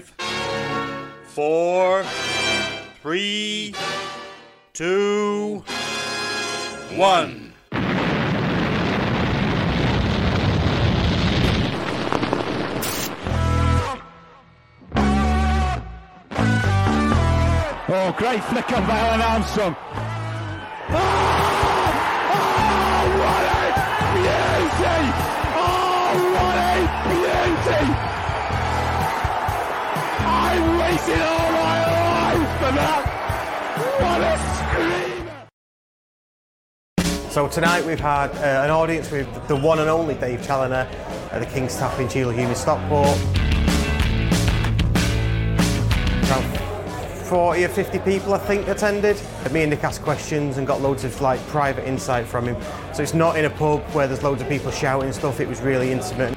Five, four, three, two, one. Oh, great flick of Alan Armstrong. Oh, waited all my life for that. What a screamer! So tonight we've had uh, an audience with the one and only Dave Challinor at the King's Tap in Sheila Hume in Stockport. Around 40 or 50 people I think attended. Me and Nick asked questions and got loads of like private insight from him. So it's not in a pub where there's loads of people shouting and stuff, it was really intimate.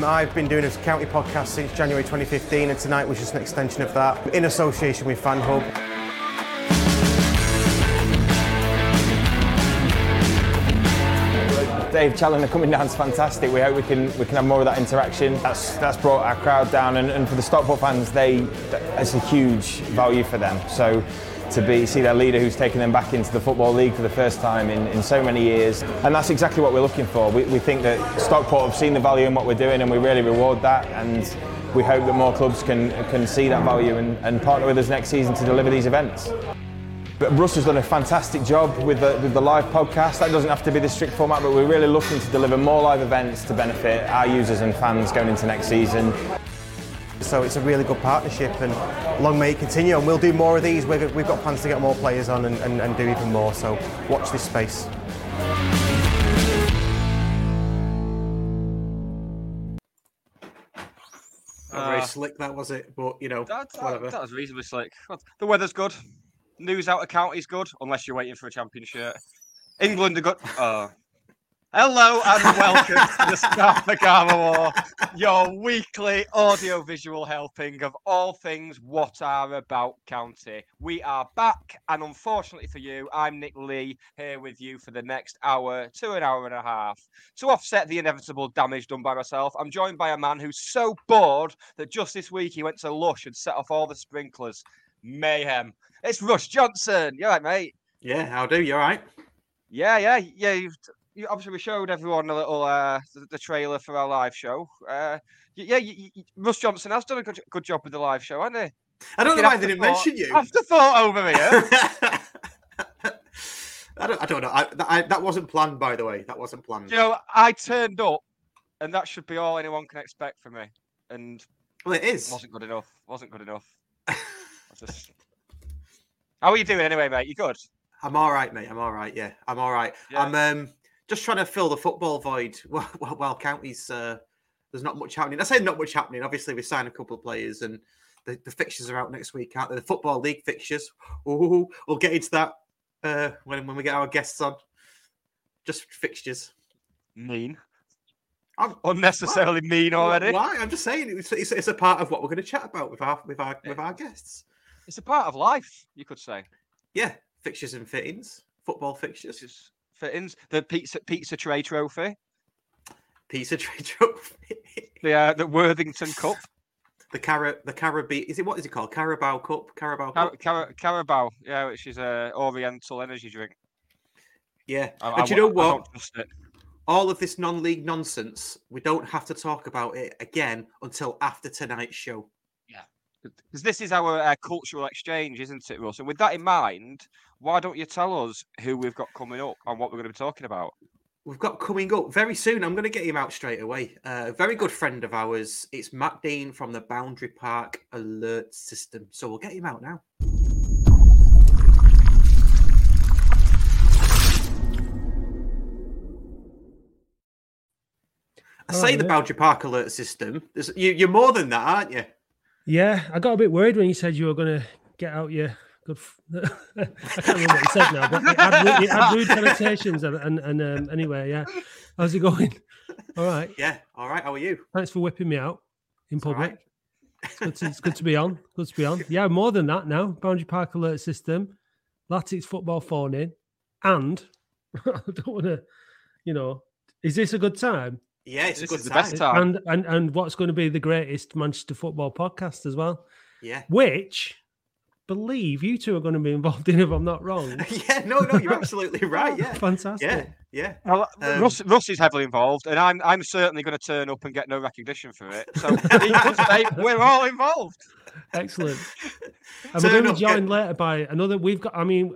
I've been doing a county podcast since January 2015 and tonight was just an extension of that in association with Fan Hub. Dave Challinor coming down is fantastic. We hope we can we can have more of that interaction. That's that's brought our crowd down, and, and for the Stockport fans, they it's a huge value for them. So to be see their leader who's taken them back into the football league for the first time in, in so many years, and that's exactly what we're looking for. We, we think that Stockport have seen the value in what we're doing, and we really reward that. And we hope that more clubs can can see that value and, and partner with us next season to deliver these events. But Russ has done a fantastic job with the, with the live podcast. That doesn't have to be the strict format, but we're really looking to deliver more live events to benefit our users and fans going into next season. So it's a really good partnership and long may it continue and we'll do more of these. We've we've got plans to get more players on and, and, and do even more, so watch this space. Not very uh, slick that was it, but you know, That, that, whatever. that was reasonably slick. The weather's good. News out of county's good, unless you're waiting for a championship. England are good. Oh. Hello and welcome to the Magama War, your weekly audio-visual helping of all things what are about county. We are back, and unfortunately for you, I'm Nick Lee here with you for the next hour to an hour and a half. To offset the inevitable damage done by myself, I'm joined by a man who's so bored that just this week he went to Lush and set off all the sprinklers. Mayhem. It's Russ Johnson. You all right, mate? Yeah, how do you? All right. Yeah, yeah, yeah. You've, you obviously we showed everyone a little uh, the, the trailer for our live show. Uh, yeah, y- y- Russ Johnson has done a good, good job with the live show, hasn't he? I don't know why they didn't mention you. Afterthought over here. I don't, I don't know. I, that- I, that wasn't planned, by the way. That wasn't planned. you know, I turned up, and that should be all anyone can expect from me. And Well, it is. wasn't good enough. Wasn't good enough. Just... How are you doing anyway, mate? You good? I'm all right, mate. I'm all right. Yeah, I'm all right. Yeah. I'm um, just trying to fill the football void while, while, while counties. Uh, there's not much happening. I say not much happening. Obviously, we signed a couple of players, and the, the fixtures are out next week, aren't they? The football league fixtures. Ooh, we'll get into that uh, when when we get our guests on. Just fixtures. Mean. I'm, Unnecessarily mean already. Why? I'm just saying it's, it's, it's a part of what we're going to chat about with our with our with our guests. It's a part of life, you could say. Yeah, fixtures and fittings, football fixtures, Just fittings. The pizza pizza tray trophy. pizza tray trophy. The uh, the Worthington Cup. the Cara the Caribbean is it what is it called? Carabao Cup, Carabao Car- Cup. Car- Carabao, yeah, which is a Oriental energy drink. Yeah, I, and I you know I what? don't trust it. All of this non-league nonsense, we don't have to talk about it again until after tonight's show. Because this is our uh, cultural exchange, isn't it, Russ? And with that in mind, why don't you tell us who we've got coming up and what we're going to be talking about? We've got coming up very soon. I'm going to get him out straight away. Uh, a very good friend of ours. It's Matt Dean from the Boundary Park Alert System. So we'll get him out now. I Oh, say the. Boundary Park Alert System. There's, you, you're more than that, aren't you? Yeah, I got a bit worried when you said you were going to get out your good. F- I can't remember what you said now, but it had, it had rude connotations. And, and, and um, anyway, yeah. How's it going? All right. Yeah. All right. How are you? Thanks for whipping me out in It's public. right. It's, good to, it's good to be on. Good to be on. Yeah, more than that now. Boundary Park Alert System, Latics Football Phone In, and I don't want to, you know, is this a good time? Yeah, it's This a good is the time. best time. And, and and what's going to be the greatest Manchester football podcast as well? Yeah. which believe you two are going to be involved in if I'm not wrong. yeah. No, no, you're absolutely right. Yeah. Fantastic. Yeah. Yeah. Well, Um, Russ, Russ is heavily involved, and I'm I'm certainly going to turn up and get no recognition for it. So say we're all involved. Excellent. And So we're going to be joined later by another. We've got. I mean,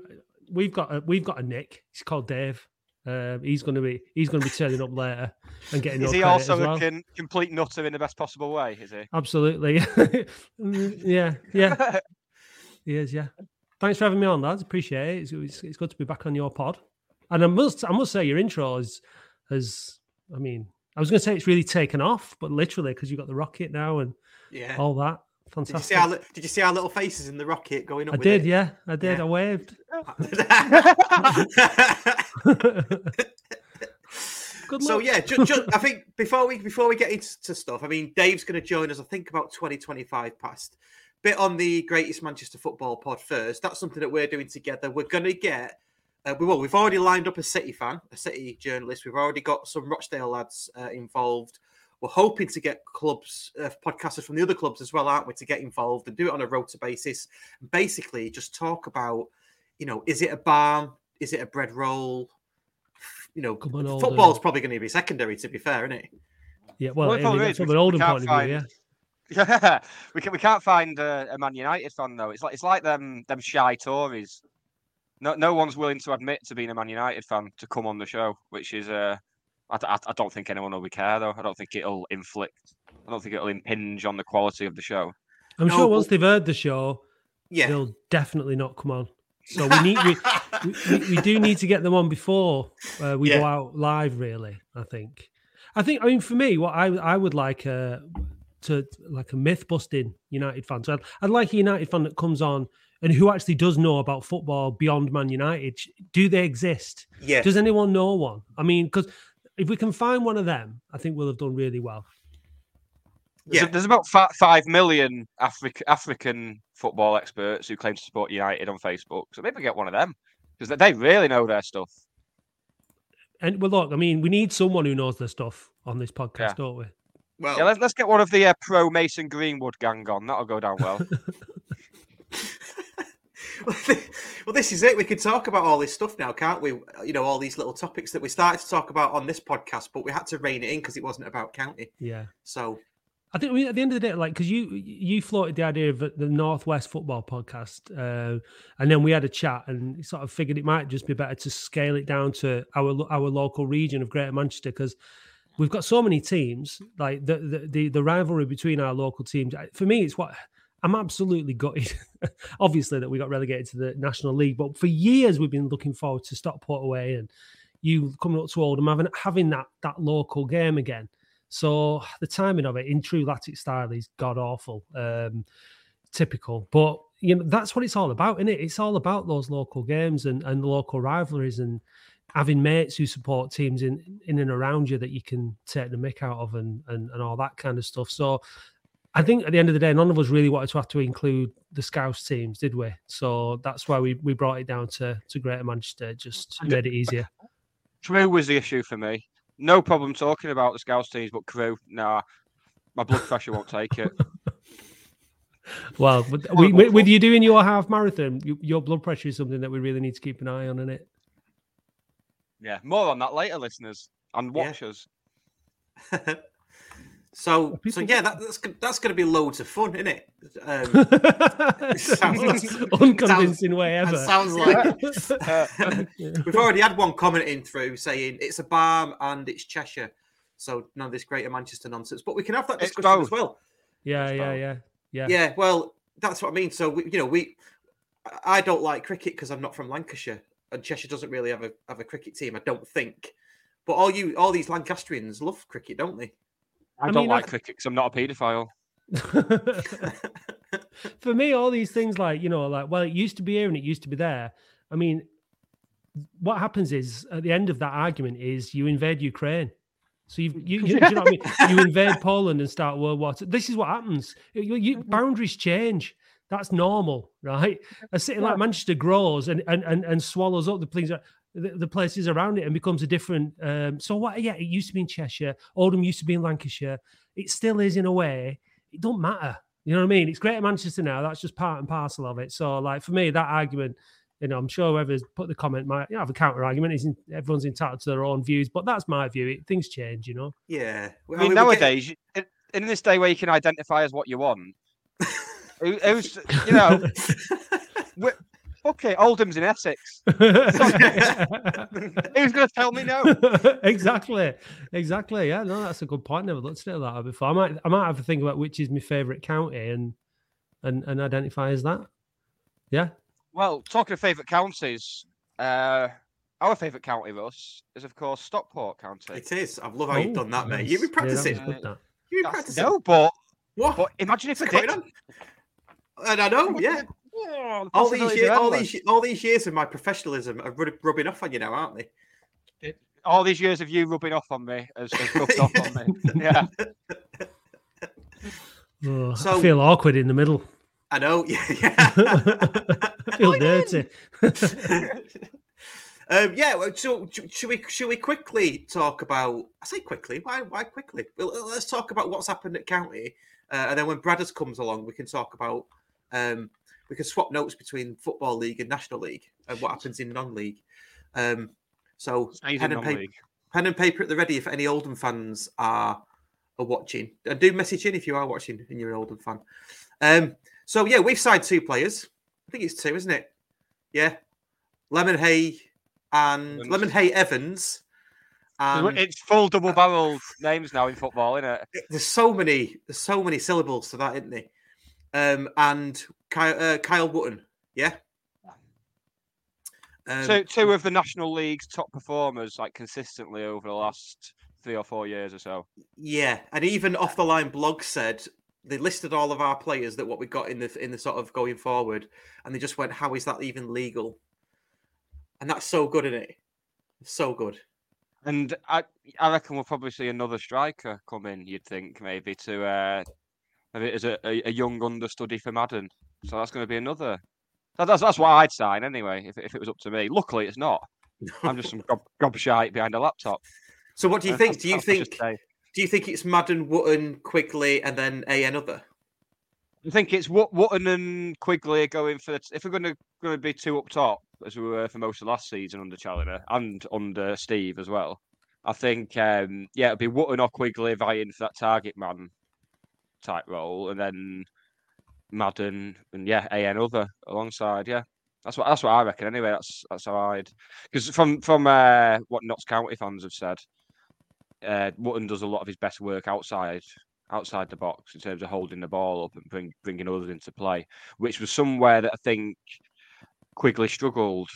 we've got a, we've got a Nick. He's called Dave. Um, he's going to be he's going to be turning up later and getting. Is your he credit also as well. a con- complete nutter in the best possible way? Is he? Absolutely. Mm, yeah. Yeah. He is. Yeah. Thanks for having me on, lads. Appreciate it. It's, it's, it's good to be back on your pod. And I must I must say your intro is has. I mean, I was going to say it's really taken off, but literally because you've got the rocket now and Yeah. all that. Did you see our Did you see our little faces in the rocket going up? I with did, it? yeah, I did. Yeah. I waved. Good so yeah, ju- ju- I think before we before we get into stuff, I mean, Dave's going to join us. I think about twenty twenty five past. Bit on the greatest Manchester football pod first. That's something that we're doing together. We're going to get. Uh, we will. We've already lined up a City fan, a City journalist. We've already got some Rochdale lads uh, involved. We're hoping to get clubs, uh, podcasters from the other clubs as well, aren't we, to get involved and do it on a rota basis. Basically, just talk about, you know, is it a barn? Is it a bread roll? You know, Come on, football's Oldham. probably going to be secondary, to be fair, isn't it? Yeah, well, Well, I the problem mean, is from we- an we Oldham can't of view, yeah. find- Yeah, we can we can't find uh, a Man United fan though. It's like it's like them them shy Tories. No no one's willing to admit to being a Man United fan to come on the show, which is uh, I, I, I don't think anyone will be care though. I don't think it'll inflict. I don't think it'll impinge on the quality of the show. I'm No, sure once but- they've heard the show, Yeah. they'll definitely not come on. So we need we, we, we, we do need to get them on before uh, we Yeah. go out live. Really, I think. I think. I mean, for me, what I I would like uh, to like a myth busting United fan. So I'd, I'd like a United fan that comes on and who actually does know about football beyond Man United. Do they exist? Yeah. Does anyone know one? I mean, because if we can find one of them, I think we'll have done really well. There's, Yeah. there's about fi- five million Afri- African football experts who claim to support United on Facebook. So maybe get one of them because they really know their stuff. And well, look, I mean, we need someone who knows their stuff on this podcast, Yeah. don't we? Well, Yeah, let's, let's get one of the uh, pro Mason Greenwood gang on. That'll go down well. well, this is it. We could talk about all this stuff now, can't we? You know, all these little topics that we started to talk about on this podcast, but we had to rein it in because it wasn't about county. Yeah. So, I think I mean, at the end of the day, like because you you floated the idea of the Northwest Football Podcast, uh, and then we had a chat and sort of figured it might just be better to scale it down to our our local region of Greater Manchester because we've got so many teams. Like the the the, the rivalry between our local teams, for me, it's what I'm absolutely gutted. Obviously, that we got relegated to the National League, but for years we've been looking forward to Stockport away and you coming up to Oldham having having that that local game again. So the timing of it in true Latic style is god awful, um, typical. But you know that's what it's all about, isn't it? It's all about those local games and and local rivalries and having mates who support teams in in and around you that you can take the mick out of and and, and all that kind of stuff. So I think at the end of the day, none of us really wanted to have to include the Scouse teams, did we? So that's why we, we brought it down to, to Greater Manchester, just made it easier. Crewe was the issue for me. No problem talking about the Scouse teams, but Crewe, nah, my blood pressure won't take it. Well, with, with, with you doing your half marathon, you, your blood pressure is something that we really need to keep an eye on, isn't it? Yeah, more on that later, listeners and Yeah. watchers. So, so yeah, that, that's that's going to be loads of fun, isn't it? Um, That's the most unconvincing way ever. sounds like we've already had one commenting through saying it's a balm and it's Cheshire, so none of this Greater Manchester nonsense. But we can have that discussion as well. yeah, yeah, yeah, yeah. Yeah, well, that's what I mean. So we, you know, we I don't like cricket because I'm not from Lancashire, and Cheshire doesn't really have a have a cricket team. I don't think. But all you all these Lancastrians love cricket, don't they? I, I don't mean, like I- cricket because I'm not a paedophile. For me, all these things like, you know, like, well, it used to be here and it used to be there. I mean, what happens is at the end of that argument is you invade Ukraine. So you've, you, you, you know what I mean? You invade Poland and start World War II. This is what happens. You, you, mm-hmm. boundaries change. That's normal, right? A city like Manchester grows and, and, and, and swallows up the things, the, the places around it and becomes a different. Um, so what? Yeah, it used to be in Cheshire. Oldham used to be in Lancashire. It still is in a way. It don't matter. You know what I mean? It's Greater Manchester now. That's just part and parcel of it. So, like for me, that argument, you know, I'm sure whoever's put the comment might you know, have a counter argument. Is everyone's entitled to their own views, but that's my view. It, things change, you know. Yeah. I mean, nowadays, you- in, in this day where you can identify as what you want, who, who's you know, we- okay, Oldham's in Essex. Who's going to tell me no? exactly, exactly. Yeah, no, that's a good point. Never looked at it like that before. I might, I might have to think about which is my favourite county and and and identify as that. Yeah, Well, talking of favourite counties, uh, our favourite county, Russ, is of course Stockport County. It is. I love how you've Oh, done that, mate. You've been Yeah, practicing. good, that. You've been practicing. no, but What? but imagine if What's I did. on? And I know, yeah. Oh, All these possibilities years, all these, all these years of my professionalism are rub- rubbing off on you now, aren't they? all these years of you rubbing off on me has, has rubbed off on me. Yeah. Oh, So- I feel awkward in the middle. I know. Yeah, yeah. I feel dirty. um, yeah. Well, so should we should we quickly talk about? I say quickly. Why why quickly? Well, let's talk about what's happened at county, uh, and then when Bradders comes along, we can talk about. Um, we can swap notes between football league and national league and what happens in non-league. Um, so pen and, paper, pen and paper at the ready if any Oldham fans are are watching. And do message in if you are watching and you're an Oldham fan. Um, so yeah, we've signed two players. I think it's two, isn't it? Yeah, Lemonheigh and Evans. Lemonheigh-Evans. And it's full double barreled names now in football, isn't it? there's so many, there's so many syllables to that, isn't there? Um, and Kyle, uh, Kyle Wootton, yeah. Um, two, two of the National League's top performers, like consistently over the last three or four years or so. Yeah, and even off the line blog said they listed all of our players that what we got in the in the sort of going forward, and they just went, "How is that even legal?" And that's so good, isn't it? So good. And I, I reckon we'll probably see another striker come in. You'd think maybe to uh, maybe as a, a, a young understudy for Madden. So that's going to be another. that- That's that's what I'd sign anyway if, if it was up to me. Luckily, it's not. I'm just some gob, gobshite behind a laptop. So, what do you Uh, think? Do you that's what I should think? Do you think it's Madden, Wootton, Quigley, and then a another? I think it's Wat- Wootton and Quigley going for the, if we're going to going to be two up top as we were for most of last season under Challinor and under Steve as well. I think um, yeah, it'd be Wootton or Quigley vying for that target man type role, and then Madden and yeah, AN other alongside. Yeah, that's what that's what I reckon. Anyway, that's that's how I'd because from from uh, what Notts County fans have said, uh, Wootton does a lot of his best work outside outside the box in terms of holding the ball up and bring, bringing others into play, which was somewhere that I think Quigley struggled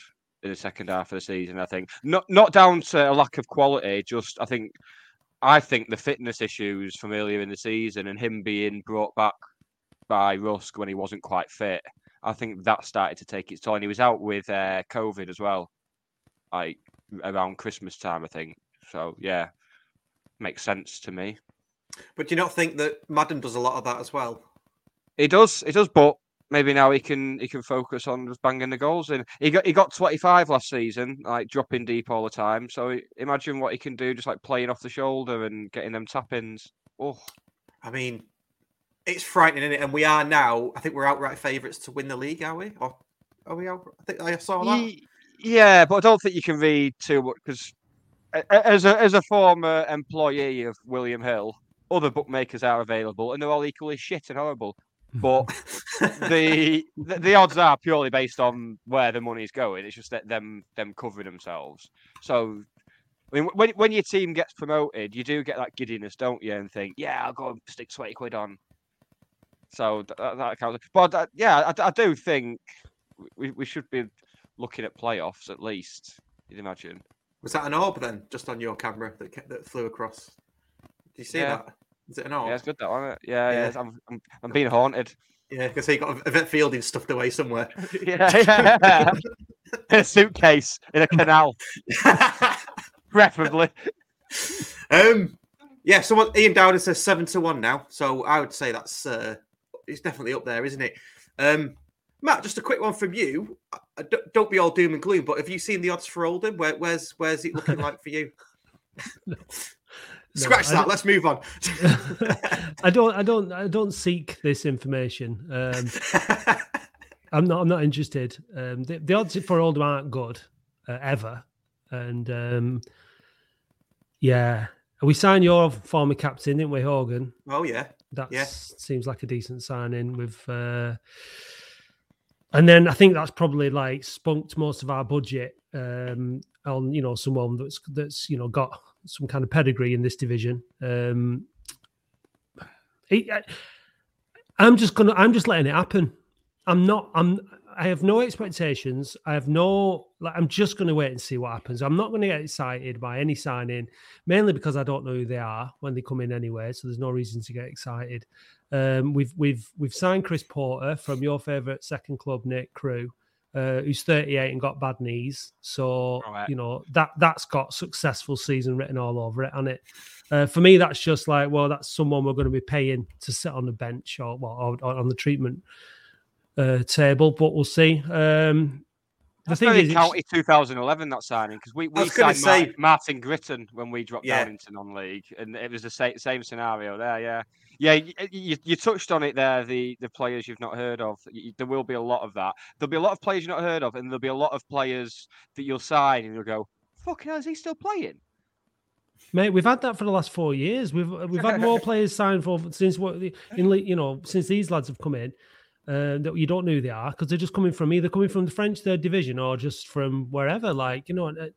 in the second half of the season. I think not not down to a lack of quality, just I think I think the fitness issues from earlier in the season and him being brought back by Rusk when he wasn't quite fit. I think that started to take its toll. And he was out with uh, COVID as well, like around Christmas time, I think. So yeah, makes sense to me. But do you not think that Madden does a lot of that as well? He does, he does, but maybe now he can he can focus on just banging the goals in. He got he got 25 last season, like dropping deep all the time. So imagine what he can do, just like playing off the shoulder and getting them tap ins. Oh, I mean, it's frightening, isn't it? And we are now. I think we're outright favourites to win the league, are we? Or are we? Out, I think I saw that. Yeah, but I don't think you can read too much because as a as a former employee of William Hill, other bookmakers are available and they're all equally shit and horrible. But the, the odds are purely based on where the money's going. It's just that them them covering themselves. So. I mean, when when your team gets promoted, you do get that giddiness, don't you? And think, yeah, I'll go and stick twenty quid on. So that, that counts. But uh, yeah, I, I do think we, we should be looking at playoffs at least. You'd imagine. Was that an orb then, just on your camera that that flew across? Do you see Yeah. that? Is it an orb? Yeah, it's good that one. Yeah, yeah. Yeah. I'm, I'm, I'm being haunted. Yeah, because he got Yvette Fielding stuffed away somewhere. yeah, yeah. in a suitcase in a canal, preferably. um, yeah. Someone Ian Dowden says seven to one now, so I would say that's uh, it's definitely up there, isn't it? Um, Matt, just a quick one from you. Uh, don't- Don't be all doom and gloom, but have you seen the odds for Oldham? Where, where's where's it looking like for you? Scratch that. Let's move on. I don't, I don't, I don't seek this information. Um, I'm not, I'm not interested. Um, the, the odds for Oldham aren't good uh, ever, and um, yeah, we signed your former captain, didn't we, Hogan? oh yeah, That Yeah. seems like a decent signing with. Uh, and then I think that's probably like spunked most of our budget um, on you know someone that's that's you know got some kind of pedigree in this division. Um, I, I'm just gonna I'm just letting it happen. I'm not I'm I have no expectations. I have no like I'm just gonna wait and see what happens. I'm not gonna get excited by any signing, mainly because I don't know who they are when they come in anyway. So there's no reason to get excited. Um, we've we've we've signed Chris Porter from your favourite second club, Nick Crewe, uh, who's 38 and got bad knees. So Right. you know that that's got successful season written all over it, and it. Uh, for me, that's just like well, that's someone we're going to be paying to sit on the bench or well, or, or on the treatment uh, table, but we'll see. Um, the That's thing very is, it's- County 2011 that signing because we, we signed Martin, say- Martin Gritton when we dropped Yeah. down into non-league, and it was the same, same scenario there. Yeah, yeah. You, you, you touched on it there. The the players you've not heard of. Y- There will be a lot of that. There'll be a lot of players you've not heard of, and there'll be a lot of players that you'll sign, and you'll go, "Fucking hell, is he still playing?" Mate, we've had that for the last four years. We've we've had more players signed for since what in le- you know since these lads have come in uh, that you don't know who they are because they're just coming from either coming from the French third division or just from wherever. Like you know, uh,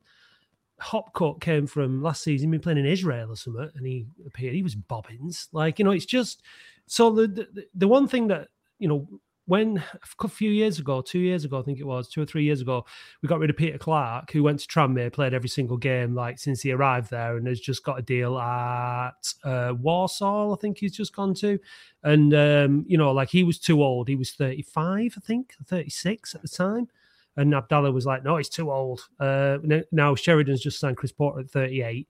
Hopcut came from last season, been playing in Israel or something, and he appeared. He was bobbins. Like you know, it's just so the the, the one thing that you know when a few years ago, two years ago, I think it was two or three years ago, we got rid of Peter Clarke, who went to Tranmere, played every single game like since he arrived there, and has just got a deal at uh, Walsall. I think he's just gone to, and um, you know, like he was too old. He was thirty-five, I think, thirty-six at the time. And Abdallah was like, "No, he's too old." Uh, now Sheridan's just signed Chris Porter at thirty-eight.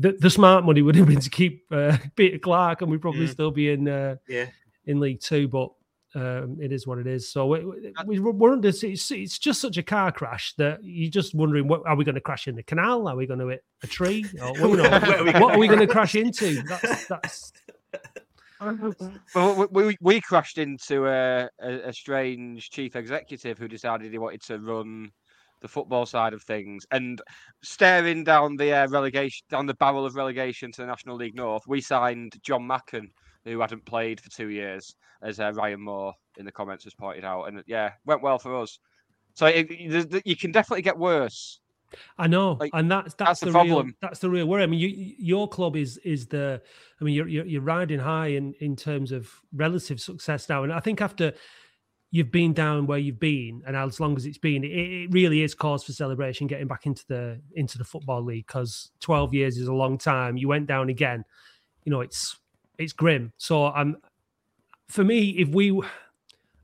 The, the smart money would have been to keep uh, Peter Clarke, and we'd probably Mm. still be in uh, yeah. in League Two, but um, it is what it is. So we, we, we're under. It's, it's just such a car crash that you're just wondering: what are we going to crash in the canal? Are we going to hit a tree? Or, well, you know, are what are we going to crash into? That's that's. Well, we, we, we crashed into a, a, a strange chief executive who decided he wanted to run the football side of things and staring down the uh, relegation down the barrel of relegation to the National League North. We signed John Macken, who hadn't played for two years, as uh, Ryan Moore in the comments has pointed out, and yeah, went well for us. So it, it- you can definitely get worse. I know, Like, and that's that's, that's the the, real problem. that's the real worry. I mean, you, your club is is the. I mean, you're, you're you're riding high in in terms of relative success now, and I think after you've been down where you've been, and as long as it's been, it, it really is cause for celebration getting back into the into the football league because twelve years is a long time. You went down again, you know, it's it's grim. So I'm for me, if we,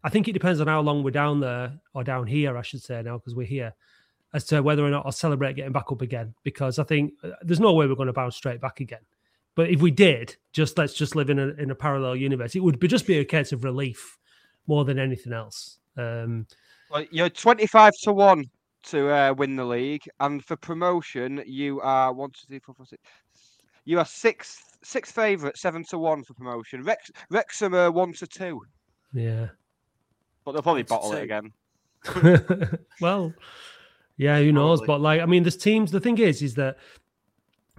I think it depends on how long we're down there or down here, I should say now because we're here as to whether or not I'll celebrate getting back up again. Because I think uh, there's no way we're going to bounce straight back again. But if we did, just let's just live in a in a parallel universe. It would be just be a case of relief more than anything else. Um, Well, you're 25 to 1 to uh, win the league, and for promotion, you are one, two, three, four, five, six. You are sixth, sixth favourite, seven to one for promotion. Rex, Wrexham are one to two, Yeah. but they'll probably bottle it again. well, yeah, who knows? Probably. But like, I mean, there's teams. The thing is, is that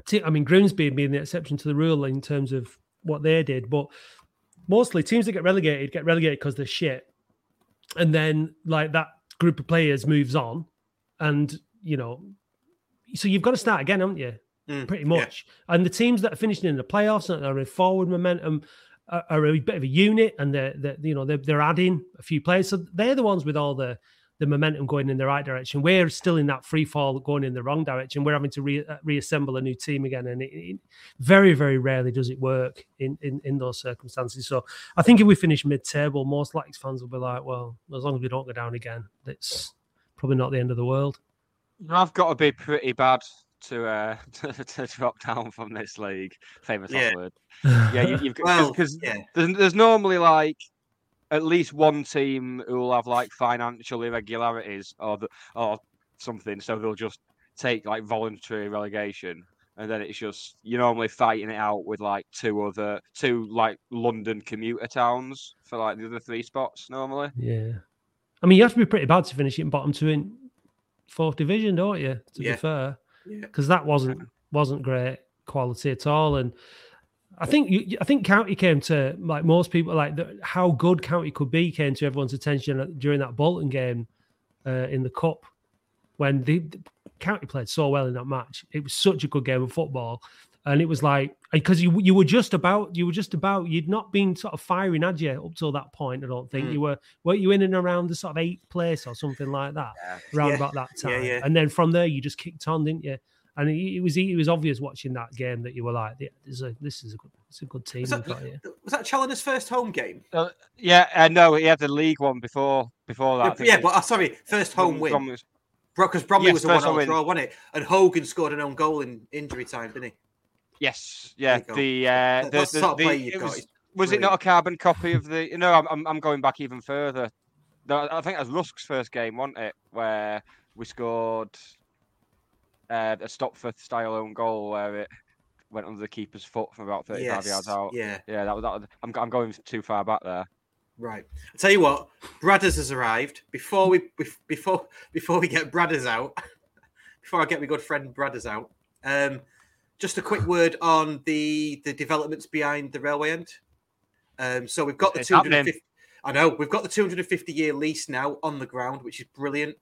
te- I mean, Grimsby being the exception to the rule in terms of what they did, but mostly teams that get relegated get relegated because they're shit, and then like that group of players moves on, and you know, so you've got to start again, haven't you? Mm, Pretty yeah. much. And the teams that are finishing in the playoffs and are in forward momentum are, are a bit of a unit, and they're, they're you know they're, they're adding a few players, so they're the ones with all the the momentum going in the right direction. We're still in that free fall going in the wrong direction. We're having to re- uh, reassemble a new team again, and it, it, very, very rarely does it work in, in in those circumstances. So I think if we finish mid-table, most Lex fans will be like, "Well, as long as we don't go down again, it's probably not the end of the world." I've got to be pretty bad to uh to, to drop down from this league. Famous Yeah. last word. Yeah, you, you've Well, because yeah. there's, there's normally like at least one team who will have like financial irregularities or the, or something, so they'll just take like voluntary relegation, and then it's just you're normally fighting it out with like two other two like London commuter towns for like the other three spots normally. Yeah, I mean, you have to be pretty bad to finish in bottom two in fourth division, don't you? To Yeah. be fair, Yeah. because that wasn't wasn't great quality at all. And I think you, I think County came to like most people like the, how good County could be came to everyone's attention during that Bolton game uh, in the cup when the, the County played so well in that match. It was such a good game of football. And it was like because you you were just about you were just about you'd not been sort of firing had you up till that point. I don't think Mm. you were weren't you in and around the sort of eighth place or something like that around Yeah. about that time. yeah. And then from there you just kicked on, didn't you? And it, it was it was obvious watching that game that you were like, yeah, this is a this is a good it's a good team Was that, got was that Challinor's first home game? Uh, yeah, uh, no, he had the league one before before that. I yeah, it- but uh, sorry, first home win. Bromley's- Because Bromley Yes, was a first one-all home win. draw, wasn't it? And Hogan scored an own goal in injury time, didn't he? Yes, yeah. The uh, the, the the, sort of the- you've it was, was it not a carbon copy of the? No, I'm I'm, I'm going back even further. No, I think that was Rusk's first game, wasn't it? Where we scored uh, a Stopford style own goal where it went under the keeper's foot from about 35 yards out. yeah. yeah. That was that. Was, I'm I'm going too far back there. Right. I tell you what, Bradders has arrived. Before we before before we get Bradders out, before I get my good friend Bradders out, um, just a quick word on the the developments behind the railway end. Um, so we've got the It's 250. I know we've got the 250 year lease now on the ground, which is brilliant.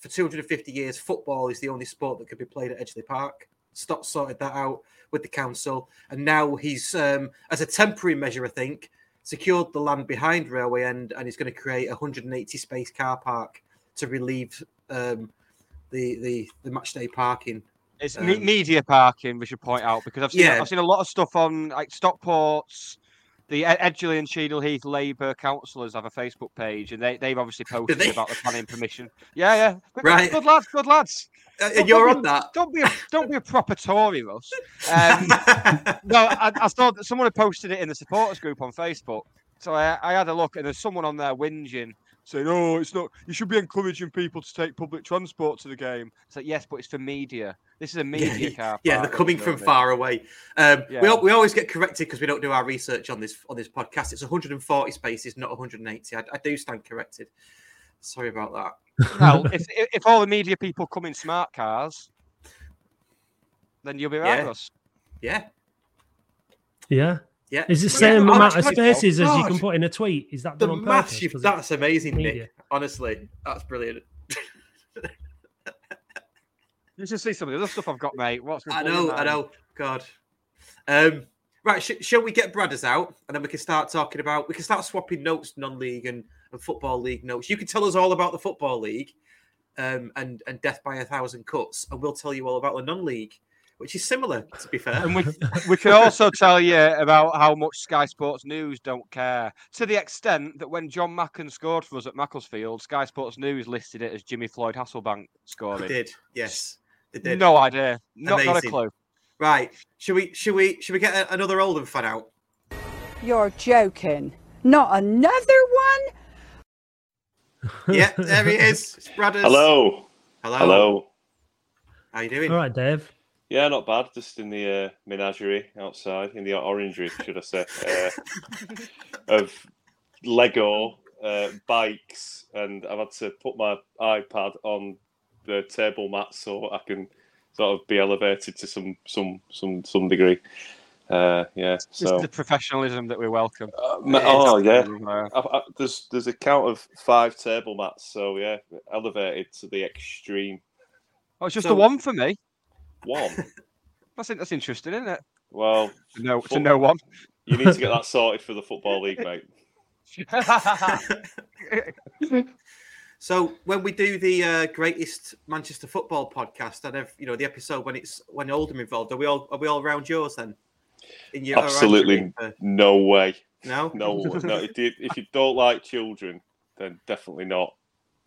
For 250 years, football is the only sport that could be played at Edgeley Park. Stott sorted that out with the council, and now he's, um, as a temporary measure, I think, secured the land behind Railway End, and he's going to create a 180 space car park to relieve um, the the the match day parking. It's Um, media parking, we should point out, because I've seen Yeah. I've seen a lot of stuff on like Stockport's, the Ed- Edgeley and Cheadle Heath Labour councillors have a Facebook page, and they they've obviously posted they? about the planning permission. Yeah, yeah, good, Right. Good lads, good lads. Uh, Don't- you're don't on that. Don't be a, don't be a proper Tory, Russ. Um, no, I, I saw that someone had posted it in the supporters group on Facebook. So I, I had a look, and there's someone on there whinging, saying, "Oh, it's not. You should be encouraging people to take public transport to the game." It's like, yes, but it's for media. This is a media car. yeah, park, they're coming from what I mean? far away. Um, we, Yeah. al- we always get corrected because we don't do our research on this on this podcast. It's 140 spaces, not 180. I, I do stand corrected. Sorry about that. Well, if, if if all the media people come in smart cars, then you'll be right, Yeah. Russ. Yeah, Yeah. Yeah. Is the Yeah, same oh, amount of spaces as you can put in a tweet? Is that The done on purpose? That's amazing, media. Nick. Honestly, that's brilliant. You should see some of the other stuff I've got, mate. What's I know. I know. God. Um, right, sh- shall we get Bradders out and then we can start talking about? We can start swapping notes, non-league and, and football league notes. You can tell us all about the football league, um, and and death by a thousand cuts, and we'll tell you all about the non-league, which is similar, to be fair. And we, we can also tell you about how much Sky Sports News don't care. To the extent that when John Macken scored for us at Macclesfield, Sky Sports News listed it as Jimmy Floyd Hasselbaink They scoring. did, yes, they did. No idea. Not got a clue. Right, should we? Should we? Should we get a, another Oldham fan out? You're joking. Not another one? Yeah, there he is. It's Bradders. Hello. Hello. Hello. How you doing? All right, Dave. Yeah, not bad. Just in the uh, menagerie outside, in the orangery, should I say, uh, of Lego uh, bikes, and I've had to put my iPad on the table mat so I can sort of be elevated to some some some some degree. Uh, yeah, This so is the professionalism that we welcome. Ma- oh yeah, Uh, I, I, there's there's a count of five table mats, so yeah, elevated to the extreme. Oh, it's just So- the one for me. One. That's that's interesting, isn't it? Well, To know to Foot- know one. you need to get that sorted for the football league, mate. So when we do the uh, greatest Manchester football podcast, and ev- you know the episode when it's when Oldham involved, are we all are we all round yours then? In your Absolutely your- uh, no way. no, No, no. If you, if you don't like children, then definitely not.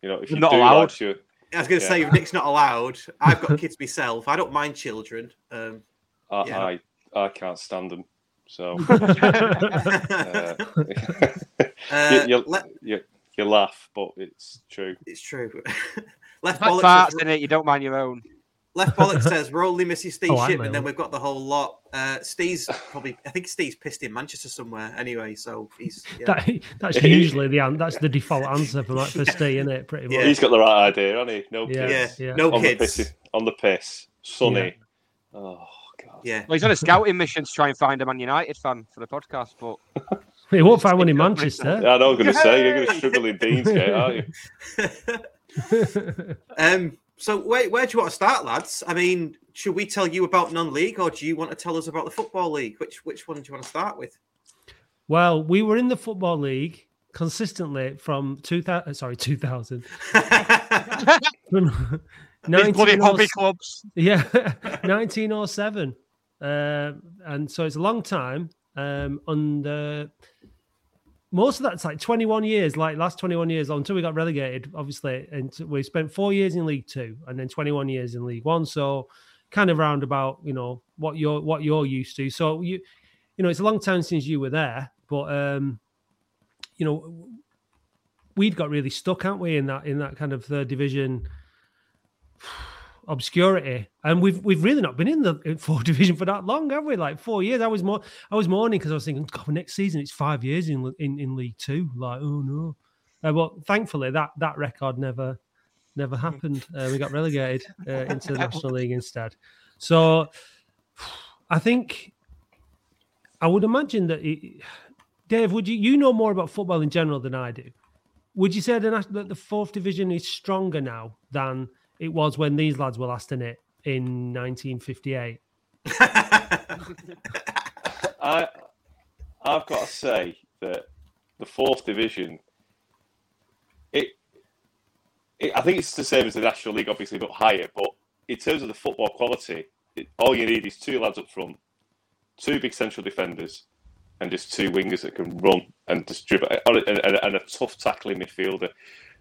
You know, if you Not do allowed. like chil- I was going to Yeah. say if Nick's not allowed. I've got kids myself. I don't mind children. Um, I, Yeah. I I can't stand them. So uh, uh, you, you, let- you, you laugh, but it's true. it's true. Left bollocks, farts says, in it, you don't mind your own. Left bollock says we're only missing Steve Oh, I Shipman. Then we've got the whole lot. Uh, Steve's probably. I think Steve's pissed in Manchester somewhere anyway. So he's. Yeah. That, that's usually the an- that's the default answer for like for Steve, isn't it? Pretty much. Yeah. He's got the right idea, hasn't he? No Yeah. kids. yeah. yeah. No on kids. the piss. On the piss. Sunny. Oh god. Yeah. Well, he's on a scouting mission to try and find a Man United fan for the podcast, but He won't find one in Manchester. Yeah, I know. I'm going to say you're going to struggle in Deansgate, aren't you? Um. So where where do you want to start, lads? I mean, should we tell you about non-league, or do you want to tell us about the football league? Which which one do you want to start with? Well, we were in the football league consistently from 2000. Sorry, 2000. From these bloody hobby clubs. Yeah, 1907. Uh, and so it's a long time. Um, and uh, most of that's like 21 years, like last 21 years until we got relegated, obviously. And we spent four years in League Two and then 21 years in League One. So kind of roundabout, you know, what you're what you're used to. So you you know, it's a long time since you were there, but um, you know, we'd got really stuck, haven't we, in that in that kind of third division obscurity, and we've we've really not been in the fourth division for that long, have we? Like four years. I was more I was mourning because I was thinking, God, next season it's five years in in, in League Two. Like, oh no. Uh, but thankfully, that that record never never happened. Uh, we got relegated uh, into the National League instead. So, I think I would imagine that. It, Dave, would you you know more about football in general than I do? Would you say the, that the fourth division is stronger now than it was when these lads were last in it in 1958? I I've got to say that the fourth division, it, it I think it's the same as the National League, obviously, but higher. But in terms of the football quality, it, all you need is two lads up front, two big central defenders, and just two wingers that can run and distribute, and, and, and a tough tackling midfielder.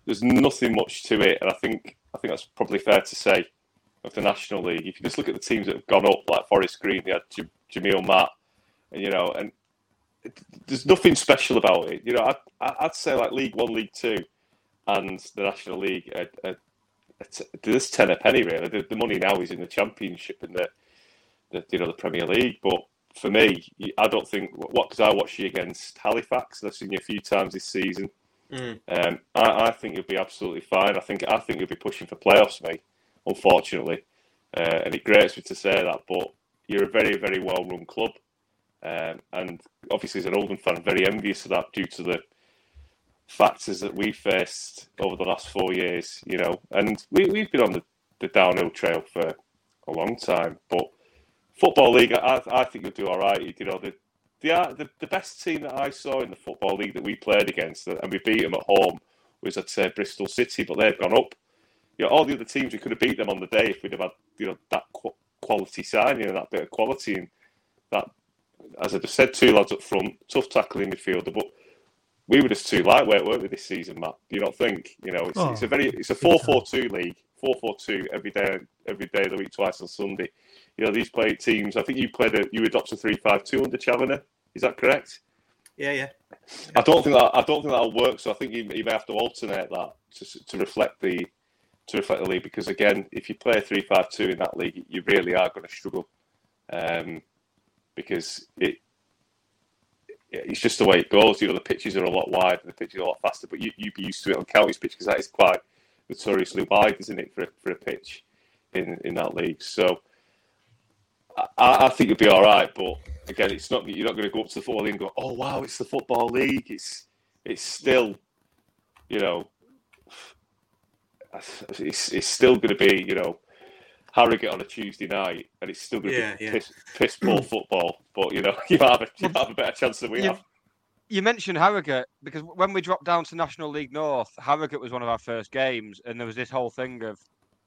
There's nothing much to it, and I think I think that's probably fair to say of the National League. If you just look at the teams that have gone up, like Forest Green, they had J- Jamille Matt, and you know, and it- there's nothing special about it. You know, I'd, I'd say like League One, League Two, and the National League. Are, are, are t- there's ten a penny really. The, the money now is in the Championship and the, the you know the Premier League. But for me, I don't think what because I watched you against Halifax. I've seen you a few times this season. Mm. Um, I, I think you'll be absolutely fine. I think I think you'll be pushing for playoffs, mate. Unfortunately, uh, and it grates me to say that, but you're a very, very well-run club, um, and obviously, as an Oldham fan, very envious of that due to the factors that we faced over the last four years. You know, and we we've been on the, the downhill trail for a long time, but football league, I, I think you'll do all right. You know, the the, uh, the the best team that I saw in the football league that we played against, and we beat them at home, was I'd say Bristol City, but they've gone up. You know, all the other teams we could have beat them on the day if we'd have had you know that qu- quality signing and that bit of quality and that, as I just said, two lads up front, tough tackling midfielder, but. We were just too lightweight, weren't we, this season, Matt? Do you not think? You know, it's, Oh, it's a very it's a four four two league, four four two every day, every day of the week, twice on Sunday. You know, these play teams. I think you played a you adopted three five two under Chavana. Is that correct? Yeah, yeah. I don't think that I don't think that'll work. So I think you, you may have to alternate that to, to reflect the to reflect the league because again, if you play three five two in that league, you really are going to struggle um, because it it's just the way it goes. You know, the pitches are a lot wider, the pitches are a lot faster, but you you'd be used to it on counties pitch because that is quite notoriously wide, isn't it, for a, for a pitch in in that league? So. I, I think you'll be all right, but again, it's not. You're not going to go up to the football league and go, "Oh wow, it's the football league." It's it's still, you know, it's, it's still going to be, you know, Harrogate on a Tuesday night, and it's still going to Yeah, be yeah. piss, piss poor football. But you know, you have a, you have a better chance than we You- have. You mentioned Harrogate because when we dropped down to National League North, Harrogate was one of our first games, and there was this whole thing of,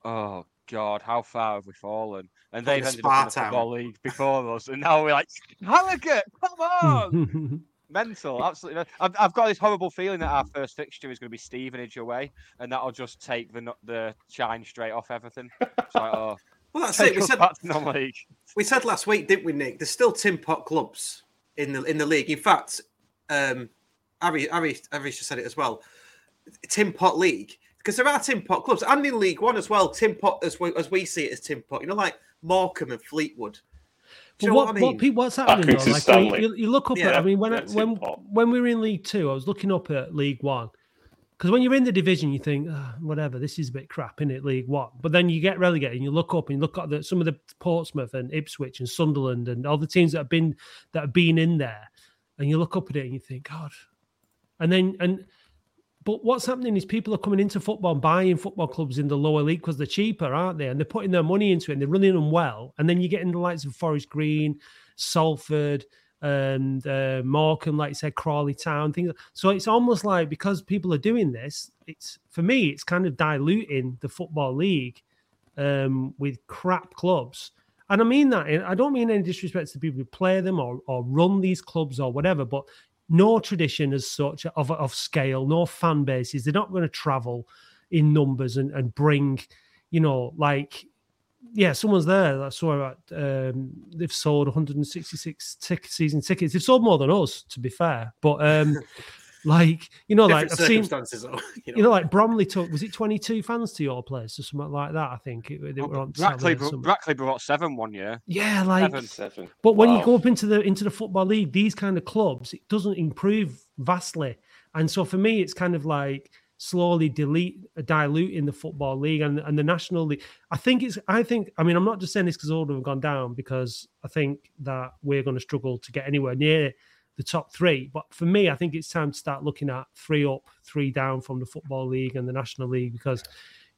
oh God, how far have we fallen? And they've ended up in the football league before us, and now we're like, Harrogate, come on! Mental, absolutely. I've, I've got this horrible feeling that our first fixture is going to be Stevenage away, and that'll just take the the shine straight off everything. It's like, oh, Well, that's it. We said back to non-league. we said last week, didn't we, Nick? There's still tin pot clubs in the in the league. In fact, um, Harry Harry Harry just said it as well. Tin pot league because there are tin pot clubs and in League One as well. Tin pot as we, as we see it as tin pot. You know, like Morecambe and Fleetwood. Do you But know what, what, I mean? what, what's happening though? Like when you, you- you look up at, I mean, when I, when when we were in League Two, I was looking up at League One because when you're in the division, you think, "Ah, whatever, this is a bit crap, in it, League One. But then you get relegated, and you look up and you look at the, some of the Portsmouth and Ipswich and Sunderland and all the teams that have been that have been in there, and you look up at it and you think, God, and then and. But what's happening is people are coming into football and buying football clubs in the lower league because they're cheaper, aren't they? And they're putting their money into it and they're running them well. And then you're getting the likes of Forest Green, Salford, and uh, Morecambe, like you said, Crawley Town, things. So it's almost like because people are doing this, it's for me, it's kind of diluting the football league um, with crap clubs. And I mean that. I don't mean any disrespect to people who play them or, or run these clubs or whatever, but no tradition as such of, of scale, no fan bases. They're not going to travel in numbers and, and bring, you know, like, yeah, someone's there. I saw that um, they've sold 166 tick- season tickets. They've sold more than us, to be fair. But um, like, you know, like I've seen, though. You know, you know, like Bromley took was it 22 fans to your place or something like that? I think it, they oh, were on Brackley, Saturday or bro- something. Brackley brought seven one year. Yeah, like Seven. Seven. but when you go up into the into the football league, these kind of clubs, it doesn't improve vastly. And so for me, it's kind of like slowly delete uh, diluting the football league and, and the national league. I think it's I think I mean I'm not just saying this because Oldham have gone down because I think that we're going to struggle to get anywhere near the top three. But for me, I think it's time to start looking at three up, three down from the football league and the national league because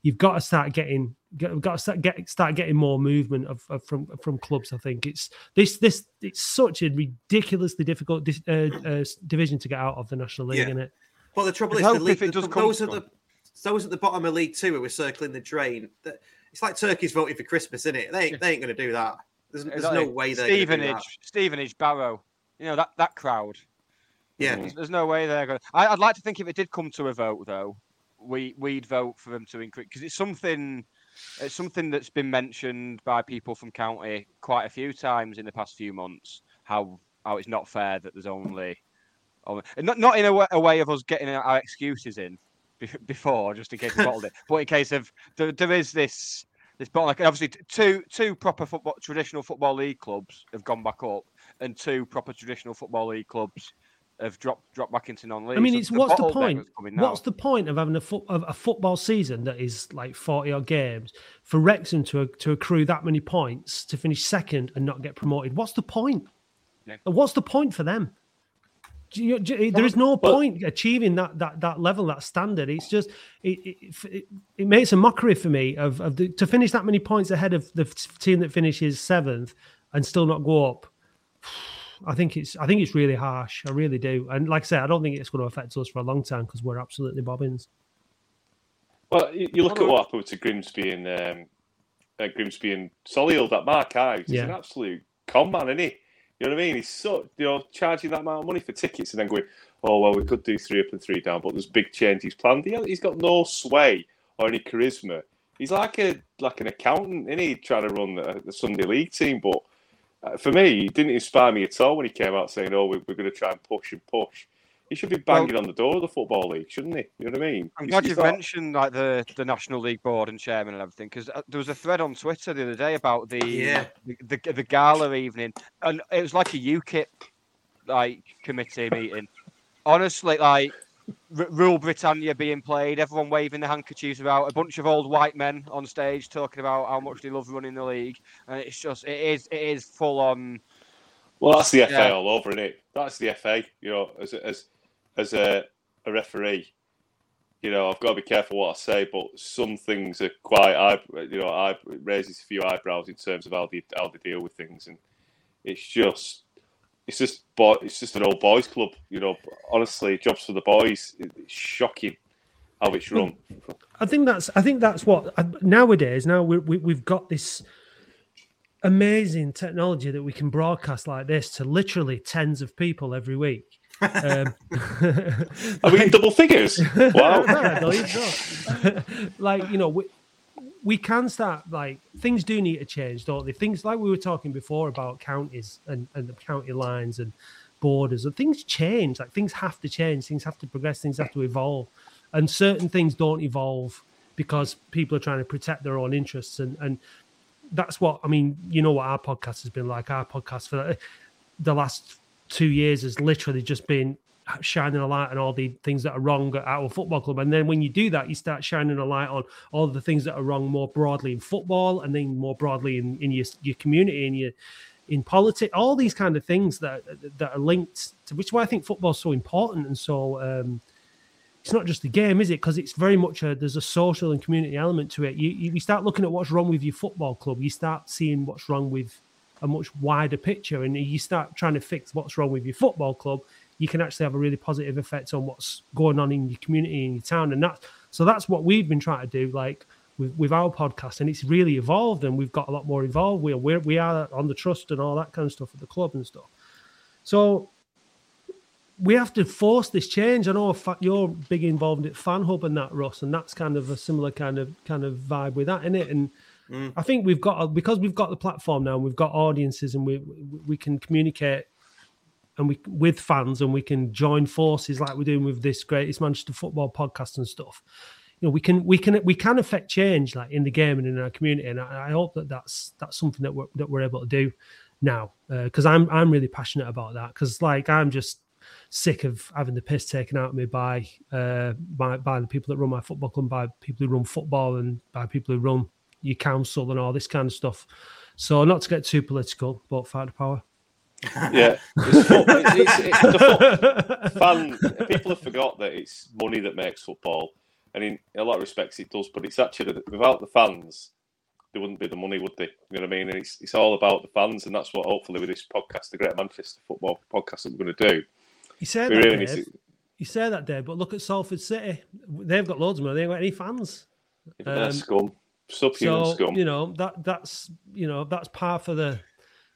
you've got to start getting get, got to start get start getting more movement of, of from from clubs. I think it's this this it's such a ridiculously difficult dis, uh, uh, division to get out of the national league, Yeah. isn't it? But the trouble I is, the league, if it the- does come- those are go the those at the bottom of League Two who are circling the drain. It's like turkeys voting for Christmas, isn't it? They ain't, they ain't going to do that. There's, there's no way they're going to do that. Stevenage, Stevenage, Barrow. You know that that crowd. Yeah, There's, there's no way they're going. I, I'd like to think if it did come to a vote, though, we we'd vote for them to increase because it's something. It's something that's been mentioned by people from county quite a few times in the past few months. How how it's not fair that there's only, only not not in a way, a way of us getting our excuses in be- before, just in case we bottled it, but in case of there, there is this this bottle. Like obviously, two two proper football traditional football league clubs have gone back up, and two proper traditional football league clubs have dropped dropped back into non-league. I mean, So it's what's the bottleneck point? that's coming now. What's the point of having a, foot, of a football season that is like forty odd games for Wrexham to to accrue that many points to finish second and not get promoted? What's the point? Yeah. What's the point for them? Do you- do there is no point achieving that that that level, that standard. It's just it it, it, it makes a mockery for me of, of the, to finish that many points ahead of the team that finishes seventh and still not go up. I think it's I think it's really harsh. I really do. And like I said, I don't think it's going to affect us for a long time because we're absolutely bobbins. Well, you, you look at what happened to Grimsby and um, uh, Grimsby and Solihull. That Mark Ives, he's Yeah. an absolute con man, isn't he? You know what I mean? He's so you know charging that amount of money for tickets and then going, oh well, we could do three up and three down, but there's big changes planned. He, he's got no sway or any charisma. He's like a like an accountant, isn't he? Trying to run the, the Sunday League team, but Uh, for me, he didn't inspire me at all when he came out saying, "Oh, we, we're going to try and push and push." He should be banging on the door of the football league, shouldn't he? You know what I mean? I'm He's- glad you've not- mentioned like the, the National League board and chairman and everything because uh, there was a thread on Twitter the other day about the Yeah. the, the, the gala evening and it was like a UKIP like committee meeting. Honestly, like R- Rule Britannia being played, everyone waving the handkerchiefs about, a bunch of old white men on stage talking about how much they love running the league, and it's just it is it is full on. Well, that's the FA Yeah. all over, isn't it? That's the FA. You know, as a- as as a, a referee, you know, I've got to be careful what I say, but some things are quite, you know, I, raises a few eyebrows in terms of how they how they deal with things, and it's just, it's just, boy, it's just an old boys' club. You know, honestly, jobs for the boys. It's shocking how it's run. I think that's I think that's what nowadays now we, we we've got this amazing technology that we can broadcast like this to literally tens of people every week. Um, Are we in double figures? Wow. No, I believe so. like you know, we, we can start like things do need to change, don't they? Things like we were talking before about counties and, and the county lines and borders and things change. Like things have to change, things have to progress, things have to evolve, and certain things don't evolve because people are trying to protect their own interests and and that's what I mean. You know what our podcast has been like. Our podcast for the last two years has literally just been shining a light on all the things that are wrong at our football club. And then when you do that, you start shining a light on all the things that are wrong more broadly in football and then more broadly in, in your, your community and your in politics, all these kind of things that that are linked to which is why I think football's so important and so um, it's not just a game, is it? Because it's very much a there's a social and community element to it. You, you you start looking at what's wrong with your football club, you start seeing what's wrong with a much wider picture, and you start trying to fix what's wrong with your football club. You can actually have a really positive effect on what's going on in your community in your town, and that's so that's what we've been trying to do, like with, with our podcast, and it's really evolved, and we've got a lot more involved. We are we're, we are on the trust and all that kind of stuff at the club and stuff. So we have to force this change. I know you're big involved at Fan Hub and that, Russ, and that's kind of a similar kind of kind of vibe with that in it. And mm. I think we've got because we've got the platform now, and we've got audiences, and we- we can communicate and we with fans, and we can join forces like we're doing with this greatest Manchester football podcast and stuff. You know, we can we can we can affect change like in the game and in our community, and I, I hope that that's that's something that we're that we're able to do now because I'm I'm really passionate about that because like I'm just sick of having the piss taken out of me by uh by by the people that run my football club, by people who run football, and by people who run your council and all this kind of stuff. So not to get too political, but fight the power. Yeah, it's, fo- it's, it's, it's the fan. People have forgot that it's money that makes football, and in a lot of respects it does. But it's actually without the fans, there wouldn't be the money, would they? You know what I mean? And it's it's all about the fans, and that's what hopefully with this podcast, the Great Manchester Football Podcast, that we're going to do. You said that, really Dave. to- You say that, Dave, but look at Salford City. They've got loads of money. They ain't got any fans. They're Um, scum, subhuman so scum. you know that that's you know that's par for the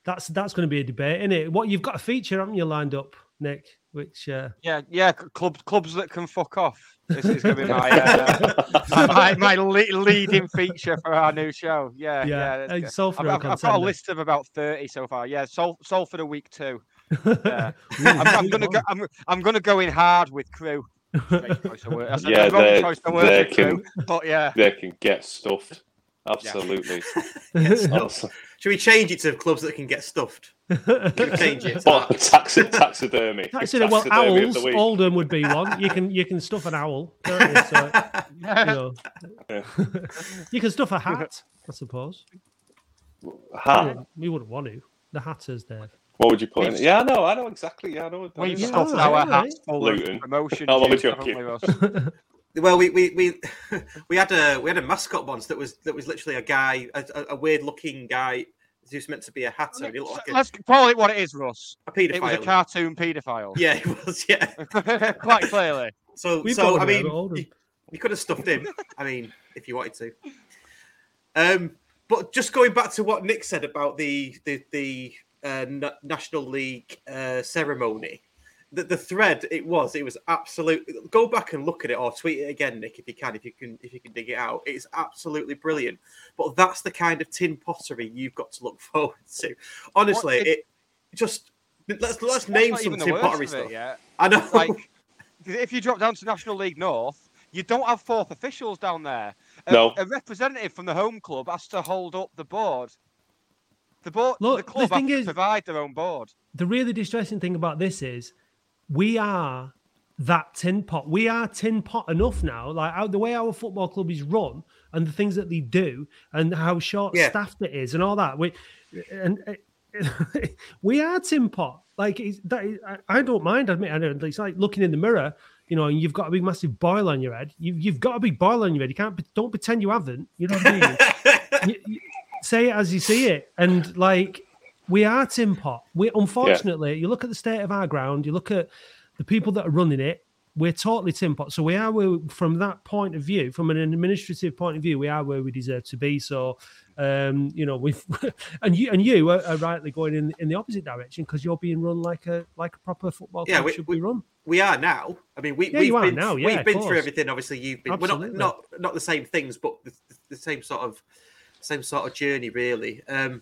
that's that's going to be a debate, isn't it? What you've got a feature, haven't you, lined up, Nick? Which uh, Yeah, yeah, clubs clubs that can fuck off. This is going to be my uh, my, my le- leading feature for our new show. Yeah, Yeah, yeah. that's good. Salford I've, I've, I've got a list of about thirty so far. Yeah, Sol, Salford a week two. Yeah. I'm, I'm gonna go. I'm, I'm gonna go in hard with Crewe. Great choice of word. That's Yeah, they, choice of word they with Crewe, can, but yeah. they can get stuffed. Absolutely. Honestly. Should we change it to clubs that can get stuffed? Can we change it? to What, that? taxi- taxidermy. Actually, well, Taxidermy of owls. the week. Oldham would be one. You can you can stuff an owl. Can't you? So, you, know. you can stuff a hat, I suppose. Hat? Yeah, we wouldn't want to. The hatters, Dave. What would you put in it? Yeah, I know, I know exactly. Yeah, I know. I We've know. stuffed our alright. hats full Luton. of promotion. Oh, I'm juice, haven't joking. we, Ross? Well, we we we we had a we had a mascot once that was that was literally a guy, a, a- a weird looking guy who's meant to be a hatter. and he looked like a, Let's call it what it is, Russ. a It was a cartoon paedophile. Yeah, it was. Yeah. Quite clearly. So We've so I one of them, mean, you, you could have stuffed him. I mean, if you wanted to. Um, but just going back to what Nick said about the the the uh, National League uh, ceremony, the, the thread it was it was absolute. Go back and look at it or tweet it again, Nick, if you can, if you can, if you can dig it out. It's absolutely brilliant. But that's the kind of tin pottery you've got to look forward to. Honestly, What- it just let's let's That's name some tin pottery of stuff. yet. I know. Like if you drop down to National League North, you don't have fourth officials down there. A, No. a representative from the home club has to hold up the board. The board, Look, the the club thing have to is- provide their own board. the really distressing thing about this is we are that tin pot. We are tin pot enough now. Like how, the way our football club is run and the things that they do and how short Yeah. staffed it is and all that. We and uh, we are tin pot. Like it's, that is, I, I don't mind. admit, I know it's like looking in the mirror. You know, and you've got a big massive boil on your head. You've, you've got a big boil on your head. You can't. Don't pretend you haven't. You know what I mean? You- you- say it as you see it. And like we are tin pot. We unfortunately, you look at the state of our ground, you look at the people that are running it, we're totally tin pot. So we are where, from that point of view, from an administrative point of view, we are where we deserve to be. So um, you know, we've and you and you are, are rightly going in, in the opposite direction because you're being run like a like a proper football club Yeah, we- should be run. We are now. I mean, we, Yeah, we've been now, yeah, we've been through everything. Obviously, you've been. Absolutely. We're not not not the same things, but the, the same sort of same sort of journey, really. Um,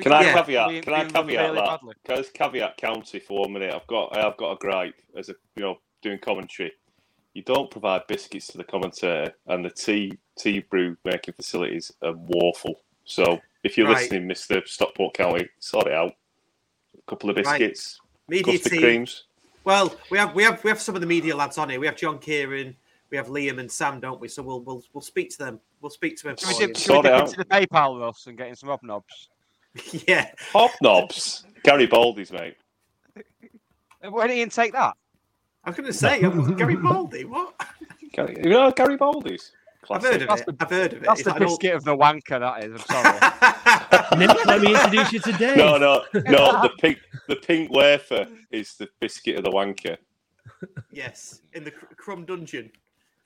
Can I yeah. caveat? we- Can I we run caveat really that? badly. Can I just caveat county for one minute? I've got I've got a gripe as a you know doing commentary. You don't provide biscuits to the commentator, and the tea tea brew making facilities are woeful. So if you're Right. listening, Mister Stockport County, sort it out. A couple of Right. biscuits, Media custard team. creams. Well, we have we have we have some of the media lads on here. We have John Kieran, we have Liam and Sam, don't we? So we'll we'll we'll speak to them. We'll speak to them. Should we dip, should we Sort it dip out. into the PayPal Russ and getting some hobnobs? yeah. Hobnobs, Garibaldis mate. Why didn't Ian take that? I was going to say Gary Baldy. What? Gary, you know Garibaldis. I've heard of That's it. the- I've heard of it. That's It's the like an old- biscuit of the wanker. That is. I'm sorry. Nick, let me introduce you to Dave. No, no, no. The pink, the pink wafer is the biscuit of the wanker. Yes, in the Cr- Crumb Dungeon.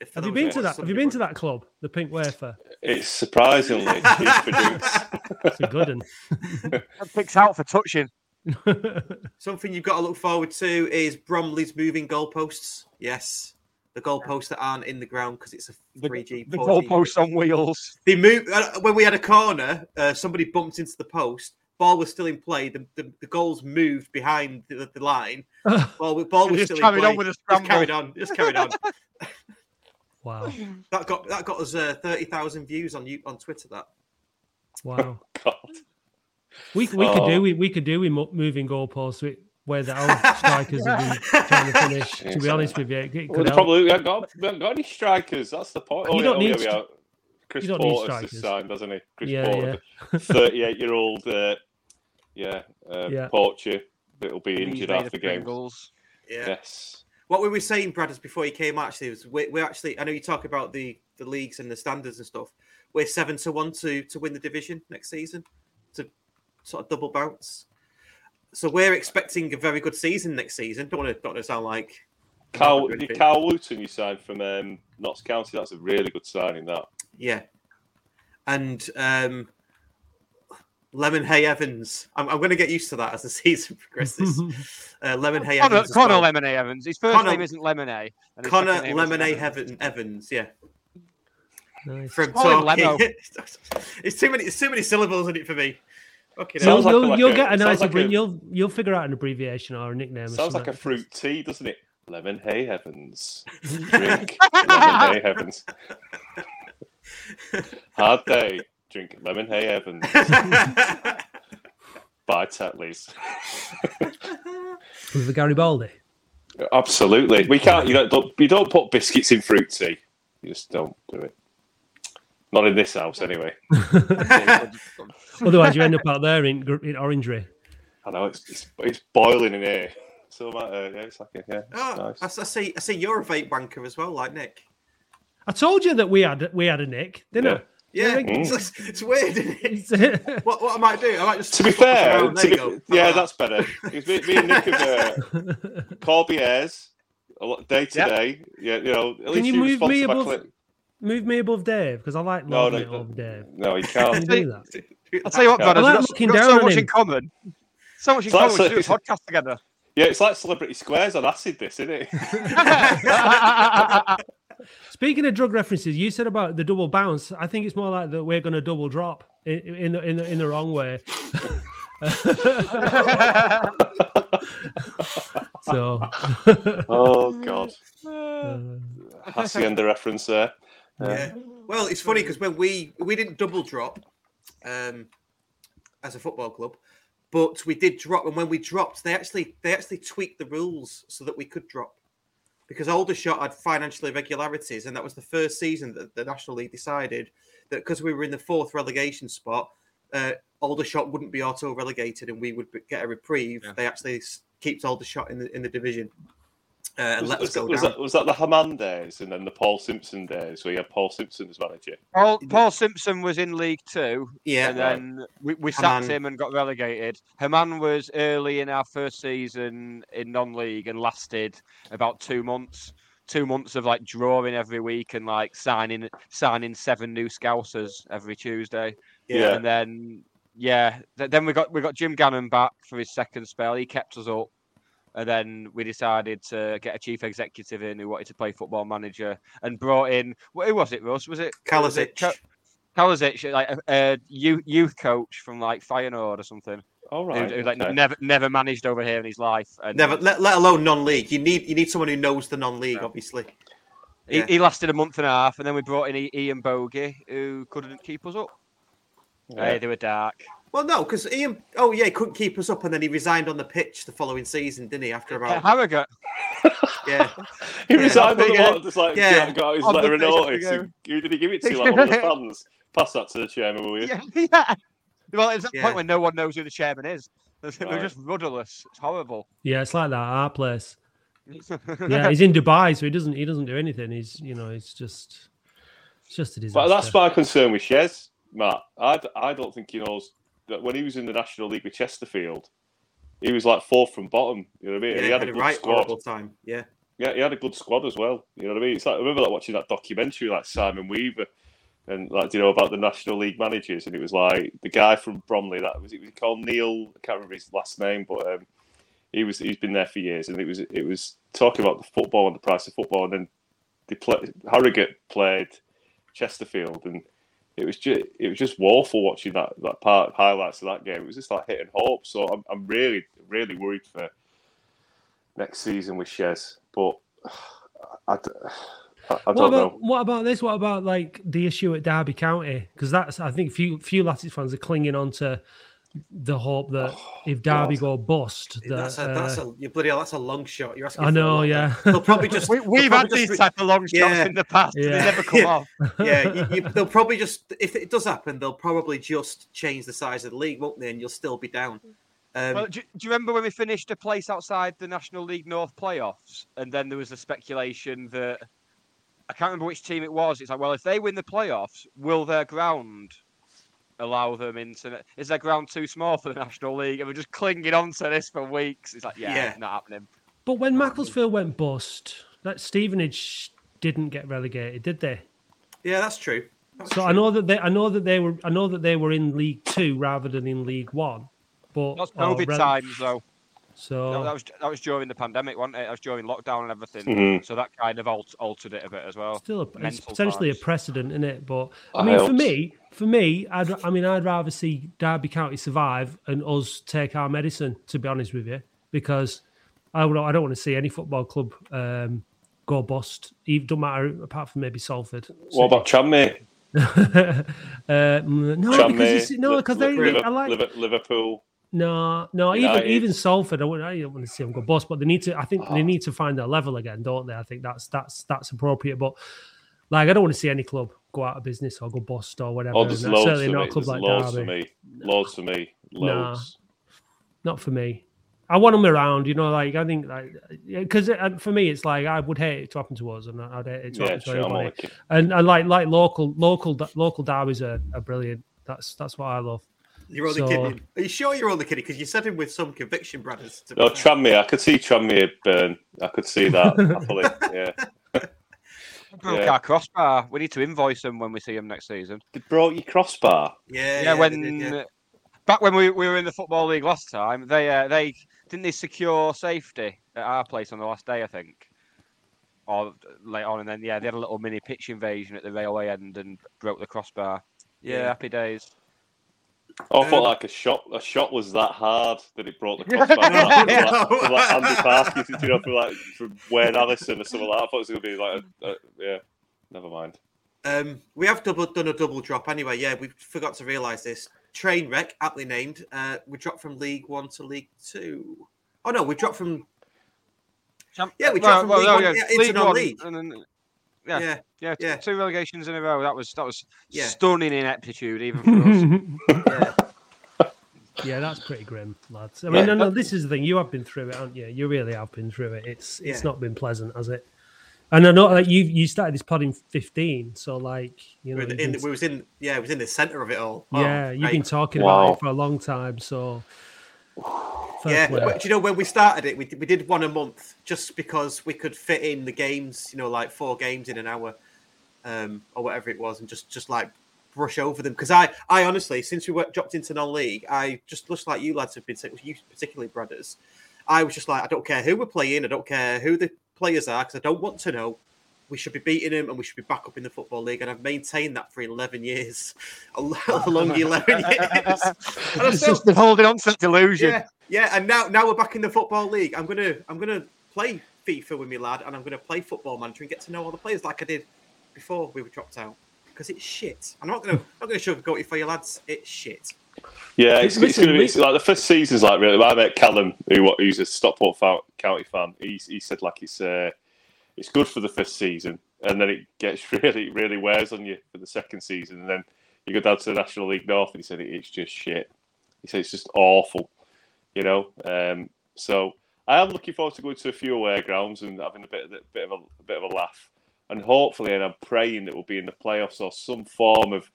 If Have you been to that? Have you been to that club, the Pink Wafer? It's surprisingly cheap for drinks. It's a good one. That picks out for touching. Something you've got to look forward to is Bromley's moving goalposts. Yes, the goalposts that aren't in the ground because it's a 3G. the 4G. goalpost on wheels. They moved uh, when we had a corner. Uh, somebody bumped into the post. Ball was still in play. The, the, the goals moved behind the, the line. Ball, ball was Just still carried in play. on with the Just scramble. carried on. Just carried on. wow, that got that got us uh, thirty thousand views on you on Twitter. That wow. God. We we could Oh. do we, we could do with moving goalposts with where the our strikers have been trying to finish. To be honest with you, it, it Well, help. probably we haven't, got, we haven't got any strikers. That's the point. You yeah, don't oh, need yeah, we stri- Chris you don't need Porter's just strikers. signed, doesn't he? Chris Yeah, Porter, thirty-eight-year-old. Uh, yeah, uh, Yeah. Poacher that'll be injured after half of the game. Pringles. yeah. Yes. What we were saying, Brad, is before you came actually was we, we're actually. I know you talk about the the leagues and the standards and stuff. We're seven to one to to win the division next season, to sort of double bounce. So we're expecting a very good season next season. Don't want to don't want to sound like Kyle, Kyle Wootton, you signed from um, Notts County. That's a really good signing. That. yeah. And um, Lemonheigh-Evans. I'm, I'm going to get used to that as the season progresses. uh, Lemon Hay Connor, Evans. Connor well. Lemonade Evans. His first Connor- name isn't Lemonade. and his Connor second name is Lemonade Evans. Evans. Yeah. Nice. From Call him talking. It's too many. It's too many syllables in it for me. Okay, You'll, like you'll, a- like you'll a- get a nice like abbre- a- you'll you'll figure out an abbreviation or a nickname. Sounds like a fruit tea, doesn't it? Lemon Hay Heavens. Drink Lemon Hay Heavens. Hard day. Drink Lemon Hay Heavens. By Tetley's. with the Garibaldi. Absolutely. We can't. You don't. don't- You don't put biscuits in fruit tea. You just don't do it. Not in this house, anyway. Otherwise, you end up out there in, gr- in orangery. I know it's it's, it's boiling in here. So uh, yeah, it's like a, yeah, Oh, nice. I, I see. I see. You're a vape wanker as well, like Nick. I told you that we had we had a nick, didn't Yeah, Yeah. it's, it's weird. Isn't it? What, what I might do? I might just To be fair, to be, go. How yeah, about that's better. It's me, me and Nick have uh, Corbières, a lot day to Yep. day. Yeah, you know, at Can least you move me above- click- Move me above Dave because I like No, lording no, it no. over Dave. No, you Can can't. you do that? that? I'll tell you what, Yeah. brothers, I like we've got, looking we've got down so much him. in common. So much in It's like common. We should do a podcast together. Yeah, it's like Celebrity Squares on acid, this, isn't it? Speaking of drug references, you said about the double bounce. I think it's more like that we're going to double drop in, in the in the in the wrong way. so oh God. Hacienda reference there. Uh, Yeah. Well, it's funny because when we we didn't double drop um, as a football club, but we did drop, and when we dropped, they actually they actually tweaked the rules so that we could drop because Aldershot had financial irregularities, and that was the first season that the National League decided that because we were in the fourth relegation spot, uh, Aldershot wouldn't be auto relegated, and we would get a reprieve. They actually keeps Aldershot in the in the division. Uh, and was, let was us go that, was, down. that, was that the Hamann days and then the Paul Simpson days where you had Paul Simpson as manager? Paul, Paul Simpson was in League Two. Yeah. And then we, we sacked him and got relegated. Hamann was early in our first season in non league and lasted about two months. Two months of like drawing every week and like signing signing seven new scousers every Tuesday. Yeah. And then yeah, th- then we got we got Jim Gannon back for his second spell. He kept us up. And then we decided to get a chief executive in who wanted to play football manager and brought in wh- who was it, Russ? Was it was it Kalezić. Kalezić, like a, a youth, youth coach from like Feyenoord or something. All Who, right. who, like okay. never never managed over here in his life. And Never, let, let alone non-league. You need you need someone who knows the non-league, obviously. he, yeah. he lasted a month and a half, and then we brought in Ian Bogie, who couldn't keep us up. Yeah. Hey, they were dark. Well, no, because Ian. Oh yeah, he couldn't keep us up, and then he resigned on the pitch the following season, didn't he? After about Harrogate. yeah, He resigned on the Yeah. lot, just like Yeah. yeah. got his On letter of pitch, notice. Who did he give it to? Like one of the fans. Pass that to the chairman, will you? Yeah, yeah. Well, it's that Yeah. point when no one knows who the chairman is. They're Right. just rudderless. It's horrible. Yeah, it's like that at our place. Yeah, he's in Dubai, so he doesn't he doesn't do anything. He's you know, it's just it's just a disaster. But that's my concern with Shez, Matt. I, d- I don't think he knows that when he was in the National League with Chesterfield, he was like fourth from bottom. You know what I mean? yeah, he had had a a good right squad. horrible time. Yeah, Yeah, he had a good squad as well. You know what I mean? It's like I remember like watching that documentary, like Simon Weaver, and like you know about the National League managers, and it was like the guy from Bromley. That was it was called Neil. I can't remember his last name, but um, he was he's been there for years, and it was it was talking about the football and the price of football, and then they play Harrogate played Chesterfield, and it was just it was just woeful watching that that part highlights of that game. It was just like hitting hope. So I'm I'm really really worried for next season with Shez, but I what don't about know. what about this? What about like the issue at Derby County? Because that's I think few few Latics fans are clinging on to the hope that if Derby God. go bust, that that's a that's uh, a you bloody hell, that's a long shot. You're asking. I know, lot there. yeah. They'll probably just. we, we've probably had just these re- type of long shots Yeah. in the past. Yeah. They never come Yeah. off. yeah, you, you, they'll probably just if it does happen, they'll probably just change the size of the league, won't they? And you'll still be down. Um, Well, do, do you remember when we finished a place outside the National League North playoffs, and then there was a speculation that I can't remember which team it was. It's like, well, if they win the playoffs, will their ground allow them into? Is their ground too small for the National League? And we're just clinging on to this for weeks. It's like, yeah, Yeah. not happening. But when Macclesfield went bust, that Stevenage didn't get relegated, did they? yeah, that's true. That's So I know that they, I know that they were, I know that they were in League Two rather than in League One. But That's or COVID rele- times, though. So No, that was that was during the pandemic, wasn't it? That was during lockdown and everything. Mhm. So that kind of alt- altered it a bit as well. still, a, it's Mental potentially times. a precedent, isn't it? But I I mean, for me, for me, I'd, I mean, I'd rather see Derby County survive and us take our medicine. To be honest with you, because I would, I don't want to see any football club um, go bust. Even don't matter apart from maybe Salford. What about Tranmere? uh, mm, no, because Tranmere, it's, no, because they, I like Liverpool. No, no, even United. even Salford. I, wouldn't, I don't want to see them go bust, but they need to. I think they ah. need to find their level again, don't they? I think that's that's that's appropriate. But like, I don't want to see any club go out of business or go bust or whatever. Oh, there's loads certainly for not me. a club There's like loads Derby. for me. Loads for me. Nah. Not for me. I want them around, you know. Like I think, like because uh, for me, it's like I would hate it to happen to us, and I'd hate it to Yeah, happen to sure. Anybody. only. And and like like local local local derbies are, are brilliant. That's that's what I love. You're only So- kidding. Are you sure you're only kidding? Because you said him with some conviction, Brothers. No, fair. Tranmere. I could see Tranmere burn. I could see that happily. Yeah. Broke Yeah. our crossbar. We need to invoice them when we see them next season. They broke your crossbar. Yeah, Yeah, they when did, yeah. back when we, we were in the football league last time, they uh, they didn't they secure safety at our place on the last day, I think, or late on, and then yeah, they had a little mini pitch invasion at the railway end and broke the crossbar. Yeah, Yeah. happy days. Oh, I thought Um, like a shot. A shot was that hard that it brought the Yeah. crossbar back. No, like, no. like Andy Parker, you know, from like from Wayne Allison or something like that. I thought it was going to be like, a, a, yeah, never mind. Um, we have double done a double drop anyway. Yeah, we forgot to realise this. Train wreck, aptly named. Uh, we dropped from League One to League Two. Oh no, we dropped from. Yeah, we dropped from Well, League well, One yeah, yeah, into League One, non-league. and then- yeah, Yeah, yeah, yeah. two relegations in a row. That was that was Yeah. stunning ineptitude, even for us. Yeah, that's pretty grim, lads. I mean, no, no, this is the thing. You have been through it, haven't you? You really have been through it. It's it's Yeah. not been pleasant, has it? And I know like you you started this pod in fifteen, so like you know, We, in, been- we was in. Yeah, it was in the centre of it all. Oh, yeah, you've right. been talking Wow. about it for a long time. So fair Yeah, do you know when we started it, we did, we did one a month just because we could fit in the games, you know, like four games in an hour, um, or whatever it was, and just just like brush over them. Because I, I honestly, since we were, dropped into non-league, I just just like you lads have been, you particularly brothers, I was just like, I don't care who we're playing, I don't care who the players are, because I don't want to know. We should be beating them, and we should be back up in the football league. And I've maintained that for eleven years, a lo- long eleven years. And I It's still- just been holding on to that delusion. yeah, yeah, and now now we're back in the football league. I'm gonna I'm gonna play FIFA with me lad, and I'm gonna play Football Manager and get to know all the players like I did before we were dropped out because it's shit. I'm not gonna I'm not gonna sugarcoat it for you lads. It's shit. Yeah, it's, it's Listen, going to be it's like the first season's like really. I met Callum, who who's a Stockport County fan. He he said like it's uh, it's good for the first season, and then it gets really really wears on you for the second season, and then you go down to the National League North, and he said it's just shit. He said it's just awful, you know. Um, so I am looking forward to going to a few away grounds and having a bit of a bit of a, a bit of a laugh, and hopefully, and I'm praying that we'll be in the playoffs or some form of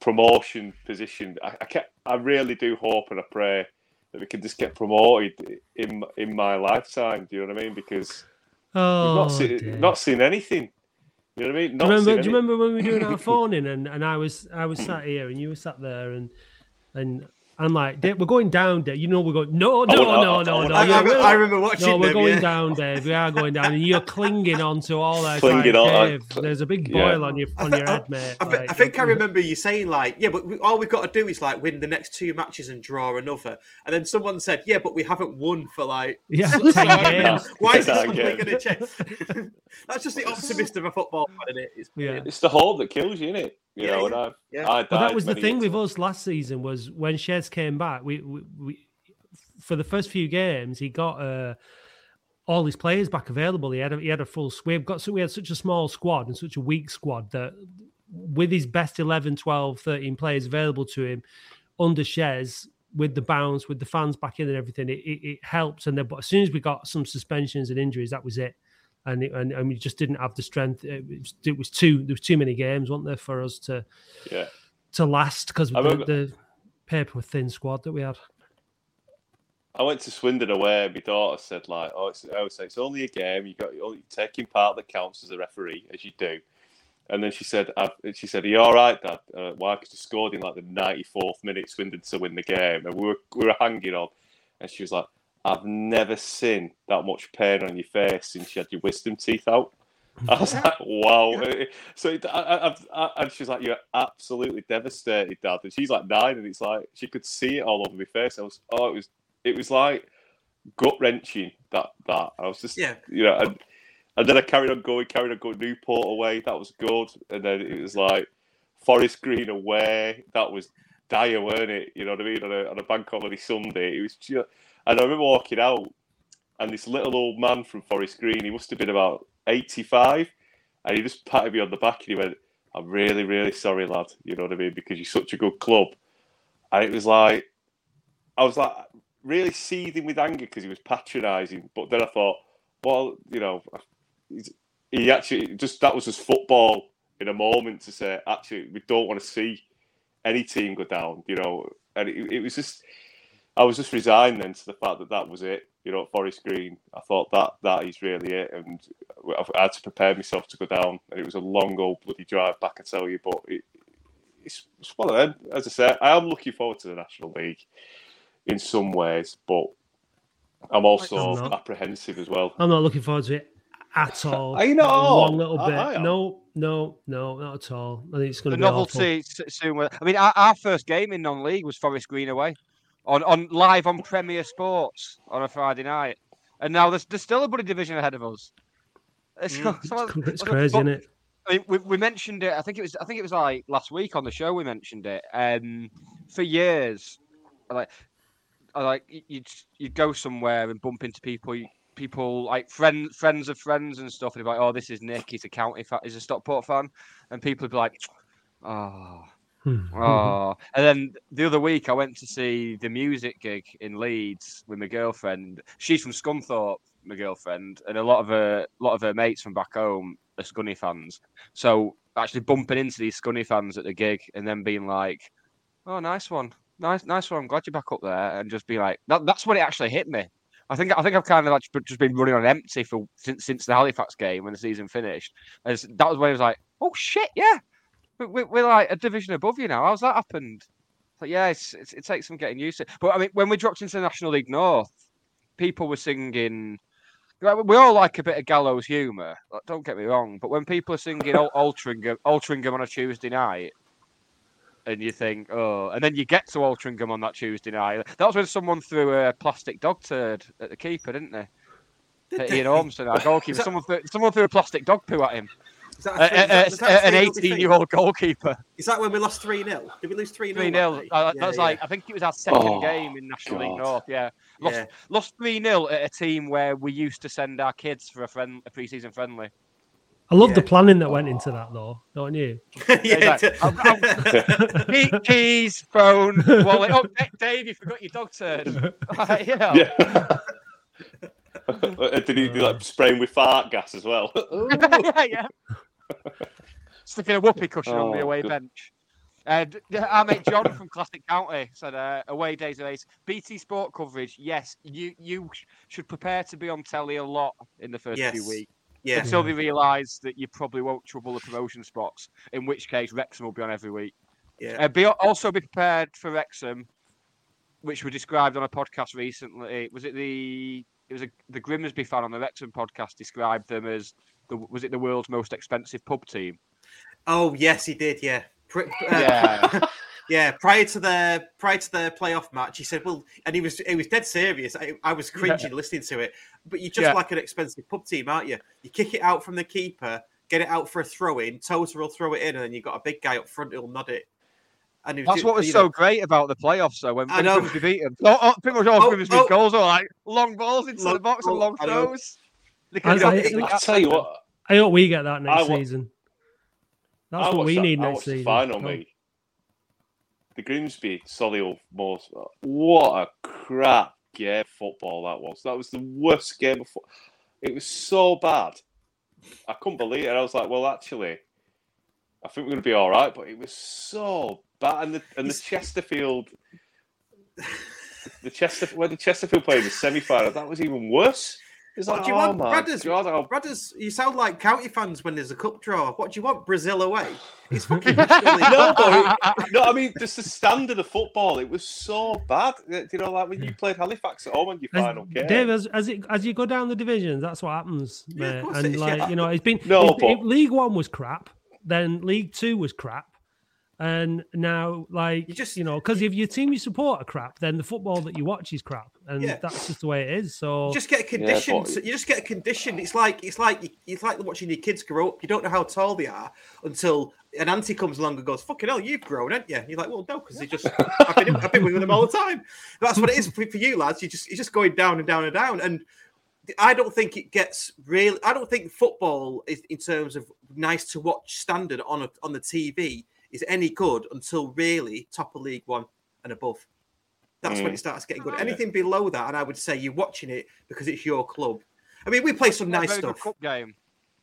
promotion position. I, I, I really do hope and I pray that we can just get promoted in in my lifetime. Do you know what I mean? Because oh, not seen not seen anything. You know what I mean? Do you remember? seen Do you remember when we were doing our phone in and, and I was I was sat here and you were sat there and and I'm like, we're going down, Dave. You know, we're going. No, no, oh, wanna- oh, oh, no, I no, wanna- no. I, I, I remember watching no, we're them. going yeah. down, Dave. We are going down, and you're clinging on to all that. Clinging like, on, I- there's a big yeah. boil on your on thi- your head, mate. I, thi- like, I think I remember you saying like, yeah, but we, all we've got to do is like win the next two matches and draw another. And then someone said, yeah, but we haven't won for like Yeah, so- so 10 long. games. Why is this Ten suddenly going to change? That's just the optimist of a football fan, isn't it? It's Yeah. It's the hope that kills you, innit? You Yeah, know, yeah. and I, Yeah. I But that died was the thing years with us last season was when Shez came back. We, we, we for the first few games he got uh, all his players back available. He had a, he had a full squad. Got so we had such a small squad and such a weak squad that with his best 11, 12, 13 players available to him under Shez with the bounce, with the fans back in and everything, it, it, it helped. And then, but as soon as we got some suspensions and injuries, that was it. And, it, and and we just didn't have the strength. It was, it was too there was too many games, weren't there, for us to Yeah. to last because I the, the paper thin squad that we had. I went to Swindon away, and my daughter said, like, oh, it's, I would say it's only a game. You got you're taking part that counts as a referee, as you do. And then she said, I've, she said, are you all right, Dad? Uh, why? Because you scored in like the 94th minute, Swindon to win the game, and we were we were hanging on. And she was like, I've never seen that much pain on your face since you had your wisdom teeth out. I was like, wow. So it, I, I, I, and she's like, you're absolutely devastated, Dad. And she's like nine, and it's like she could see it all over my face. I was, oh, it was, it was like gut wrenching. That that I was just, Yeah. you know, and, and then I carried on going, carried on going. Newport away, that was good. And then it was like Forest Green away, that was dire, weren't it? You know what I mean? On a, on a bank holiday Sunday, it was just. And I remember walking out, and this little old man from Forest Green, he must have been about 85, and he just patted me on the back and he went, I'm really, really sorry, lad. You know what I mean? Because you're such a good club. And it was like, I was like really seething with anger because he was patronising. But then I thought, well, you know, he actually just that was just football in a moment to say, actually, we don't want to see any team go down, you know. And it, it was just, I was just resigned then to the fact that that was it, you know, at Forest Green. I thought that that is really it, and I've- had to prepare myself to go down. And it was a long old bloody drive back, I tell you, but it, it's, it's one of them. As I said, I am looking forward to the National League in some ways, but I'm also I'm apprehensive as well. I'm not looking forward to it at all. Are you not? One little bit. I am. no, no, no, not at all. I think it's going the to be awful. novelty s- soon. will- I mean, our, our first game in non-league was Forest Green away, on on live on Premier Sports on a Friday night, and now there's there's still a bloody division ahead of us. It's, Mm, It's, cr- but- crazy, isn't it? I mean, we, we mentioned it. I think it was. I think it was like last week on the show. We mentioned it. Um, for years, like, I like you'd you'd go somewhere and bump into people. you- People like friends, friends of friends and stuff. And they'd be like, "Oh, this is Nick. He's a county fan. He's a Stockport fan." And people would be like, "Oh, oh." And then the other week, I went to see the music gig in Leeds with my girlfriend. She's from Scunthorpe, my girlfriend, and a lot of her, lot of her mates from back home are Scunny fans. So actually bumping into these Scunny fans at the gig and then being like, "Oh, nice one, nice, nice one. I'm glad you're back up there," and just be like, that, "That's when it actually hit me." I think I think I've kind of like just been running on empty for since since the Halifax game when the season finished. And that was when I was like, "Oh shit, yeah, we, we, we're like a division above you now." How's that happened? It's like, yeah, it's, it's, it takes some getting used to. But I mean, when we dropped into the National League North, people were singing. We all like a bit of gallows humour. Don't get me wrong, but when people are singing Al- Altrincham, Altrincham on a Tuesday night, and you think, oh, and then you get to Altrincham on that Tuesday night. That was when someone threw a plastic dog turd at the keeper, didn't they? At they? Ian Ormston, our goalkeeper. That- Someone, threw, someone threw a plastic dog poo at him. Is that a three- is that- uh, that a uh, an 18-year-old goalkeeper. Is that when we lost 3 0? Did we lose 3 0? Three 0 uh, That was like I think it was our second Oh, game in National League North. Yeah, lost Yeah. lost three 0 at a team where we used to send our kids for a friend a pre-season friendly. I love the planning that went into that, though. Don't you? yeah, like, "I've got key- keys, phone, wallet. Oh, Dave, you forgot your dog turd. Like. Yeah. Uh, Did he do like spraying with fart gas as well? yeah, yeah. Sticking a whoopee cushion on the Oh, away good. bench. And yeah, our mate John from Classic County said, uh, "Away days of ace, BT Sport coverage. Yes, you you sh- should prepare to be on telly a lot in the first few weeks yeah. until they realise that you probably won't trouble the promotion spots. In which case, Wrexham will be on every week. yeah. Uh, be also be prepared for Wrexham, which were described on a podcast recently. Was it the it was a, the Grimsby fan on the Wrexham podcast described them as the was it the world's most expensive pub team? Oh, yes, he did, yeah. Uh, Yeah. Yeah, prior to the prior to the playoff match, he said, "Well," and he was he was dead serious. I, I was cringing listening to it. But you're just Yeah. like an expensive pub team, aren't you? You kick it out from the keeper, get it out for a throw in. Tozer will throw it in, and then you've got a big guy up front who'll nod it. And That's do- what was so know, great about the playoffs, though. When, I when know. Grimsby beat them, oh, oh, pretty much all Oh, Grimsby's oh. goals were like long balls into Long the box and oh, long throws. I- could I- go- I tell you what, I hope we get that next I wa- season. That's I what we that- need I next watched the season. final, Oh. mate. The Grimsby Solihull Moors. What a crap game of football that was. That was the worst game of football. It was so bad. I couldn't believe it. I was like, well, actually, I think we're going to be all right. But it was so bad. And the and the Chesterfield, the Chester when the Chesterfield played the semi final, that was even worse. It's What like, do you oh want, my brothers? god, oh, Brothers, you sound like county fans when there's a cup draw. What do you want? Brazil away? It's fucking no, but it- no, I mean just the standard of football. It was so bad. You know, like when you played Halifax at home in your As- final game. Dave, as, as it as you go down the divisions, that's what happens, Yeah, mate. course and it is, like yeah. you know, it's been No, if- if but- League One was crap, then League Two was crap, and now like You just- you know, because if your team you support are crap, then the football that you watch is crap, and Yeah. that's just the way it is. So You just get a condition. but- you just get a condition. It's like it's like it's like watching your kids grow up. You don't know how tall they are until an auntie comes along and goes, "Fucking hell, you've grown, haven't you?" You're like, "Well, no, because they just I've been, I've been with them all the time." That's what it is for, for you lads. You just you're just going down and down and down. And I don't think it gets real. I don't think football is in terms of nice to watch standard on a, on the TV is any good until really top of League One and above. That's when Mm. it starts getting good. Anything below that, and I would say you're watching it because it's your club. I mean, we play some Not a nice very good stuff. cup game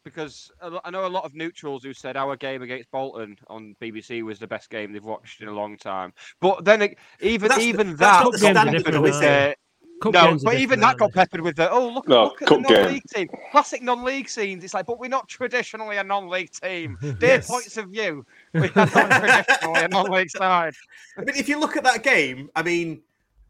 because I know a lot of neutrals who said our game against Bolton on BBC was the best game they've watched in a long time. But then it, even that's the- even that's that not the got standard, peppered though, with is the Cup no, games but even that got peppered with the oh look, No, look at the non-league team, classic non-league scenes. It's like, but we're not traditionally a non-league team. Dear Yes. points of view, we are not traditionally a non-league side. I mean, if you look at that game, I mean,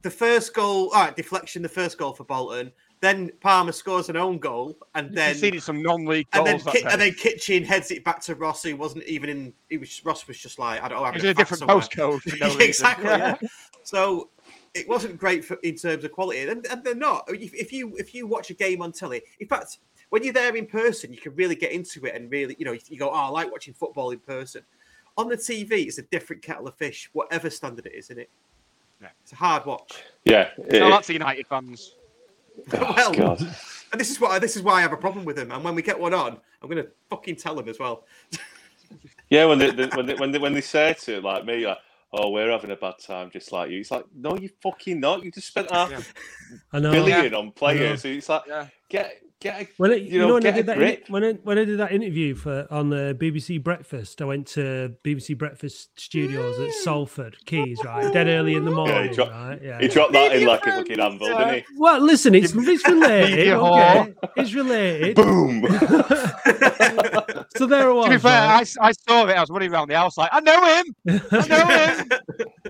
the first goal, all right, deflection, the first goal for Bolton. Then Palmer scores an own goal, and then conceded some non-league and then, goals that Ki- and then Kitchen heads it back to Ross, who wasn't even in. He was Ross was just like I don't know. It was in a different postcode for no reason. exactly. Yeah. Yeah. So it wasn't great for, in terms of quality, and, and they're not. If, if you if you watch a game on telly, in fact, when you're there in person, you can really get into it and really, you know, you go, "Oh, I like watching football in person." On the TV, it's a different kettle of fish, whatever standard it is, isn't it? Yeah. It's a hard watch. Yeah. So it- that's the United fans. well, oh, God. and this is what this is why I have a problem with them. And when we get one on, I'm going to fucking tell them as well. Yeah, when they, they when they, when they when they say to it like me, like, "Oh, we're having a bad time," just like you. It's like, no, you fucking not. You just spent half I know. billion Yeah. on players. It's like, Yeah. get get a, When it, you you, know, know, when I get a did that grip. when I, when I did that interview for on the BBC Breakfast, I went to BBC Breakfast Studios at mm. Salford Quays, right, dead early in the Yeah, morning, he, dropped, right? Yeah. he dropped that in like a fucking anvil, didn't he? Well, listen, it's it's related. Okay, it's related. Boom. So there I was. To be fair, I, right? s- I saw it. I was running around the house like, I know him. I know him.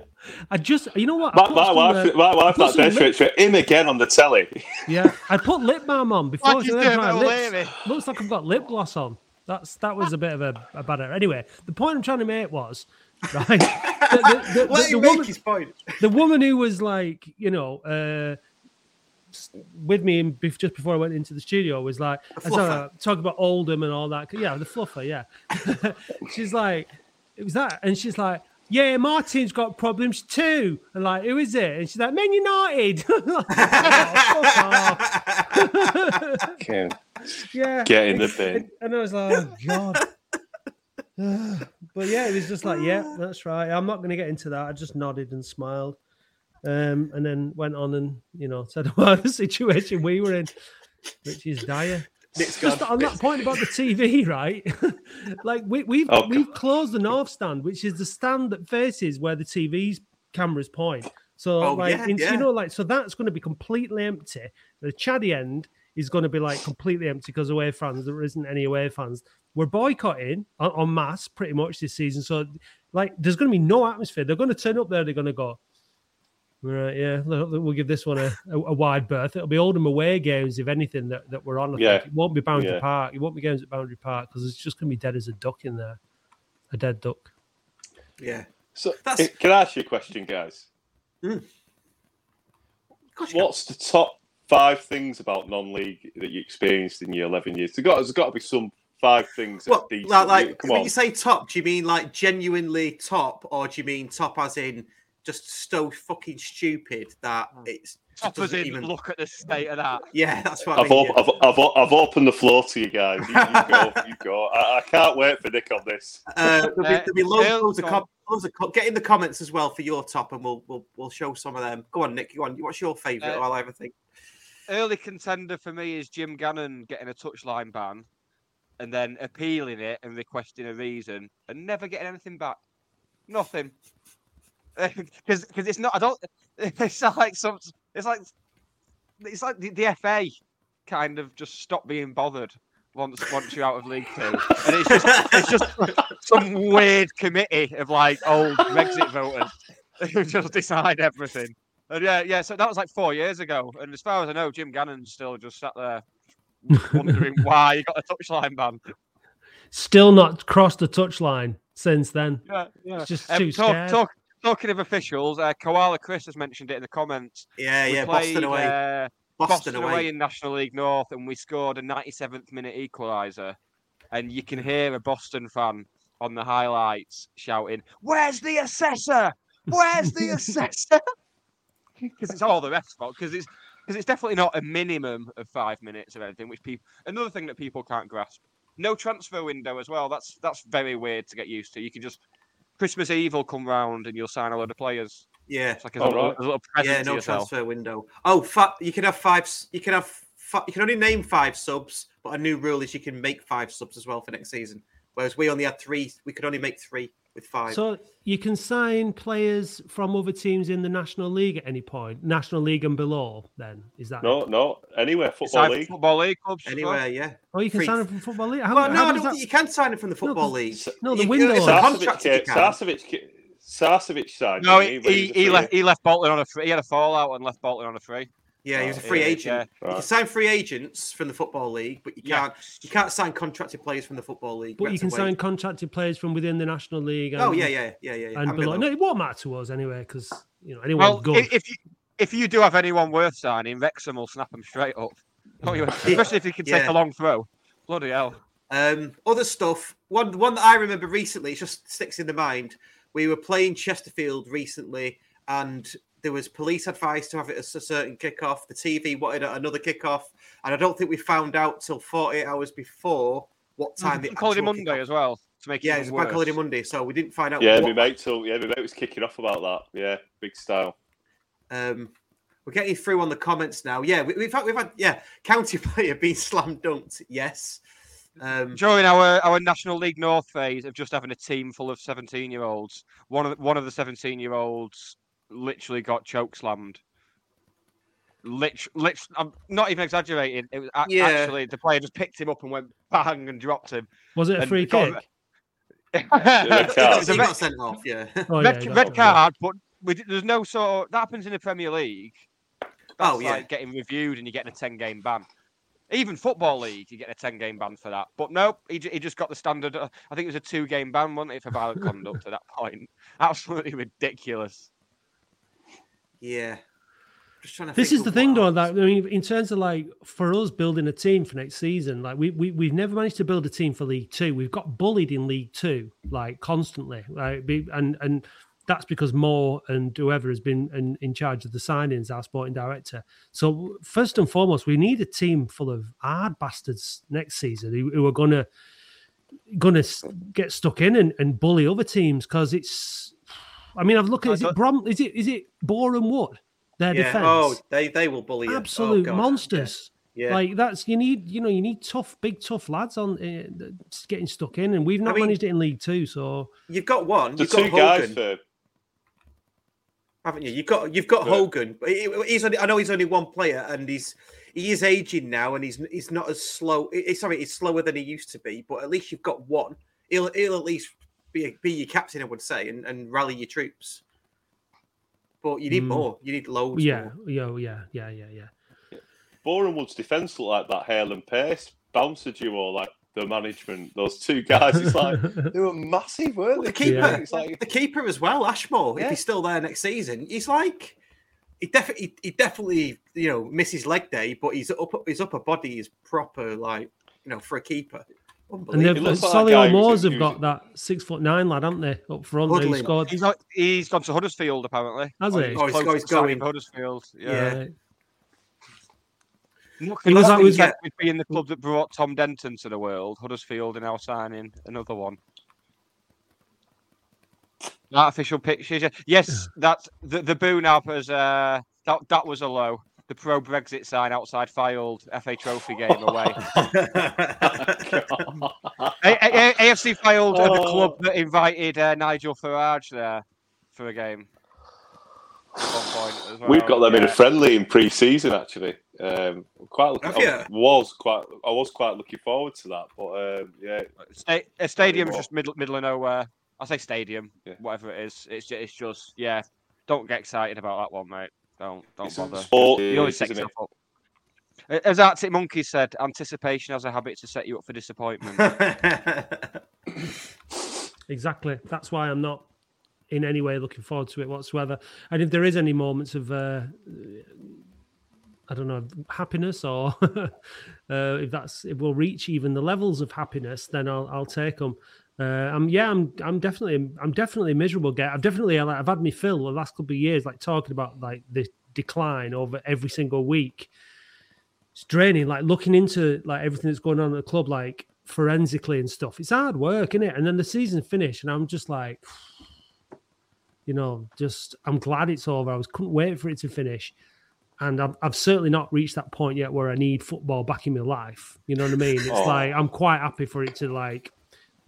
I just, you know what? I My, put my some, wife, uh, my wife, put that some day, lip- straight, straight, him again on the telly. Yeah, I put lip balm on before. Like he's so my it lips- Amy. looks like I've got lip gloss on. That's that was a bit of a, a bad error. Anyway, the point I'm trying to make was right. The, the, the, Let the, him the make woman, his point. the woman who was like, you know, uh, s- with me in, just before I went into the studio was like, I fluffer. started talking about Oldham and all that. Yeah, the fluffer. Yeah, she's like, it was that, and she's like. Yeah, Martin's got problems too. And like, who is it? And she's like, Man United. Oh, fuck off. Okay. yeah. Get in the bin. And, and I was like, oh god. but yeah, it was just like, yeah, that's right. I'm not going to get into that. I just nodded and smiled, um, and then went on and you know said about the situation we were in, which is dire. Just gone. on that point about the TV, right? like we, we've Oh, we've closed the north stand, which is the stand that faces where the TV's cameras point. So Oh, like yeah, in- yeah. you know, like so that's going to be completely empty. The Chaddy end is going to be like completely empty because away fans there isn't any away fans. We're boycotting on, en masse pretty much this season. So like there's going to be no atmosphere. They're going to turn up there. They're going to go. Right, uh, yeah. look, look, We'll give this one a, a, a wide berth. It'll be Oldham away games, if anything, that, that we're on. I Yeah. think. It won't be Boundary Yeah. Park. It won't be games at Boundary Park because it's just going to be dead as a duck in there. A dead duck. Yeah. So, That's- can I ask you a question, guys? Mm. Gosh, you What's the top five things about non-league that you experienced in your eleven years? There's got, there's got to be some five things. that What, decent. like, like come when on. you say top, do you mean like genuinely top, or do you mean top as in just so fucking stupid that it's just doesn't in, even? look at the state of that. Yeah, that's what I I've, mean. op- I've, I've, I've opened the floor to you guys. You, you go, you go. I, I can't wait for Nick on this. Uh, there'll be, Uh, there'll be loads, loads of com- loads of com- get in the comments as well for your top, and we'll we'll we'll show some of them. Go on, Nick. Go on. What's your favourite? Uh, while I have a think. Early contender for me is Jim Gannon getting a touchline ban and then appealing it and requesting a reason and never getting anything back. Nothing. Because because it's not. I don't. It's like some. It's like it's like the, the FA kind of just stopped being bothered once once you're out of League Two, and it's just it's just some weird committee of like old Brexit voters who just decide everything. And yeah, yeah. So that was like four years ago, and as far as I know, Jim Gannon's still just sat there wondering why he got a touchline ban. Still not crossed the touchline since then. Yeah, yeah. It's just Um, too talk- scared. talk- talking of officials, uh, Koala Chris has mentioned it in the comments. Yeah, We yeah. Boston played, away. uh, Boston, Boston away. away in National League North, and we scored a 97th minute equaliser. And you can hear a Boston fan on the highlights shouting, "Where's the assessor? Where's the assessor?" Because it's all the refs' fault. Because it's because it's definitely not a minimum of five minutes or anything. Which people another thing that people can't grasp. No transfer window as well. That's that's very weird to get used to. You can just Christmas Eve will come round and you'll sign a load of players. Yeah. It's like a, Oh, little, right. a little present Yeah, no yourself. transfer window. Oh, fa- you can have five. You can have. Fi- you can only name five subs, but a new rule is you can make five subs as well for next season. Whereas we only had three. We could only make three with five. So you can sign players from other teams in the National League at any point, National League and below. Then is that No, no, anywhere It's football either league. Football league clubs. Anywhere, yeah. Oh, you can Free- sign them from football league. How, Well, no, how I don't that- think you can sign it from the football 'cause- league. no, the You- window It's a Sarcevic contract if you Sarcevic, can. Sarcevic, Sarcevic signed. No, didn't he, he, he left. He left Bolton on a free. He had a fallout and left Bolton on a free. Yeah, he was a Oh, free yeah, agent. yeah. You can sign free agents from the football league, but you can't you can't sign contracted players from the football league. But you can sign contracted players from within the National League. And, Oh yeah, yeah, yeah, yeah. yeah. And And below. below. No, it won't matter to us anyway because you know anyone's Well, good. if you if you do have anyone worth signing, Wrexham will snap them straight up. Oh, Especially if you can take Yeah. a long throw. Bloody hell. Um, other stuff. One one that I remember recently, it just sticks in the mind. We were playing Chesterfield recently, and there was police advice to have it as a certain kickoff. The TV wanted another kickoff, and I don't think we found out till 48 hours before what time the Bank holiday actual Monday kickoff- as well to make it Yeah, it even was a bank holiday Monday, so we didn't find out. Yeah, what, my mate told, yeah, my mate was kicking off about that. Yeah, big style. Um, we're getting through on the comments now. Yeah, we, we've had, we've had yeah, county player being slam dunked. Yes. Um, During our, our National League North phase of just having a team full of 17 year olds, one of the, one of the 17 year olds literally got choke slammed. Lit, lit, I'm not even exaggerating. It was a- Yeah. actually the player just picked him up and went bang and dropped him. Was it a free kick? he It got, was a red- got sent off. Yeah. Oh, red, he got red card, but we, there's no sort. That happens in the Premier League. That's Oh, yeah. like getting reviewed and you're getting a 10 game ban. Even football league, you get a 10 game ban for that. But nope, he, he just got the standard. uh, I think it was a two game ban, wasn't it, for violent conduct at that point? Absolutely ridiculous. Yeah. Just trying to. This is the thing, though. That I mean, in terms of like for us building a team for next season, like we we we've never managed to build a team for League Two. We've got bullied in League Two, like constantly, like and and that's because Moore and whoever has been in, in charge of the signings, our sporting director. So first and foremost, we need a team full of hard bastards next season who, who are gonna gonna get stuck in and, and bully other teams because it's. I mean, I've looked at is it Brom? Is it is it Boreham Wood? Their Yeah. defense Oh, they they will bully you. Oh, absolute God. monsters. Yeah. Like that's you need you know you need tough big tough lads on uh, getting stuck in, and we've not mean- managed it in League Two. So You've got one. The You've two got guys Hogan, for haven't you? You've got you've got Yeah. Hogan. He's only, I know he's only one player, and he's he is aging now, and he's he's not as slow. he- he- Sorry, he's slower than he used to be. But at least you've got one. He'll he'll at least be be your captain, I would say, and, and rally your troops. But you need Mm. more. You need loads. yeah, more. yeah, yeah, yeah, yeah, yeah. Boreham Wood's defence looked like that Hale and Pace bouncer duo, like the management. Those two guys, it's like they were massive, weren't they? The they? keeper, Yeah. It's like the keeper as well, Ashmore. If he's still there next season, he's like he definitely he definitely you know misses leg day, but his up his upper body is proper like you know for a keeper. And Unbelievable. they've like Solly that guy Moors who's have got that six foot nine lad, haven't they, up front? Who Hudlin. scored. He's, not, he's gone to Huddersfield, apparently. Has he? Oh, he's- close oh, he's to going. for Huddersfield. Yeah. Yeah. Look, He was- look, I was- said we'd in the club that brought Tom Denton to the world. Huddersfield and now signing another one. Artificial pictures. Yes, that's the the boo now has uh that that was a low. The pro Brexit sign outside Fylde FA Trophy game away. A- A- A- AFC Fylde are the club that invited uh, Nigel Farage there for a game. At one point as We've got them in a friendly in pre-season actually. Um, quite looking, I was quite I was quite looking forward to that, but um, yeah, Sta- a stadium's Anymore. just middle middle of nowhere. I say stadium, Yeah. whatever it is. It's just, it's just yeah. Don't get excited about that one, mate. Don't don't it's bother. sport, You always set isn't yourself up. As Arctic Monkey said, anticipation has a habit to set you up for disappointment. Exactly. That's why I'm not in any way looking forward to it whatsoever. And if there is any moments of, uh, I don't know, happiness or uh, if that's if we'll reach even the levels of happiness, then I'll I'll take them. Uh, I'm yeah, I'm I'm definitely I'm definitely miserable. Get I've definitely I've had me fill the last couple of years like talking about like the decline over every single week. It's draining. Like looking into like everything that's going on at the club, like forensically and stuff. It's hard work, isn't it? And then the season finished, and I'm just like, you know, just I'm glad it's over. I was couldn't wait for it to finish, and I've, I've certainly not reached that point yet where I need football back in my life. You know what I mean? It's Oh. like I'm quite happy for it to like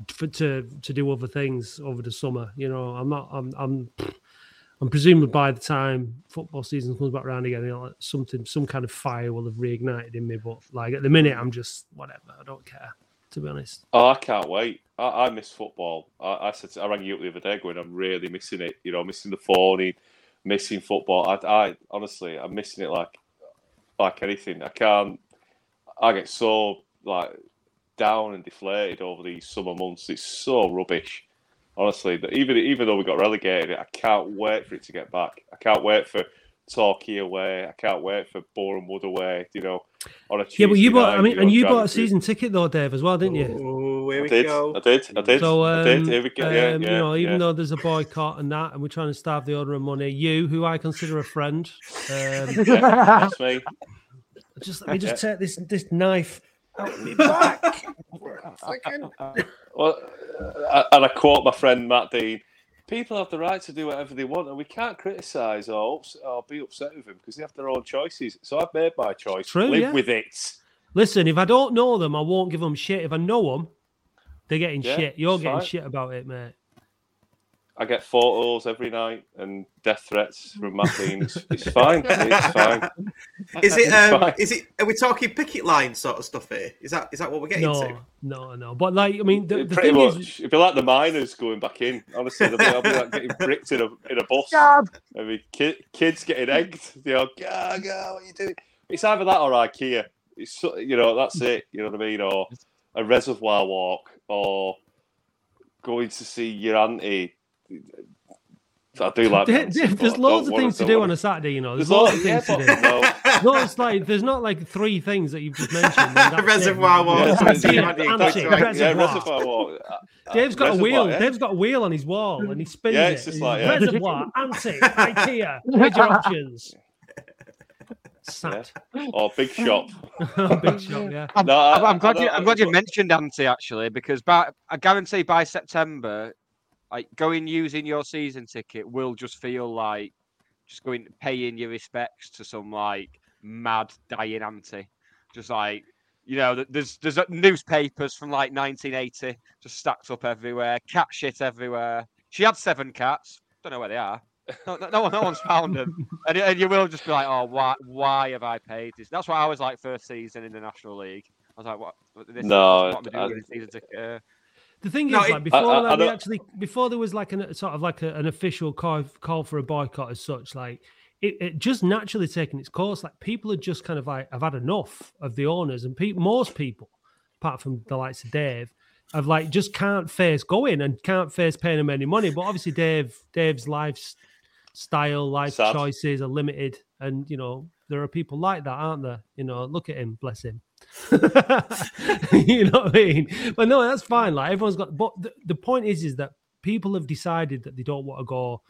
for to to do other things over the summer. You know, I'm not. I'm. I'm. I'm presuming by the time football season comes back around again, you know, something, some kind of fire will have reignited in me. But like at the minute, I'm just whatever. I don't care, to be honest. Oh, I can't wait. I, I miss football. I, I said to- I rang you up the other day going, I'm really missing it. You know, missing the phoning, missing football. I, I honestly, I'm missing it like like anything. I can't. I get so like down and deflated over these summer months. It's so rubbish, honestly. That even even though we got relegated, I can't wait for it to get back. I can't wait for Torquay away. I can't wait for Boreham Wood away. You know, on a Yeah, but you Tuesday bought. I mean, you know, and you bought a through- season ticket though, Dave, as well, didn't you? Oh, here I we did. go. I did. I did. So, I um, did. Here we go. Yeah, um, yeah, you know, even yeah. though there's a boycott and that, and we're trying to starve the order of money, you, who I consider a friend, um, Yeah, that's me. just let me just Yeah. take this this knife out of my back. Well, uh, and I quote my friend Matt Dean: "People have the right to do whatever they want, and we can't criticise or, ups- or be upset with them because they have their own choices. So I've made my choice. True, Live yeah. with it. Listen, if I don't know them, I won't give them shit. If I know them, they're getting Yeah, shit. You're getting fine. shit about it, mate. I get photos every night and death threats from my Dean. It's, it's fine. It's fine. Is it? It's Um, fine. is it? Are we talking picket line sort of stuff here? Is that? Is that what we're getting No, to? no, no. But like, I mean, the, the Pretty thing much. is, It'd be like the miners going back in. Honestly, they'll be, I'll be like getting bricked in a in a bus. God. I mean, ki- kids getting egged. You know, go, go, what are you doing? It's either that or IKEA. It's you know that's it. You know what I mean? Or a reservoir walk, or going to see your auntie. I do like. There- dancing, there- there's loads of wanna- things to don't do wanna- on a Saturday, you know. There's, There's loads of things yeah, to do. but no, it's like there's not like three things that you've just mentioned. and. Reservoir walk, Yeah, yeah, Yeah, reservoir. reservoir walk. Dave's got a wheel. yeah. Dave's got a wheel on his wall, and he spins Yeah, it. it's just like, yeah. reservoir, anti, IKEA. Where's your options? Sat. Or oh, big shop. Oh, big shop, yeah. I'm, No, I- I'm- I'm glad you. I'm glad you mentioned Ante actually, because by, I guarantee by September, like going using your season ticket will just feel like just going paying your respects to some like mad dying Ante. Just like you know, there's there's uh, newspapers from like 1980 just stacked up everywhere, cat shit everywhere. She had seven cats. Don't know where they are. No, no, no one, no one's found them, and, and you will just be like, "Oh, why, why have I paid this?" That's why I was like first season in the National League. I was like, "What? This, No, what am I doing I- The thing No, is, it- like before, I- I like, we actually before there was like an sort of like a, an official call call for a boycott as such, like it, it just naturally taken its course. Like people are just kind of like have had enough of the owners, and pe- most people, apart from the likes of Dave, have like just can't face going and can't face paying them any money. But obviously, Dave Dave's lifestyle, life Sad. choices are limited, and you know there are people like that, aren't there? You know, look at him, bless him. you know what I mean? But no, that's fine. Like everyone's got. But the, the point is, is that people have decided that they don't want to go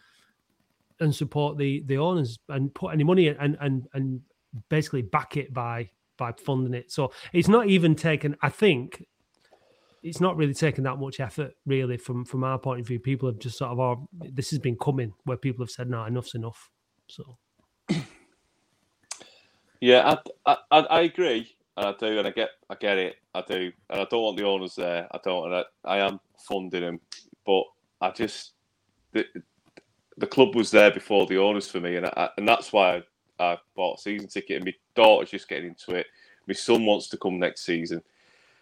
and support the the owners and put any money in and and and basically back it by by funding it. So it's not even taken. I think it's not really taken that much effort, really, from from our point of view. People have just sort of, oh, this has been coming, where people have said, no, enough's enough. So Yeah, I, I I agree, and I do, and I get, I get it, I do, and I don't want the owners there. I don't, and I, I am funding them, but I just the the club was there before the owners for me, and I, and that's why I, I bought a season ticket. And my daughter's just getting into it. My son wants to come next season.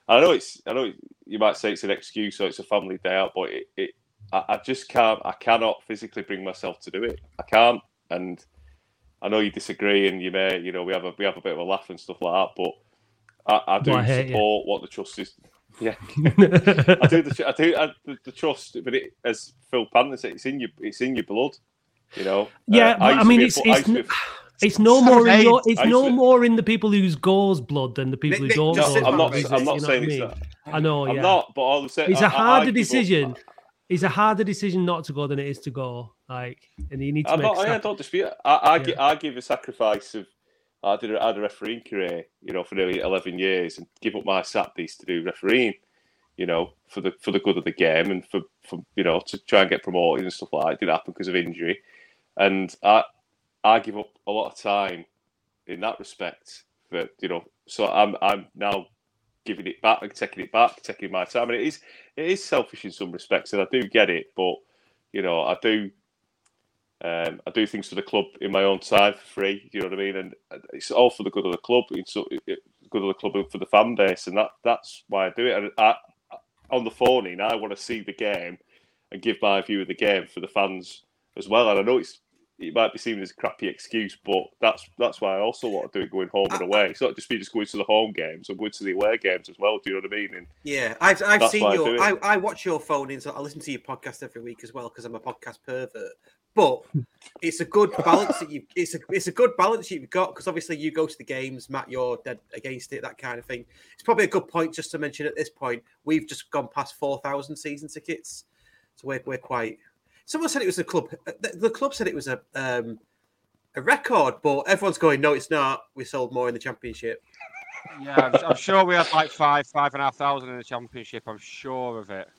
I know it's, I know you might say it's an excuse or it's a family day out, but it, it I, I just can't, I cannot physically bring myself to do it. I can't, and. I know you disagree, and you may, you know, we have a we have a bit of a laugh and stuff like that, but I, I do But I hate you. support what the trust is. Yeah, I do. The, I do I, the, the trust, but it, as Phil Panton said, it's in your it's in your blood. You know. yeah, Uh, but used I mean, be a it's it's, n- a- it's no So more in your, it's no to- more in the people whose goes blood than the people who Nick, don't. just go sit I'm not. mate. I'm not know saying what it's that. I know, I'm yeah. not. But all I'm saying, It's a a harder decision. I, It's a harder decision not to go than it is to go. Like, and you need to I'm make. not, I don't dispute. it. I, I, Yeah. gi- I give a sacrifice of. I did. A, I had a refereeing career, you know, for nearly eleven years, and give up my Saturdays to do refereeing, you know, for the for the good of the game and for, for you know to try and get promoted and stuff like that. It didn't happen because of injury, and I I give up a lot of time in that respect. For you know, so I'm I'm now giving it back and taking it back, taking my time, and it is it is selfish in some respects, and I do get it, but you know, I do um, I do things for the club in my own time for free. You know what I mean? And it's all for the good of the club. It's so- good of the club and for the fan base, and that that's why I do it. And I, on the phone I want to see the game and give my view of the game for the fans as well. And I know it's it might be seen as a crappy excuse, but that's that's why I also want to do it going home and away. It's not just me just going to the home games, I'm going to the away games as well. Do you know what I mean? And Yeah, I've, I've seen why I your. I, I watch your phone in, so I listen to your podcast every week as well because I'm a podcast pervert. But it's a good balance that you. It's a it's a good balance you've got because obviously you go to the games, Matt. You're dead against it, that kind of thing. It's probably a good point just to mention at this point. We've just gone past four thousand season tickets, so we're we're quite. Someone said it was a club. The, the club said it was a um, a record, but everyone's going, no, it's not. We sold more in the championship. Yeah, I'm, I'm sure we had like five, five and a half thousand in the championship. I'm sure of it.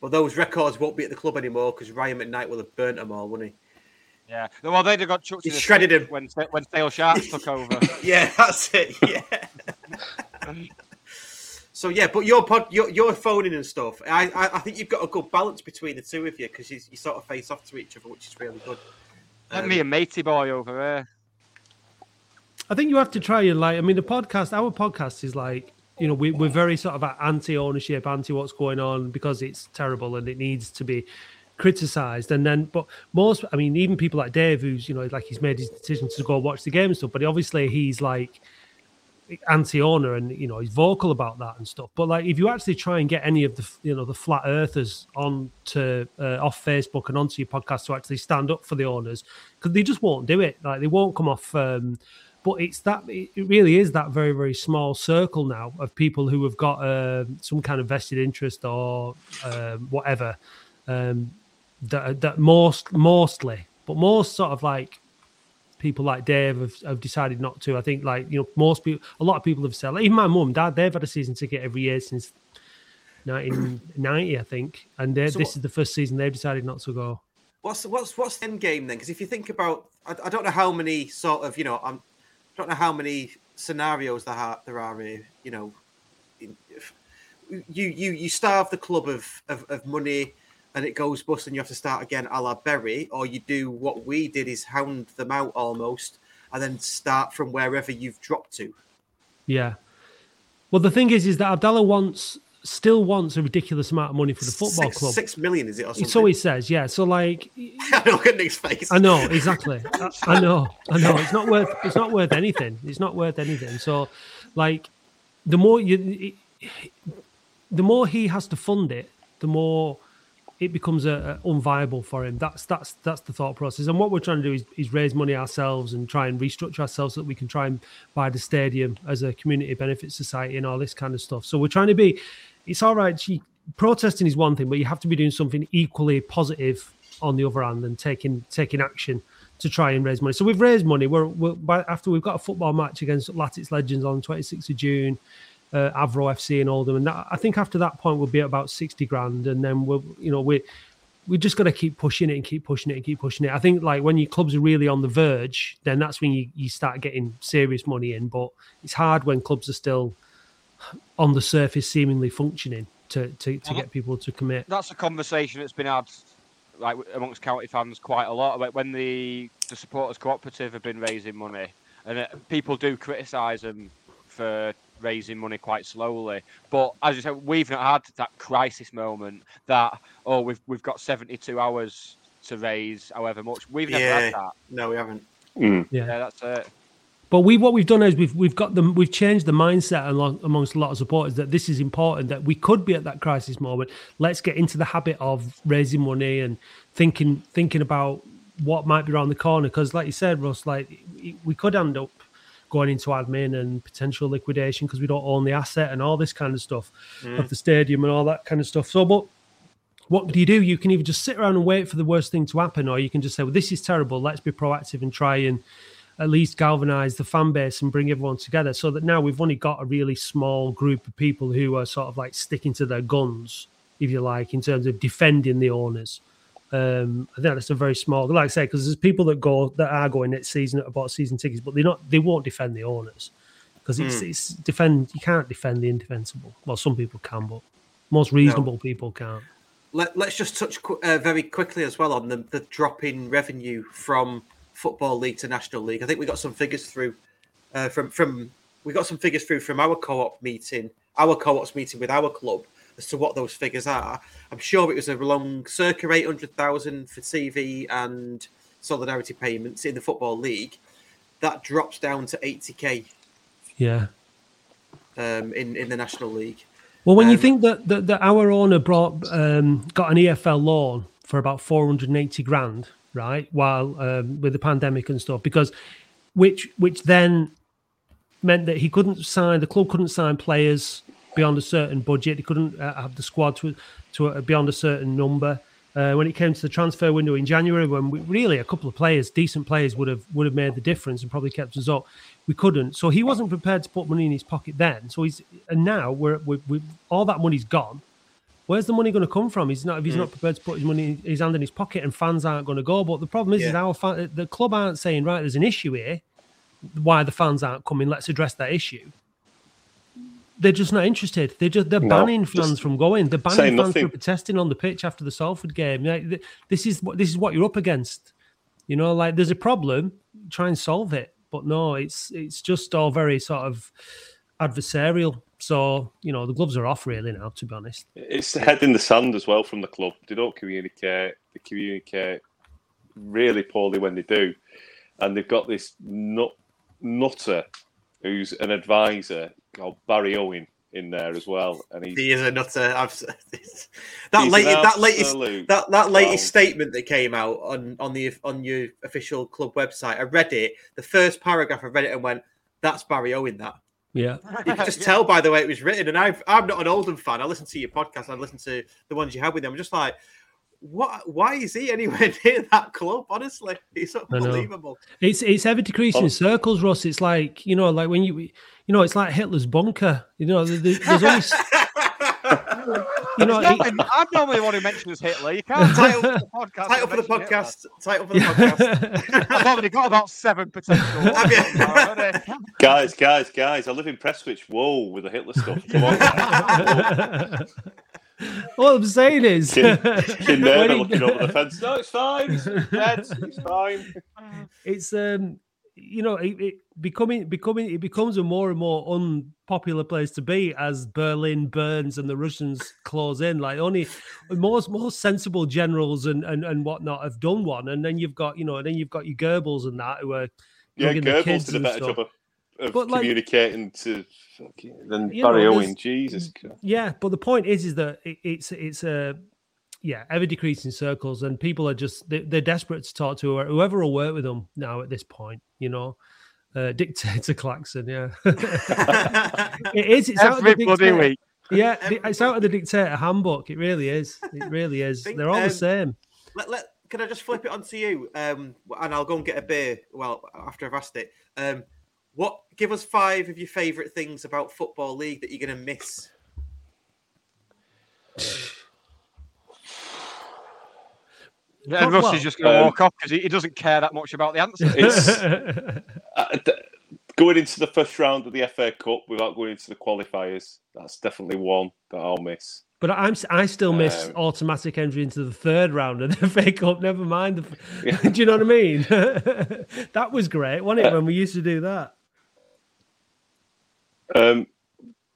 Well, those records won't be at the club anymore because Ryan McKnight will have burnt them all, won't he? Yeah. Well, they'd have got chucked He shredded him. when when Sale Sharks took over. yeah, that's it. Yeah. so yeah, but your pod, your your phoning and stuff. I, I I think you've got a good balance between the two of you because you, you sort of face off to each other, which is really good. Let um, me a matey boy over there. I think you have to try and like. I mean, the podcast, our podcast is like, you know, we, we're very sort of anti-ownership, anti what's going on because it's terrible and it needs to be criticized. And then, but most, I mean, even people like Dave, who's you know, like he's made his decision to go watch the game and stuff. But obviously, he's like anti-owner and you know he's vocal about that and stuff. But like if you actually try and get any of the you know the flat earthers on to uh, off facebook and onto your podcast to actually stand up for the owners because they just won't do it. Like they won't come off um but it's that it really is that very very small circle now of people who have got uh, some kind of vested interest or um, whatever um that, that most mostly but most sort of like people like Dave have, have decided not to. I think like you know most people, a lot of people have said. Like, even my mum, dad, they've had a season ticket every year since 1990, I think, and So this is the first season they've decided not to go. What's what's what's the end game then? Because if you think about, I, I don't know how many sort of you know, I'm, I don't know how many scenarios there are there are here. You know, in- if- you you you starve the club of, of of money, and it goes bust, and you have to start again, a la Berry, or you do what we did is hound them out almost, and then start from wherever you've dropped to. Yeah. Well, the thing is, is that Abdallah wants still wants a ridiculous amount of money for the football Six, club. six million is it or something? So he says, yeah. So like, I look at Nick's face. I know exactly. I, I know. I know. It's not worth. It's not worth anything. It's not worth anything. So, like, the more you, the more he has to fund it, the more it becomes a, a unviable for him. That's that's that's the thought process. And what we're trying to do is, is raise money ourselves and try and restructure ourselves so that we can try and buy the stadium as a community benefit society and all this kind of stuff. So we're trying to be. It's all right. She, protesting is one thing, but you have to be doing something equally positive on the other hand and taking taking action to try and raise money. So we've raised money. We're, we're by, after we've got a football match against Latics Legends on 26th of June, uh, Avro FC and Oldham, and that, I think after that point we'll be at about 60 grand, and then we're you know we we just got to keep pushing it and keep pushing it and keep pushing it. I think like when your clubs are really on the verge, then that's when you, you start getting serious money in. But it's hard when clubs are still on the surface, seemingly functioning to to, to get people to commit. That's a conversation that's been had like amongst county fans quite a lot. Like when the the supporters cooperative have been raising money, and uh, people do criticise them for raising money quite slowly. But as you said, we've not had that crisis moment that oh we've we've got seventy two hours to raise however much. We've never yeah, had that. no, we haven't. Hmm. Yeah. Yeah, that's it. But we what we've done is we've we've got them we've changed the mindset along, amongst a lot of supporters that this is important that we could be at that crisis moment. Let's get into the habit of raising money and thinking thinking about what might be around the corner because, like you said, Russ, like we could end up going into admin and potential liquidation because we don't own the asset and all this kind of stuff Mm. of the stadium and all that kind of stuff. So, but what do you do? You can either just sit around and wait for the worst thing to happen, or you can just say, "Well, this is terrible. Let's be proactive and try and at least galvanize the fan base and bring everyone together." So that now we've only got a really small group of people who are sort of like sticking to their guns, if you like, in terms of defending the owners. Um, I think that's a very small, like I say, because there's people that go that are going next season that bought season tickets, but they're not. They won't defend the owners because it's, Hmm. it's defend. You can't defend the indefensible. Well, some people can, but most reasonable people can't. Let, let's just touch uh, very quickly as well on the, the drop in revenue from Football League to National League. I think we got some figures through uh, from from we got some figures through from our co-op meeting, our co-op's meeting with our club as to what those figures are. I'm sure it was along circa eight hundred thousand for TV and solidarity payments in the football league, that drops down to 80k Yeah. um, in in the national league. Well, when you Um, think that, that, that our owner brought um, got an EFL loan for about 480 grand, right, while um, with the pandemic and stuff, because which which then meant that he couldn't sign the club couldn't sign players beyond a certain budget. He couldn't uh, have the squad to to uh, beyond a certain number. Uh, when it came to the transfer window in January, when we, really a couple of players, decent players, would have would have made the difference and probably kept us up, we couldn't. So he wasn't prepared to put money in his pocket then. So he's and now we're, we we all that money's gone. Where's the money going to come from? He's not if he's Mm. not prepared to put his money his hand in his pocket, and fans aren't going to go. But the problem is, is our fan, the club aren't saying right. There's an issue here. Why the fans aren't coming? Let's address that issue. They're just not interested. They're just they're No, banning just fans from going. They're banning fans nothing. from protesting on the pitch after the Salford game. Like, this is what this is what you're up against. You know, like there's a problem, try and solve it. But no, it's it's just all very sort of adversarial. So you know, the gloves are off really now. To be honest, It's the head in the sand as well from the club. They don't communicate. They communicate really poorly when they do, and they've got this nut nutter who's an advisor called Barry Owen in there as well, and he's He is a nutter. I've, that He's latest, that latest, that that latest clown. statement that came out on on the on your official club website. I read it. The first paragraph, I read it and went, "That's Barry Owen." That yeah. you can just tell by the way it was written. And I've, I'm not an Oldham fan. I listen to your podcast. I listen to the ones you have with him. I'm just like, what? Why is he anywhere near that club? Honestly, it's unbelievable. It's it's ever decreasing Oh. circles, Ross. It's like you know, like when you you know, it's like Hitler's bunker. You know, there- there- there's always. you know. It's it- I'm normally the one who mentions Hitler. You can't Title, title the podcast. title for the podcast. Title for the podcast. I've already got about seven potential. ones Have you? already. guys, guys, guys. I live in Prestwich. Whoa, with the Hitler stuff. Come on, guys. All I'm saying is, Kin- Kin there, when they're he- looking over the fence. No, it's fine. It's dead. It's fine. it's um you know it, it becoming becoming it becomes a more and more unpopular place to be as Berlin burns and the Russians close in. Like only most most sensible generals and, and and whatnot have done one, and then you've got you know, and then you've got your Goebbels and that who are Yeah, the Goebbels kids did a better job of, of But, like- communicating to than You know, Owen. Jesus Yeah, but the point is, is that it, it's it's a yeah ever decreasing circles, and people are just they, they're desperate to talk to whoever will work with them now at this point. You know, uh, dictator Claxon. Yeah, it is. It's out of the dictator- week. Yeah, di- it's out of the dictator handbook. It really is. It really is. Think, They're all um, the same. Let, let, can I just flip it onto you? Um, and I'll go and get a beer. Well, after I've asked it. Um, what? Give us five of your favourite things about football league that you're going to miss. Yeah, and Well, Russ is just going to um, walk off because he, he doesn't care that much about the answer. It's uh, th- going into the first round of the FA Cup without going into the qualifiers. That's definitely one that I'll miss. But I'm s- I still miss Um, automatic entry into the third round of the FA Cup. Never mind. The, Yeah. do you know what I mean? that was great, wasn't it? Uh, When we used to do that. Um,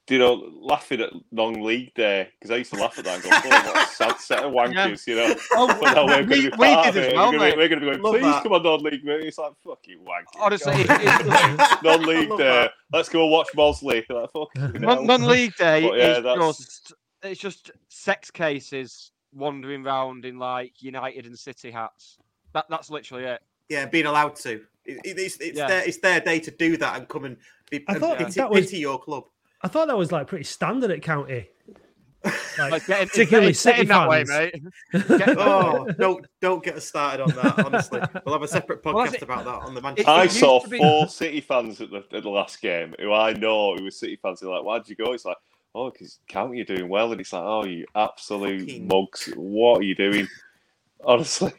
you know, laughing at non-league day because I used to laugh at that and go, "Oh, what a sad set of wankers," you know. Oh, But now we're going to be part of did as it. well, we're, going to be going, Love please that. come on, non-league, mate. It's like, fucking you, wankers. Honestly, it- non-league love day. that. Let's go and watch Mossley. Like, fucking non- non-league day But yeah, is that's- just it's just sex cases wandering around in like United and City hats. That that's literally it. Yeah, being allowed to. It, it- it's it's Yeah. their it's their day to do that and come and be I and thought pity, that was- pity your club. I thought that was like pretty standard at county. Like, Like getting, particularly it's getting City that way, fans. mate. Get- Oh, don't don't get us started on that. Honestly, we'll have a separate podcast that's it. about that on the It- Manchester. I saw to be- four City fans at the, at the last game who I know who were City fans. They're like, why'd you go? It's like, oh, because County are doing well. And it's like, oh, you absolute Fucking- mugs. What are you doing? Honestly.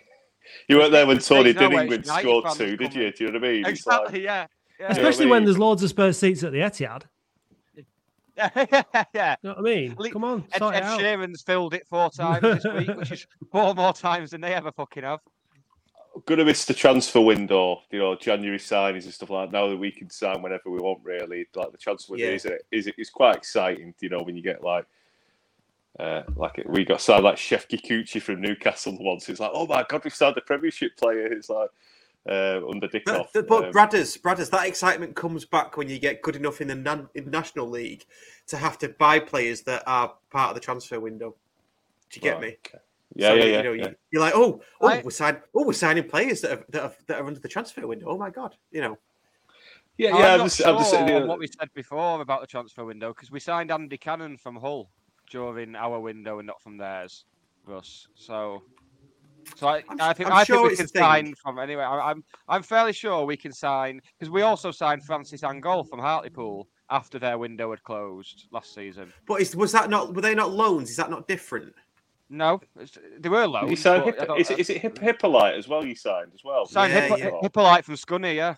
You weren't there when Tony There's no Dinnington scored two, did you? Do you know what I mean? It's like, Exactly. Yeah. Yeah. Especially I when mean? there's loads of Spurs seats at the Etihad. Yeah. yeah. You know what I mean? Le- Come on, Ed, Ed. Sheeran's filled it four times this week, which is four more times than they ever fucking have. gonna miss the transfer window, you know, January signings and stuff like that. Now that we can sign whenever we want, really. Like the transfer window Yeah. is it, is it, it's quite exciting, you know, when you get like Uh, like we got signed like Shefki Kuqi from Newcastle once. It's like, oh my god, we signed a Premiership player. It's like uh, under Dickov. But, but Um, Bradders, Bradders, that excitement comes back when you get good enough in the nan- in the National League to have to buy players that are part of the transfer window. Do you get me? Yeah, So, yeah, you yeah, know, yeah. You, you're like, oh, oh, I- we're signing, oh, we're signing players that are, that are that are under the transfer window. Oh my god, you know. Yeah, I'm yeah. I'm not just, I'm just sure saying, on uh, what we said before about the transfer window because we signed Andy Cannon from Hull during our window and not from theirs, Russ. So, so I, I'm- I think I'm I sure think we can sign from anyway. I, I'm I'm fairly sure we can sign because we also signed Francis Angol from Hartlepool after their window had closed last season. But is, was that not? Were they not loans? Is that not different? No, they were low. you signed Hip- is, it, is it Hip- Hippolyte as well? You signed as well. Signed Yeah, Hippo- yeah. Hippolyte from Scunny, yeah,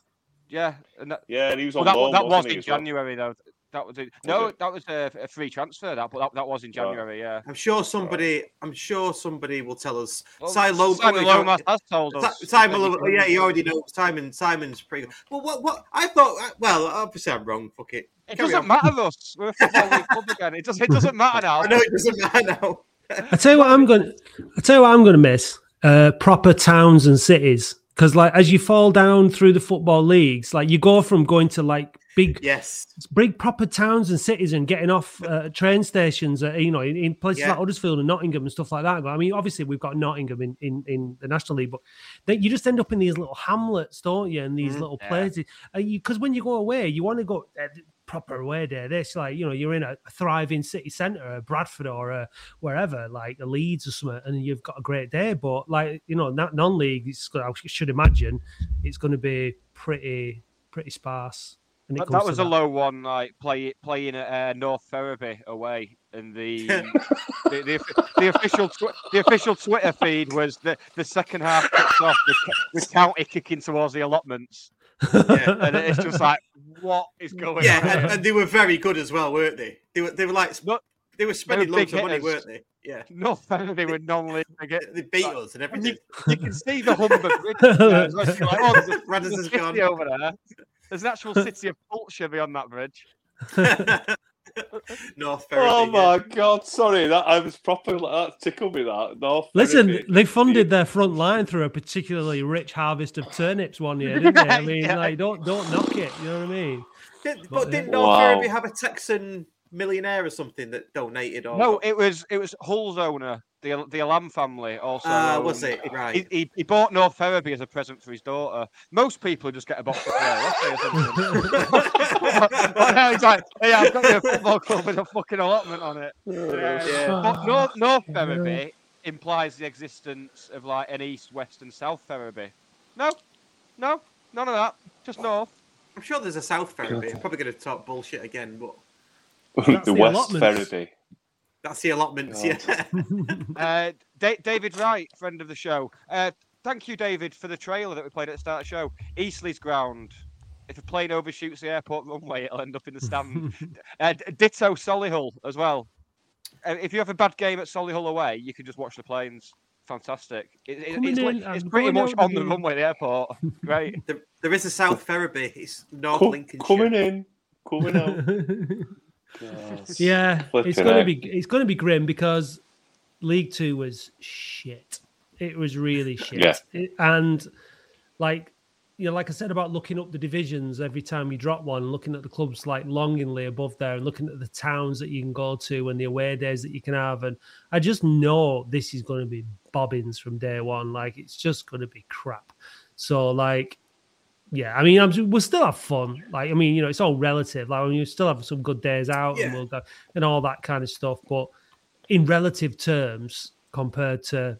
yeah. And that, Yeah, and he was well, on that, loan, that was wasn't in as well? January though. That was it. No, it? that was a, a free transfer. That, but that, that was in January. Yeah. I'm sure somebody. I'm sure somebody will tell us. Well, Simon, Simon Lomas has told us. Simon, Lo- yeah, you already know. Simon, Simon's pretty. good. Well, what? What? I thought. Well, obviously I'm wrong. Fuck it. It Carry doesn't on. matter, Russ. We're a football league club again. It doesn't. It doesn't matter now. I know it doesn't matter now. I tell you what, I'm going. I tell you what, I'm going to miss uh, proper towns and cities because, like, as you fall down through the football leagues, like you go from going to like big, Yes. big proper towns and cities and getting off uh, train stations, uh, you know, in, in places Yeah. like Huddersfield and Nottingham and stuff like that. I mean, obviously we've got Nottingham in, in, in the National League, but then you just end up in these little hamlets, don't you? And these Mhm. little Yeah. places, because when you go away, you want to go. Uh, proper away day this like you know you're in a thriving city centre a bradford or wherever like leeds or something and you've got a great day but like you know non-league it's i should imagine it's going to be pretty pretty sparse That, comes that to was a low one, like play, playing at uh, North Ferriby away, and the the, the, the official tw- the official Twitter feed was the the second half kicks off with, with county kicking towards the allotments, and it's just like what is going Yeah, on? and, and they were very good as well, weren't they? They were. They were like. Not- They were spending big loads of money, hitters. weren't they? Yeah. North Ferriby were normally They beat us and And everything. you, you can see the Humber Bridge. there as well. Like, oh, there's a, Brothers there's a has gone. over there. There's an actual city of culture beyond that bridge. North oh Ferriby. Oh yeah. my god, sorry, that I was proper. Like that tickled me. That North. Listen, Ferriby. they funded their front line through a particularly rich harvest of turnips one year, didn't they? I mean, Yeah. like, don't don't knock it. You know what I mean? Did, But, but didn't North Wow. Ferriby have a Texan millionaire or something that donated? Or No, it was it was Hull's owner, the the Allam family. Also, Ah, was it? he- Right. He, he, bought North Ferriby as a present for his daughter. Most people just get a box of Claire or something. but now he's like, "Hey, I've got you a football club with a fucking allotment on it." Yeah. But North, North Ferriby implies the existence of like an east, west, and south Ferriby. No, no, none of that. Just North. I'm sure there's a South Ferriby. I'm probably going to talk bullshit again, but That's the the West allotments. Ferriby. that's the allotments. God. Yeah. Uh, Da- David Wright, friend of the show. Uh, thank you, David, for the trailer that we played at the start of the show. Eastleigh's ground. If a plane overshoots the airport runway, it'll end up in the stand. uh, d- ditto Solihull as well. Uh, if you have a bad game at Solihull away, you can just watch the planes. Fantastic. It, it- it's, like- it's pretty much out the on the runway at the airport. Great. there, there is a South Ferriby. It's North Co- Lincolnshire. coming in, coming out. Yes. Yeah, it's going to heck. be it's to be grim because League Two was shit. It was really shit, Yeah. It- and like you know, like I said about looking up the divisions every time you drop one, looking at the clubs like longingly above there, and looking at the towns that you can go to and the away days that you can have, and I just know this is going to be bobbins from day one. Like it's just going to be crap. So like yeah, I mean, I'm, we'll still have fun. Like, I mean, you know, it's all relative. Like, I mean, you still have some good days out, and we'll go and all that kind of stuff. But in relative terms, compared to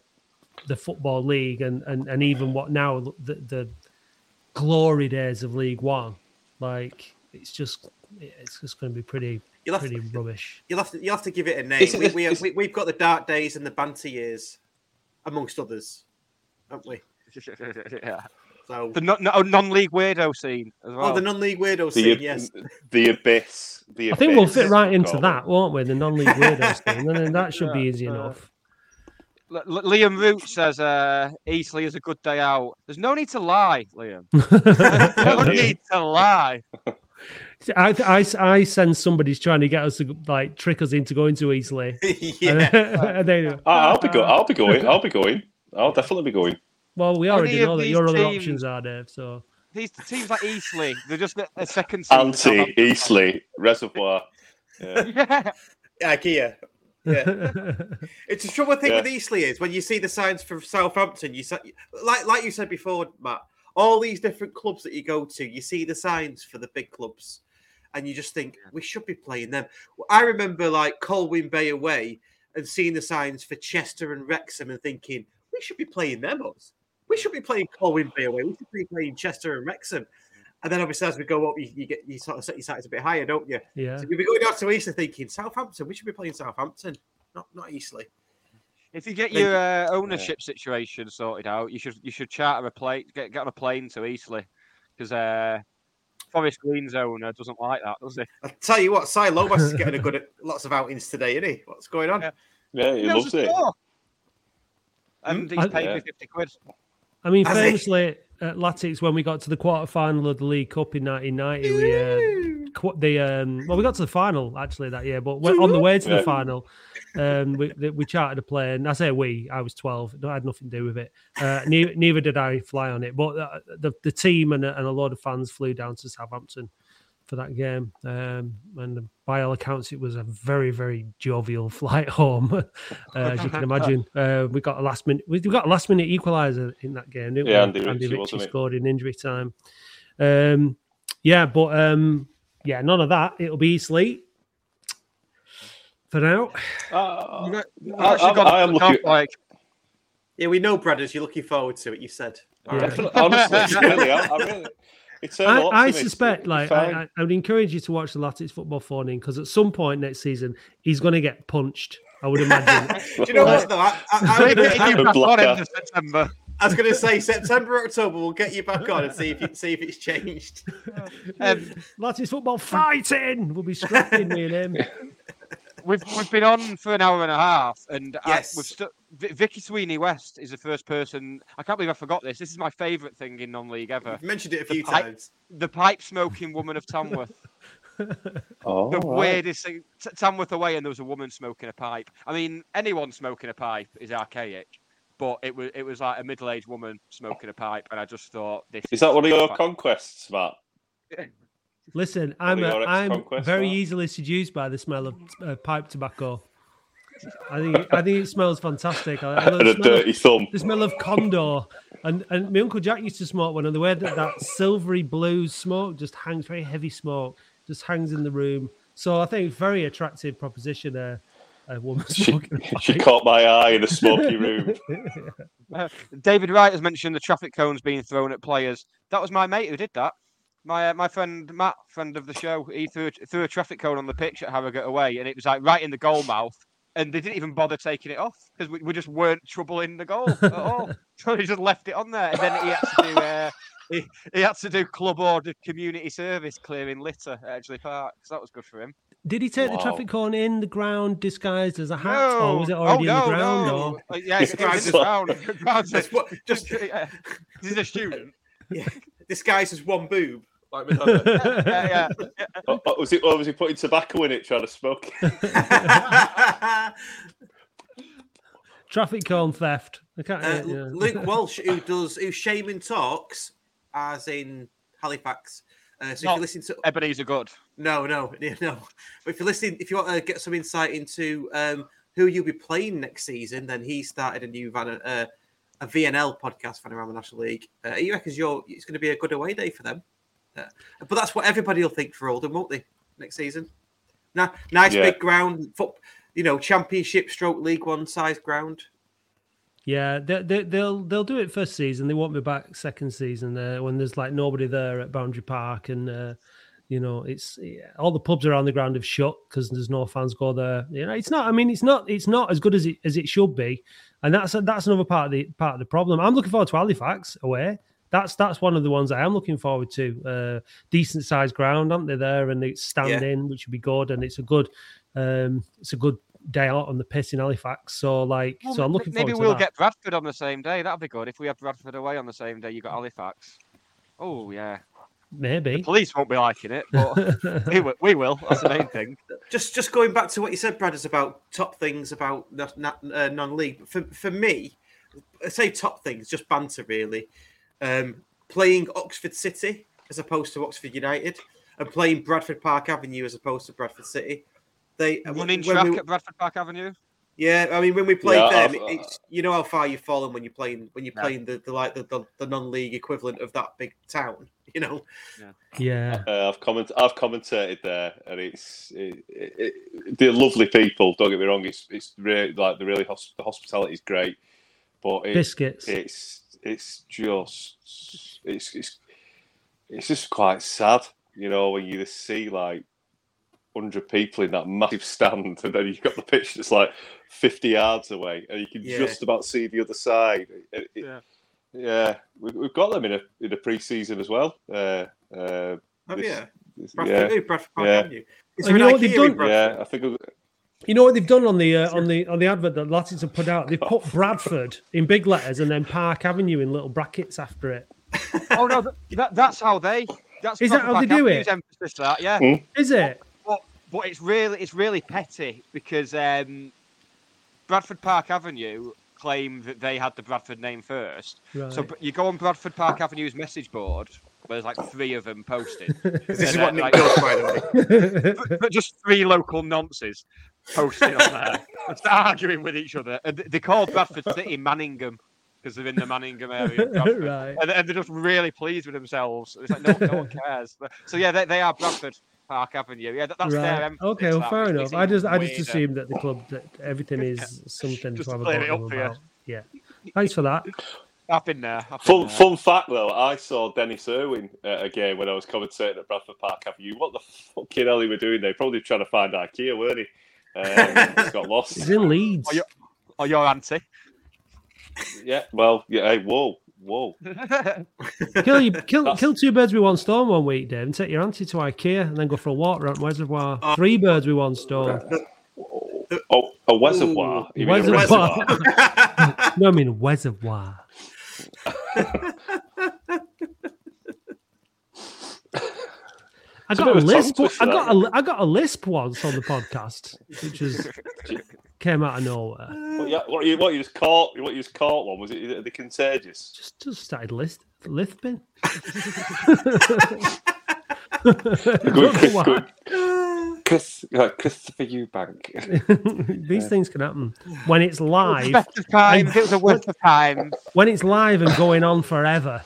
the football league and and, and even what now the, the glory days of League One, like it's just it's just going to be pretty You'll have, pretty to, rubbish. you'll have to you'll have to give it a name. Is it- we, is- we, is- we, we've got the dark days and the banter years, amongst others, haven't we? yeah. So The no, no, non-league weirdo scene as well. oh, the non-league weirdo The, scene. Yes. the abyss. The I think we'll fit right into God. that, won't we? The non-league weirdo scene, and then that should be easy uh, enough. L- L- Liam Root says uh, Eastleigh is a good day out. There's no need to lie, Liam. no need to lie. I, I, I sense somebody's trying to get us to like trick us into going to Eastleigh. yeah. and they, I'll be go- I'll be going. I'll be going. I'll definitely be going. Well, we already Any know that these your other teams- options are, Dave. So These teams like Eastleigh, they're just a, a second seed. Anti Eastleigh Reservoir. Yeah. Yeah. Yeah, Kia. Yeah. It's the trouble thing Yeah. with Eastleigh is when you see the signs for Southampton, you say, like like you said before, Matt. All these different clubs that you go to, you see the signs for the big clubs, and you just think we should be playing them. I remember like Colwyn Bay away and seeing the signs for Chester and Wrexham and thinking we should be playing them. Us. We should be playing Colwyn Bay away. We should be playing Chester and Wrexham. And then obviously as we go up, you, you get you sort of set your sights a bit higher, don't you? yeah, So you'll be going down to Eastleigh thinking Southampton. We should be playing Southampton, not not Eastleigh. If you get your uh, ownership situation sorted out, you should you should charter a plane, get get on a plane to Eastleigh, because uh, Forest Green's owner doesn't like that, does he? I tell you what, Si Lomas is getting a good lots of outings today, isn't he? What's going on? Yeah. Yeah, he knows loves it. score. And he's paid Yeah. me fifty quid. I mean, Has famously at Latics when we got to the quarter final of the League Cup in 1990, we uh, qu- the um, well, we got to the final actually that year, but we're on the way to the final. Um, we the- we chartered a plane. I say we, I was 12. I had nothing to do with it. Uh, neither, neither did I fly on it, but uh, the the team and, and a lot of fans flew down to Southampton for that game. Um, and by all accounts, it was a very, very jovial flight home, uh, as you can imagine. Uh, we got a last minute, we got a last minute equaliser in that game, didn't Yeah, we? Andy Ritchie, wasn't scored in injury time. Um, yeah, but um, yeah, none of that. It'll be sleep for now. Uh, You know, I- actually I- got I am looking- top, like Yeah, we know, brothers. You're looking forward to it. You said. Yeah. right. Definitely, honestly, really, I, I really. Eternal I, I suspect, like. I, I, I would encourage you to watch the Latics football phoning because at some point next season he's going to get punched. I would imagine. Do you know what though? I, I, I, Maybe was you gonna- back on Blacker. end of September. I was going to say September, October. We'll get you back on and see if you, see if it's changed. Um, Latics football fighting. We'll be scrapping me and him. We've we've been on for an hour and a half, and Yes. I, we've stu- Vi- Vicky Sweeney West is the first person. I can't believe I forgot this. This is my favourite thing in non-league ever. You've mentioned it a few I- times. The pipe smoking woman of Tamworth. Oh, the right. weirdest thing. T- Tamworth away, and there was a woman smoking a pipe. I mean, anyone smoking a pipe is archaic, but it was it was like a middle-aged woman smoking a pipe, and I just thought this Is that one of your fa- conquests, Matt? Listen, I'm uh, your I'm ex-conquests, very Mark? easily seduced by the smell of uh, pipe tobacco. I think I think it smells fantastic. I, I And the a smell of- dirty thumb. the smell of condor. And and my uncle Jack used to smoke one, and the way that that silvery blue smoke just hangs, very heavy smoke, just hangs in the room. So I think it's very attractive proposition. Uh, a woman She, she caught my eye in a smoky room. Uh, David Wright has mentioned the traffic cones being thrown at players. That was my mate who did that. My uh, my friend Matt, friend of the show, he threw a, threw a traffic cone on the pitch at Harrogate away, and it was like right in the goal mouth. And they didn't even bother taking it off because we, we just weren't troubling the goal at all. So he just left it on there, and then he had to do uh, he, he had to do club ordered community service clearing litter at Edgeley Park. So that was good for him. Did he take the traffic cone in the ground disguised as a hat, No. or was it already oh, in the ground? No. Or Uh, yeah, it's, it's in the ground. ground. Just what? Just Yeah. He's a student. yeah. Disguised as one boob. Like yeah, yeah. Oh, oh, was, it, or was he putting tobacco in it trying to smoke? traffic cone theft? I can't. Uh, yeah. Luke Walsh, who does who Shaymen talks, as in Halifax. Uh, so if Not you listen to Ebenezer Good. no, no, yeah, no, but if you're listening, if you want to get some insight into um, who you'll be playing next season, then he started a new van, uh, a VNL podcast, Vanarama National League. Uh, he reckons you're it's going to be a good away day for them. Uh, but that's what everybody will think for Oldham, won't they? Next season, nah, nice Yeah. big ground, foot, you know, Championship, Stroke League One size ground. Yeah, they, they, they'll they'll do it first season. They won't be back second season uh, when there's like nobody there at Boundary Park, and uh, you know it's yeah, all the pubs around the ground have shut because there's no fans go there. You know, it's not. I mean, it's not. It's not as good as it as it should be, and that's that's another part of the part of the problem. I'm looking forward to Halifax away. That's that's one of the ones I am looking forward to. Uh, decent sized ground, aren't they there? And it's standing, which would be good, and it's a good, um, it's a good day out on the piss in Halifax. So like, Well, so I'm looking maybe forward we'll that. get Bradford on the same day. That'd be good if we have Bradford away on the same day. You got Halifax. Oh yeah, Maybe. the Police won't be liking it, but we, will, we will. That's the main thing. Just just going back to what you said, Brad, is about top things about not, not, uh, non-league. For for me, I say top things, just banter really. Um, playing Oxford City as opposed to Oxford United, and playing Bradford Park Avenue as opposed to Bradford City. They Running when track we- at Bradford Park Avenue. Yeah, I mean when we played Yeah, them, I've- it's, you know how far you've fallen when you're playing when you're Yeah. playing the, the like the, the, the non-league equivalent of that big town. You know, Yeah. Uh, I've comment I've commentated there, and it's it, it, it, they're lovely people. Don't get me wrong. It's it's really like the really hosp- the hospitality is great, but it, Biscuits. It's it's just it's it's it's just quite sad, you know, when you just see like hundred people in that massive stand, and then you've got the pitch that's like fifty yards away, and you can Yeah. just about see the other side. It- it- Yeah. yeah, we, we've got them in a in a pre-season as well. Uh, uh, oh this- yeah, this- Bradford, yeah, ooh, Bradford Park yeah. Avenue. Is And there you an know what they've in done? Bradford? yeah. I think it- You know what they've done on the uh, on the on the advert that Latics have put out? They've put Bradford in big letters and then Park Avenue in little brackets after it. Oh no, that, that, that's how they. That's Is that how they do Avenue's it? Emphasis to that, yeah. Hmm? Is it? But but it's really it's really petty because um, Bradford Park Avenue claim that they had the Bradford name first. So Right. but you go on Bradford Park Avenue's message board, where there's like three of them posted. This is what Nick like- does, by the way. but, but just three local nonces posting on there, just arguing with each other. And they call Bradford City Manningham because they're in the Manningham area. Right. And, and they're just really pleased with themselves. It's like no, no one cares. But- So yeah, they, they are Bradford Park Avenue. Yeah, that, that's their Right. emphasis. Okay, well, fair enough. I just I just assumed that the club that everything is something Just to to have a clear it up for you. about. Yeah. Thanks for that. I've been there. I've been Fun, there. fun fact though, I saw Dennis Irwin at a game when I was commentating at Bradford Park Avenue. What the fucking hell he were doing there? Probably trying to find IKEA, weren't he? Um, just got lost. He's in Leeds. Or your, or your auntie. Yeah, well, yeah. Hey, whoa, whoa. kill you kill That's- kill two birds with one stone one week, Dave, and take your auntie to IKEA and then go for a walk around Reservoir. Oh. Three birds with one stone. Oh, a reservoir. You mean a Reservoir. reservoir? no, I mean reservoir. I got a a lisp. I got a, I got a lisp once on the podcast, which was came out of nowhere. What, you, what, you, what you just caught? What you just caught? One was it the contagious? Just just started list lisping. Good, Chris, Why? good. Chris, uh, Christopher Eubank. These things can happen when it's live. Best of time. It was a waste of time. When it's live and going on forever.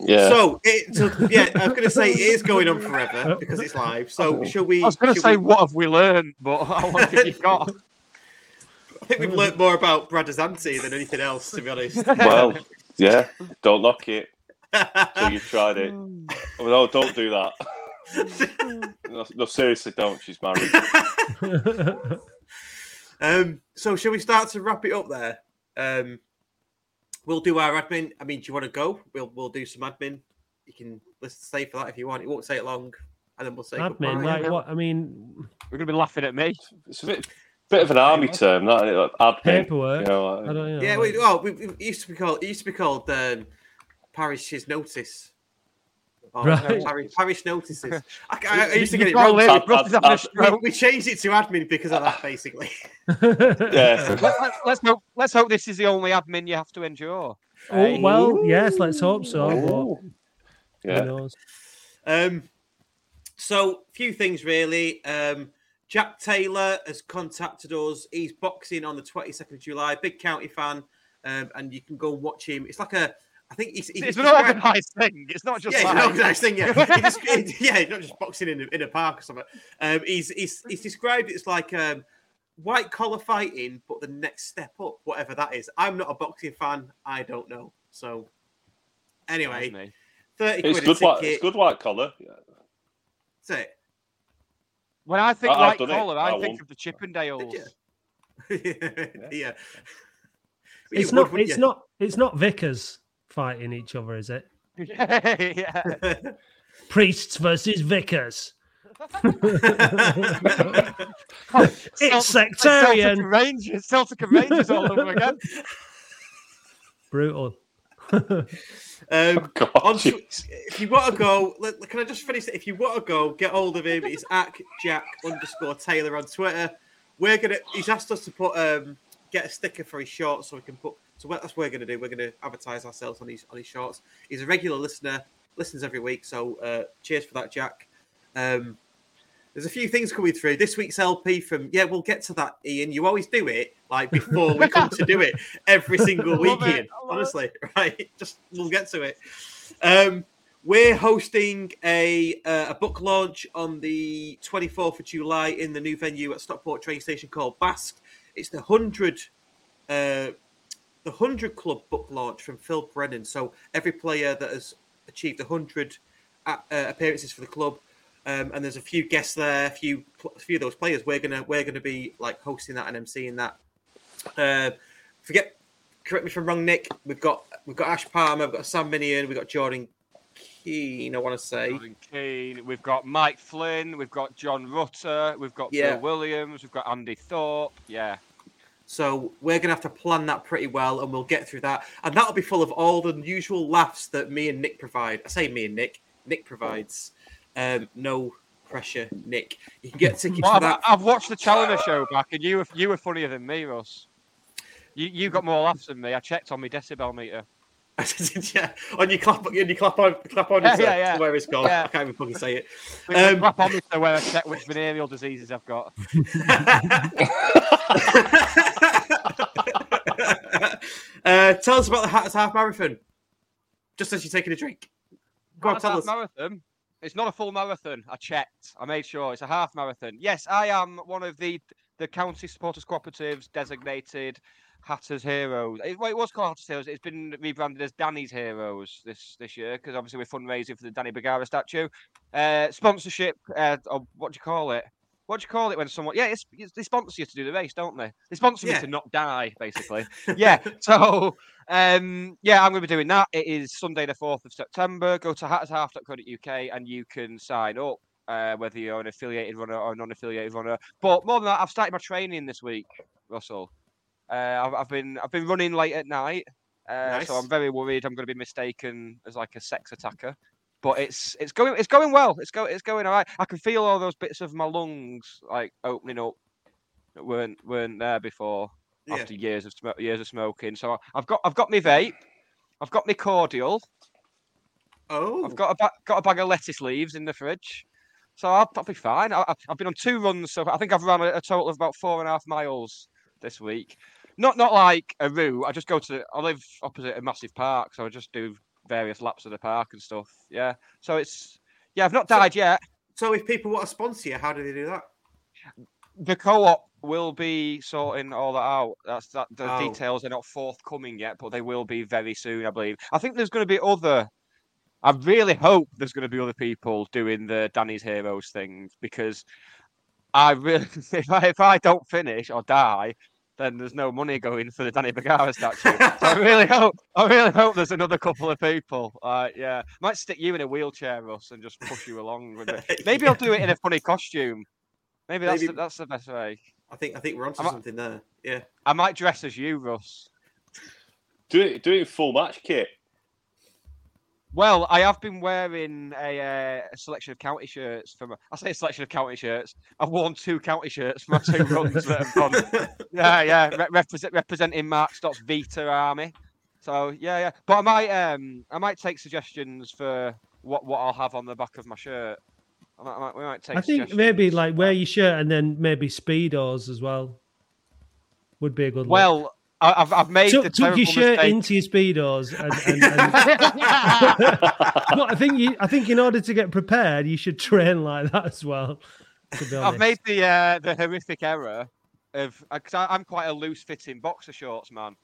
Yeah. So, it, so yeah, I was going to say it is going on forever because it's live. So, shall we? I was going to say, we- what have we learned? But how long have you got? I think we've learned more about Brad's auntie than anything else, to be honest. well, yeah. Don't knock it until you've tried it. Oh, no, don't do that. No, no, seriously, don't. She's married. um, so, shall we start to wrap it up there? Um, we'll do our admin. I mean, do you want to go? We'll we'll do some admin. You can let's stay for that if you want. It won't take it long, and then we'll say Admin, goodbye. like what? I mean, We're going to be laughing at me. It's a bit, bit of an army term, that like, admin. Paperwork. You know, I don't know. Yeah, we, oh, we, we- it used to be called. It used to be called um, parish's notice. Or, Right. parish, parish notices. I, I, I used to get it can't wrong. live, Ad- Russ is ad- having a ad- stroke. We, we changed it to admin because of that, basically. yeah. Let, let, let's hope. Let's hope this is the only admin you have to endure. Oh well, yes, let's hope so. But Yeah. who knows? Um, so, few things really. Um, Jack Taylor has contacted us. He's boxing on the 22nd of July. Big county fan, um, and you can go and watch him. It's like a, I think he's, he's It's an described- organised thing. It's not just yeah, it's like an organised thing. Yeah, He just- he- yeah, not just boxing in a, in a park or something. Um, he's, he's he's described it as like um, white collar fighting, but the next step up, whatever that is. I'm not a boxing fan. I don't know. So, anyway, me. thirty It's quid good, a white, ticket. it's good white collar. Yeah. That's it. When I think I- white collar, I I think won. of the Chippendales. yeah. It's You not. would, It's wouldn't not. It's not vicars fighting each other, is it? yeah. you? Priests versus vicars. It's It's sectarian. Celtic Rangers, Celtic and Rangers all over again. Brutal. Um, God, on if you want to go, let- can I just finish it? If you want to go, get hold of him. It's at Jack underscore Taylor on Twitter. We're gonna. He's asked us to put um get a sticker for his shorts so we can put. So that's what we're gonna do. We're gonna advertise ourselves on these on his shorts. He's a regular listener, listens every week. So uh, cheers for that, Jack. Um, there's a few things coming through this week's LP from. Yeah, we'll get to that, Ian. You always do it like before we come to do it every single week, Ian. Honestly, right? Just we'll get to it. Um, we're hosting a uh, a book launch on the 24th of July in the new venue at Stockport train station called Basque. It's the hundred uh, the hundred club book launch from Phil Brennan. So every player that has achieved hundred uh, appearances for the club. Um, and there's a few guests there, a few, a few of those players. We're gonna, we're gonna be like hosting that and emceeing that. Uh, forget, correct me if I'm wrong, Nick. We've got, we've got Ash Palmer, we've got Sam Minihan, we've got Jordan Keane. I want to say, Jordan Keane, we've got Mike Flynn, we've got John Rutter, we've got Yeah. Bill Williams, we've got Andy Thorpe. Yeah. So we're gonna have to plan that pretty well, and we'll get through that. And that'll be full of all the usual laughs that me and Nick provide. I say me and Nick. Nick provides. Um, no pressure, Nick. You can get tickets Well, for that. I've watched the Challinor show back, and you were you were funnier than me, Russ. You you got more laughs than me. I checked on my decibel meter. yeah, on your clap, on your clap on, clap on, Yeah, yeah, yeah, yeah. where it's gone. Yeah. I can't even fucking say it. With Um, clap on me to where I check which venereal diseases I've got. Uh, tell us about the Hatters Half Marathon. Just as you're taking a drink. Go on, Half tell us. marathon. It's not a full marathon. I checked. I made sure it's a half marathon. Yes, I am one of the the county supporters cooperatives designated Hatters Heroes. It, well, it was called Hatters Heroes. It's been rebranded as Danny's Heroes this this year because obviously we're fundraising for the Danny Bergara statue. Uh, sponsorship. Uh, or what do you call it? What do you call it when someone? Yeah, it's, it's, they sponsor you to do the race, don't they? They sponsor Yeah. me to not die, basically. yeah. So, um, yeah, I'm going to be doing that. It is Sunday, the 4th of September. Go to hattershalf.co.uk and you can sign up, uh, whether you're an affiliated runner or a non affiliated runner. But more than that, I've started my training this week, Russell. Uh, I've, I've been I've been running late at night, uh, so I'm very worried I'm going to be mistaken as like a sex attacker. But it's it's going it's going well. It's going it's going all right. I can feel all those bits of my lungs like opening up that weren't weren't there before Yeah. after years of sm- years of smoking. So I've got I've got my vape, I've got my cordial, Oh, I've got a ba- got a bag of lettuce leaves in the fridge. So I'll, I'll be fine. I, I've been on two runs, so I think I've run a, a total of about four and a half miles this week. Not not like a route. I just go to. I live opposite a massive park, so I just do various laps of the park and stuff. Yeah. So it's yeah. I've not So- died yet. so if people want to sponsor you, how do they do that? The co-op will be sorting all that out. That's that. The Oh. details are not forthcoming yet, but they will be very soon, I believe. I think there's going to be other. I really hope there's going to be other people doing the Danny's Heroes thing because I really, if I, if I don't finish or die, then there's no money going for the Danny Bergara statue. so I really hope, I really hope there's another couple of people. Uh, yeah, might stick you in a wheelchair, Russ, and just push you along with it. Maybe I'll do it in a funny costume. Maybe that's Maybe- The, that's the best way. I think I think we're onto I'm a- something there. Yeah. I might dress as you, Russ. Do it, do it in full match kit. Well, I have been wearing a, uh, a selection of county shirts from. I say a selection of county shirts. I've worn two county shirts for my two runs that have gone. Yeah, yeah, re- represent, representing Mark Stott's Vita Army. So yeah, yeah. But I might, um, I might take suggestions for what what I'll have on the back of my shirt. I might, I might, we might take. I think maybe like wear your shirt and then maybe speedos as well. Would be a good. look. Well, I, I've I've made the tuck your shirt mistake. into your speedos, and, and, and... but I think you, I think in order to get prepared, you should train like that as well. I've made the uh, the horrific error of because I'm quite a loose fitting boxer shorts man.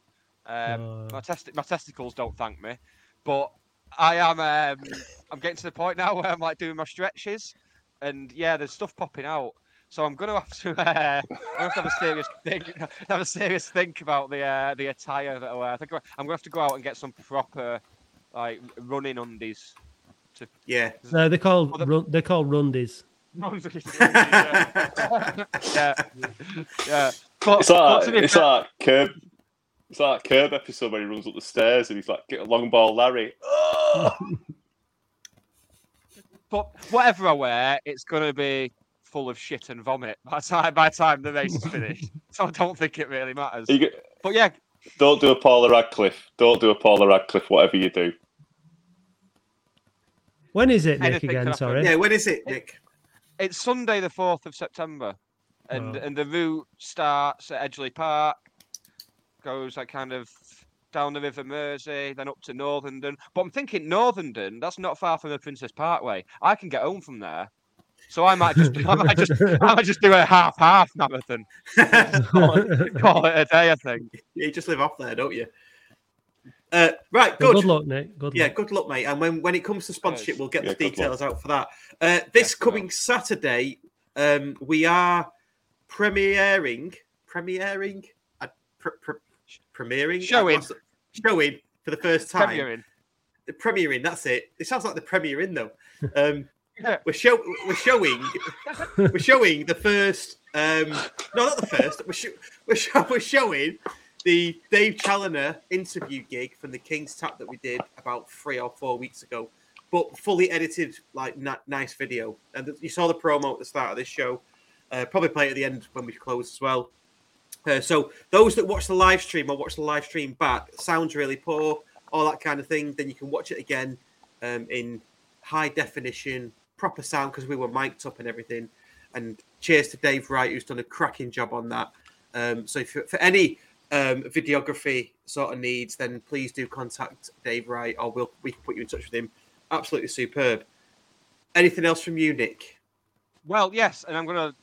Um, my testi- my testicles don't thank me, but I am um, I'm getting to the point now where I'm like doing my stretches, and yeah, there's stuff popping out. So I'm gonna have to uh, I'm gonna have to have a serious think have a serious think about the uh, the attire that I wear. I think I'm gonna have to go out and get some proper like running undies. To Yeah. No, they're called run, they're called rundies. yeah, yeah, yeah. But, It's but like it's fair- like curb. It's like that Curb episode where he runs up the stairs and he's like, "Get a long ball, Larry." Oh! But whatever I wear, it's going to be full of shit and vomit by the time, by the, time the race is finished. so I don't think it really matters. You get- But yeah, Don't do a Paula Radcliffe. Don't do a Paula Radcliffe. Whatever you do. When is it, Nick? Anything Again, sorry. Yeah, when is it, Nick? it's Sunday the fourth of September, and Oh. and the route starts at Edgeley Park, goes like kind of down the River Mersey, then up to Northenden. But I'm thinking Northenden, that's not far from the Princess Parkway. I can get home from there. So I might just, I might just, I might just do a half-half marathon. call, it, call it a day, I think. You just live off there, don't you? Uh, right, good. good luck, Nick. Good yeah, luck. good luck, mate. And when, when it comes to sponsorship, we'll get Yeah, the good luck. details out for that. Uh, this coming Saturday, um, we are premiering, premiering, uh, pre- pre- premiering, Showing. showing for the first time. Premiering. The premiering, that's it. It sounds like the premiere in though. Um, Yeah. we're show we're showing we're showing the first um no not the first we're, sho- we're, show- we're showing the Dave Challinor interview gig from the King's Tap that we did about three or four weeks ago but fully edited like na- nice video. And th- you saw the promo at the start of this show uh, probably play it at the end when we close as well. Uh, so those that watch the live stream or watch the live stream back sounds really poor all that kind of thing then you can watch it again um, in high definition proper sound because we were mic'd up and everything and cheers to dave wright who's done a cracking job on that um, so if, for any um, videography sort of needs then please do contact dave wright or we'll we can put you in touch with him absolutely superb anything else from you nick Well, yes, and I'm gonna.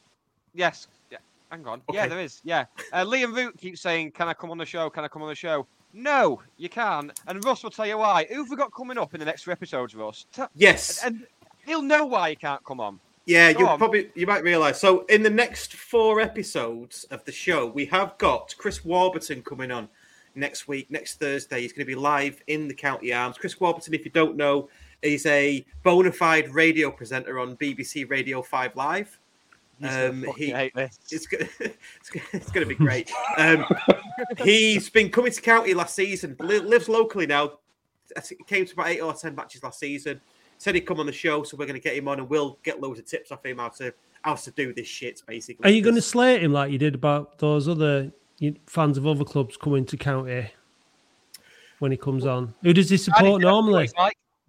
Yes, yeah. Hang on. Yeah, there is. Yeah. Uh, Liam Root keeps saying, "Can I come on the show? Can I come on the show?" No, you can't. And Russ will tell you why. Who have we got coming up in the next three episodes, Russ? T- yes And he'll know why he can't come on. Yeah, you probably you might realise. So in the next four episodes of the show, we have got Chris Warburton coming on next week, next Thursday. He's going to be live in the County Arms. Chris Warburton, if you don't know, is a bona fide radio presenter on BBC Radio Five Live. Um, he, hate this. it's it's, it's going to be great. Um, he's been coming to county last season. Lives locally now. I think He came to about eight or ten matches last season. Said he'd come on the show, so we're going to get him on, and we'll get loads of tips off him how to how to do this shit. Basically, Are you going to because- slate him like you did about those other fans of other clubs coming to county when he comes on? Who does he support normally?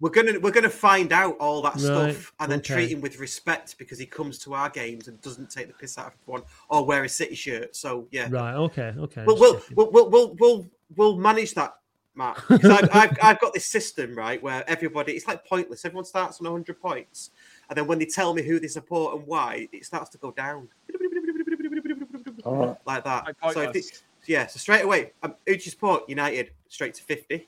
We're gonna we're gonna find out all that Right, stuff and then okay. treat him with respect because he comes to our games and doesn't take the piss out of everyone or wear a City shirt. So yeah, Right. Okay. Okay. We'll we'll, we'll we'll we'll we'll we'll manage that, Matt. 'Cause I've, I've I've got this system right where everybody it's like pointless. Everyone starts on 100 points, and then when they tell me who they support and why, it starts to go down like that. So if pointless. it, yeah, so straight away, um, who do you support? United straight to 50.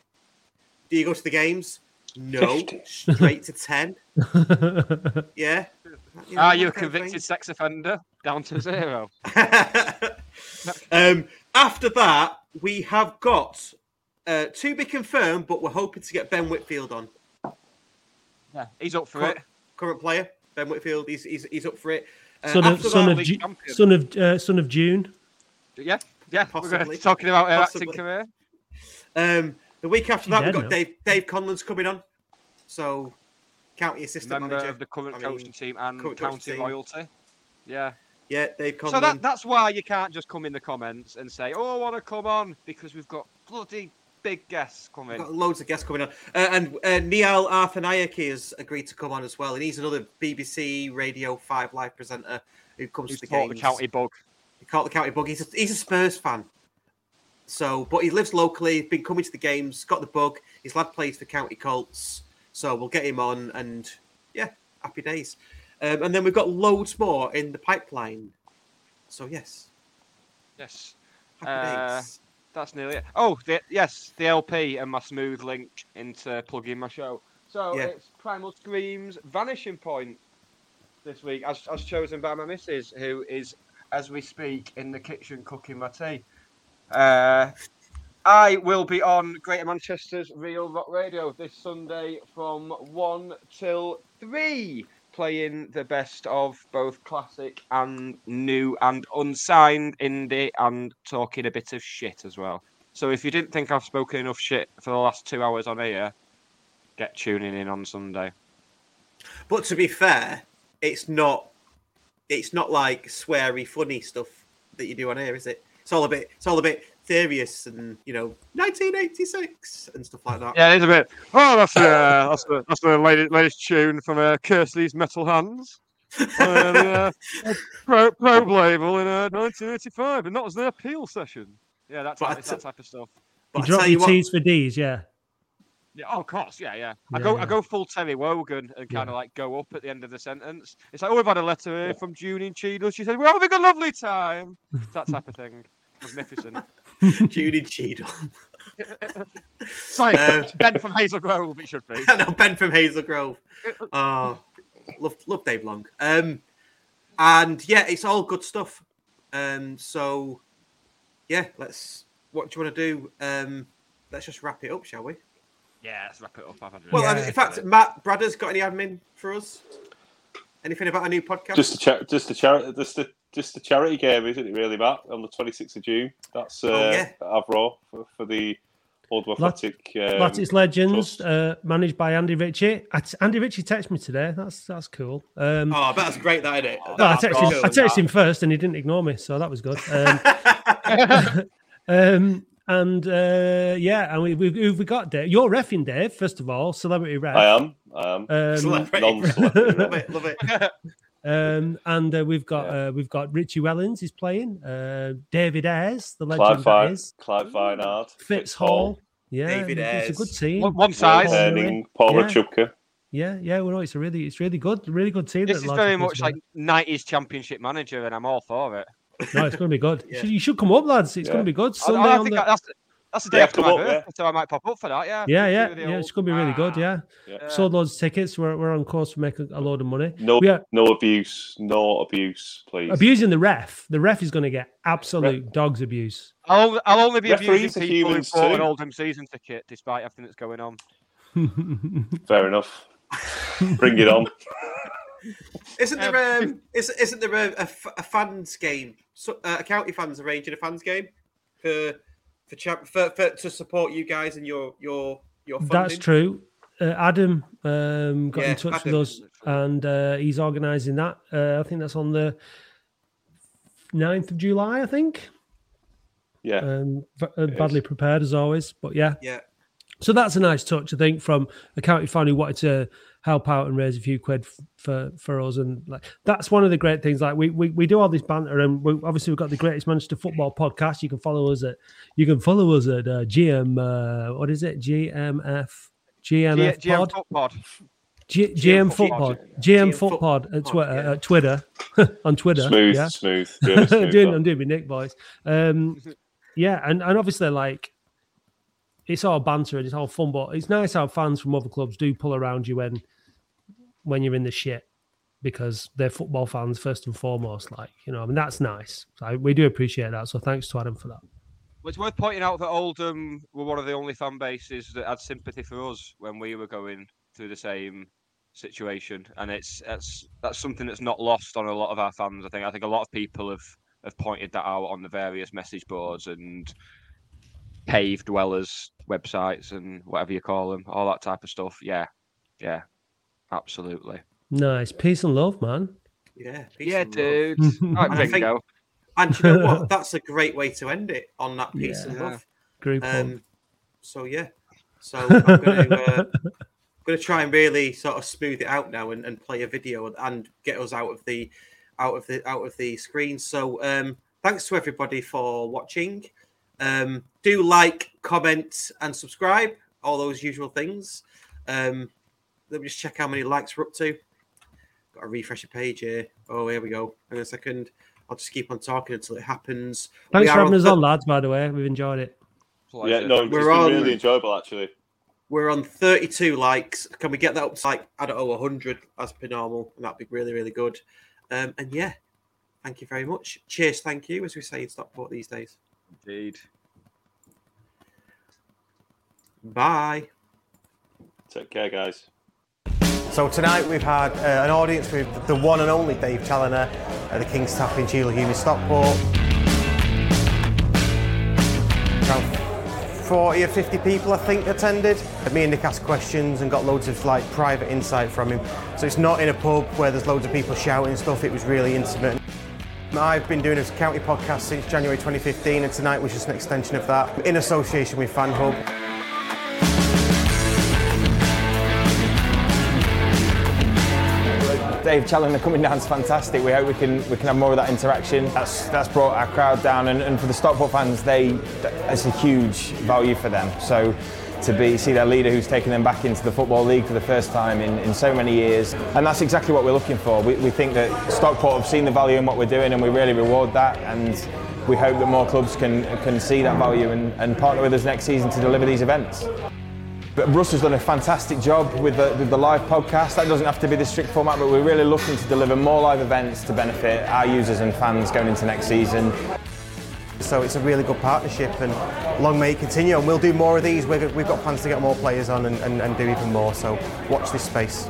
Do you go to the games? No, 50. straight to 10. Yeah. You know, Are you a that thing. convicted sex offender? Down to zero. um, after that, we have got uh, to be confirmed, but we're hoping to get Ben Whitfield on. Yeah, he's up for Current, it. current player, Ben Whitfield. He's he's, he's up for it. Uh, son of after son of Ju- son of uh, son of June. Yeah, yeah. We're Possibly. talking about her Possibly. acting career. um, the week after He's that, we've got now. Dave Dave Conlon's coming on. So, county assistant Member manager of the current I mean, coaching team and coaching county team. royalty. Yeah. Yeah, Dave Conlon. So that that's why you can't just come in the comments and say, "Oh, I want to come on," because we've got bloody big guests coming. Got loads of guests coming on, uh, and uh, Nihal Arthanayake has agreed to come on as well, and he's another BBC Radio Five live presenter who comes Who's to the games. the county bug. He caught the county bug. He's a, he's a Spurs fan. So, but he lives locally. He's Been coming to the games. Got the bug. His lad plays for County Colts. So we'll get him on, and yeah, happy days. Um, and then we've got loads more in the pipeline. So yes, Yes. happy Uh, days. That's nearly it. Oh, the, yes, the LP and my smooth link into plugging my show. So Yeah. it's Primal Screams Vanishing Point this week, as, as chosen by my missus, who is, as we speak, in the kitchen cooking my tea. Uh, I will be on Greater Manchester's Real Rock Radio this Sunday from 1 till 3, playing the best of both classic and new and unsigned indie and talking a bit of shit as well. So if you didn't think I've spoken enough shit for the last two hours on here, get tuning in on Sunday. But to be fair, it's not it's not like sweary funny stuff that you do on here, is it? It's all a bit it's all a bit serious and you know 1986 and stuff like that. Yeah, it's a bit. Oh, that's uh, that's the that's the latest, latest tune from uh, Kirsley's Metal Hands. uh, the, uh, pro, probe label in uh, 1985, and that was their appeal session. Yeah, that's But I that, t- that type of stuff. But You I drop your you what, T's for D's, yeah. Yeah, oh, of course, yeah, yeah. I Yeah, go, yeah. I go full Terry Wogan and kind of like go up at the end of the sentence. It's like, oh, we've had a letter here from June in Cheadle. She said, we're having a lovely time. that type of thing. Magnificent. Judy Cheadle. Sorry, like Um, Ben from Hazel Grove, it should be. no, Ben from Hazel Grove. Oh, love love Dave Long. Um, and yeah, it's all good stuff. Um, so yeah, let's. What do you want to do? Um, let's just wrap it up, shall we? Yeah, let's wrap it up. I've Well, Yeah. in fact, Matt Bradder's got any admin for us? Anything about a new podcast? Just a cha- just a charity, just a just a charity game, isn't it? Really, Matt, on the twenty sixth of June. That's uh, Oh, yeah. Avro for, for the Old Lat- Athletic. Um, Latics Legends, uh, managed by Andy Ritchie. I t- Andy Ritchie texted me today. That's that's cool. Um, Oh, I that's great, that isn't it? no, I texted, him, I texted him first, and he didn't ignore me, so that was good. Um, um, and uh, yeah, and we, we, who've we got Dave. You're refing Dave, first of all, celebrity ref. I am. I am. Um, Celebrity. Non-celebrity. love it, love it. Um, and uh, we've got uh, we've got Richie Wellens is playing. Uh, David Eyres, the Clive legend that Fine, is. Clive Fineard, Fitz Hall. Yeah, David it's a good team. One, one size. Paul Murray. Henning, Paul Yeah. Rachubka. Yeah, yeah, well, no, it's a really, it's really good, really good team. This that is lads very much like 90s championship manager, and I'm all for it. no, it's going to be good. Yeah. You should- You should come up, lads. It's Yeah. going to be good. Sunday I on think the... that's, that's the day after my up, yeah. birthday, so I might pop up for that. Yeah, Yeah, yeah, Do yeah. old- It's going to be really good. Yeah, Yeah. sold loads of tickets. We're, we're on course to make a, a load of money. No, We are no abuse, no abuse, please. abusing the ref. The ref is going to get absolute dogs abuse. I'll, only- I'll only be Referees abusing are people who humans bought an too. Oldham season ticket, despite everything that's going on. Fair enough. Bring it on. Isn't there um, is, isn't there a, a f- a fans game? So, uh, a county fans arranging a fans game for for, champ, for for to support you guys and your your your funding. That's true. Uh, Adam um, got Yeah, in touch Adam. with us, and uh, he's organising that. Uh, I think that's on the 9th of July. I think. Yeah. Um, v- uh, badly is. prepared as always, but yeah. Yeah, So that's a nice touch, I think, from a county fan who wanted to help out and raise a few quid f- for for us, and like that's one of the great things. Like we we, we do all this banter, and we, obviously we've got the greatest Manchester football podcast. You can follow us at you can follow us at uh, GM. Uh, what is it? GMF. GMF G- GM pod. Foot pod. G- GM GM Foot Foot Pod. Pod. GM GM Foot Foot at Twitter. yeah. At Twitter on Twitter. Smooth, yeah. smooth. Really smooth. doing. I'm doing my Nick voice. Um, yeah, and, and obviously, like, it's all banter and it's all fun, but it's nice how fans from other clubs do pull around you when when you're in the shit because they're football fans first and foremost. Like, you know, I mean, that's nice. We do appreciate that. So thanks to Adam for that. Well, It's worth pointing out that Oldham were one of the only fan bases that had sympathy for us when we were going through the same situation, and it's that's that's something that's not lost on a lot of our fans. I think I think a lot of people have have pointed that out on the various message boards and paved dwellers websites and whatever you call them, all that type of stuff. Yeah, yeah, absolutely. Nice. Peace and love, man. yeah, peace Yeah, and love. dude. And Right, I think- And you know what? That's a great way to end it on that peace and love. Group hug. Um, so yeah, so I'm going to uh, going to try and really sort of smooth it out now and, and play a video and get us out of the out of the out of the screen. So um, thanks to everybody for watching. Um, do like, comment, and subscribe. All those usual things. Um, let me just check how many likes we're up to. Got to refresh the page here. Oh, here we go. In a second. I'll just keep on talking until it happens. Thanks We for are having us thir- on, lads, by the way. We've enjoyed it. Yeah, no, it's We're been on- really enjoyable actually. We're on 32 likes. Can we get that up to like, I don't know, 100 as per normal? And that'd be really, really good. Um, and yeah, thank you very much. Cheers, thank you, as we say in Stockport these days. Indeed. Bye. Take care, guys. So tonight we've had uh, an audience with the one and only Dave Challinor at the King's Tap in Sheila Hume in Stockport. Around 40 or 50 people, I think, attended. Me and Nick asked questions and got loads of like private insight from him. So it's not in a pub where there's loads of people shouting and stuff. It was really intimate. I've been doing a county podcast since January 2015, and tonight was just an extension of that in association with FanHub. Dave Challinor coming down is fantastic. We hope we can we can have more of that interaction. That's that's brought our crowd down, and, and for the Stockport fans, they it's a huge value for them. So to be see their leader who's taken them back into the football league for the first time in, in so many years, and that's exactly what we're looking for. We, we think that Stockport have seen the value in what we're doing, and we really reward that. And we hope that more clubs can can see that value and, and partner with us next season to deliver these events. But Russ has done a fantastic job with the, with the live podcast. That doesn't have to be the strict format, but we're really looking to deliver more live events to benefit our users and fans going into next season. So it's a really good partnership and long may it continue and we'll do more of these. We've got plans to get more players on and, and, and do even more, so watch this space.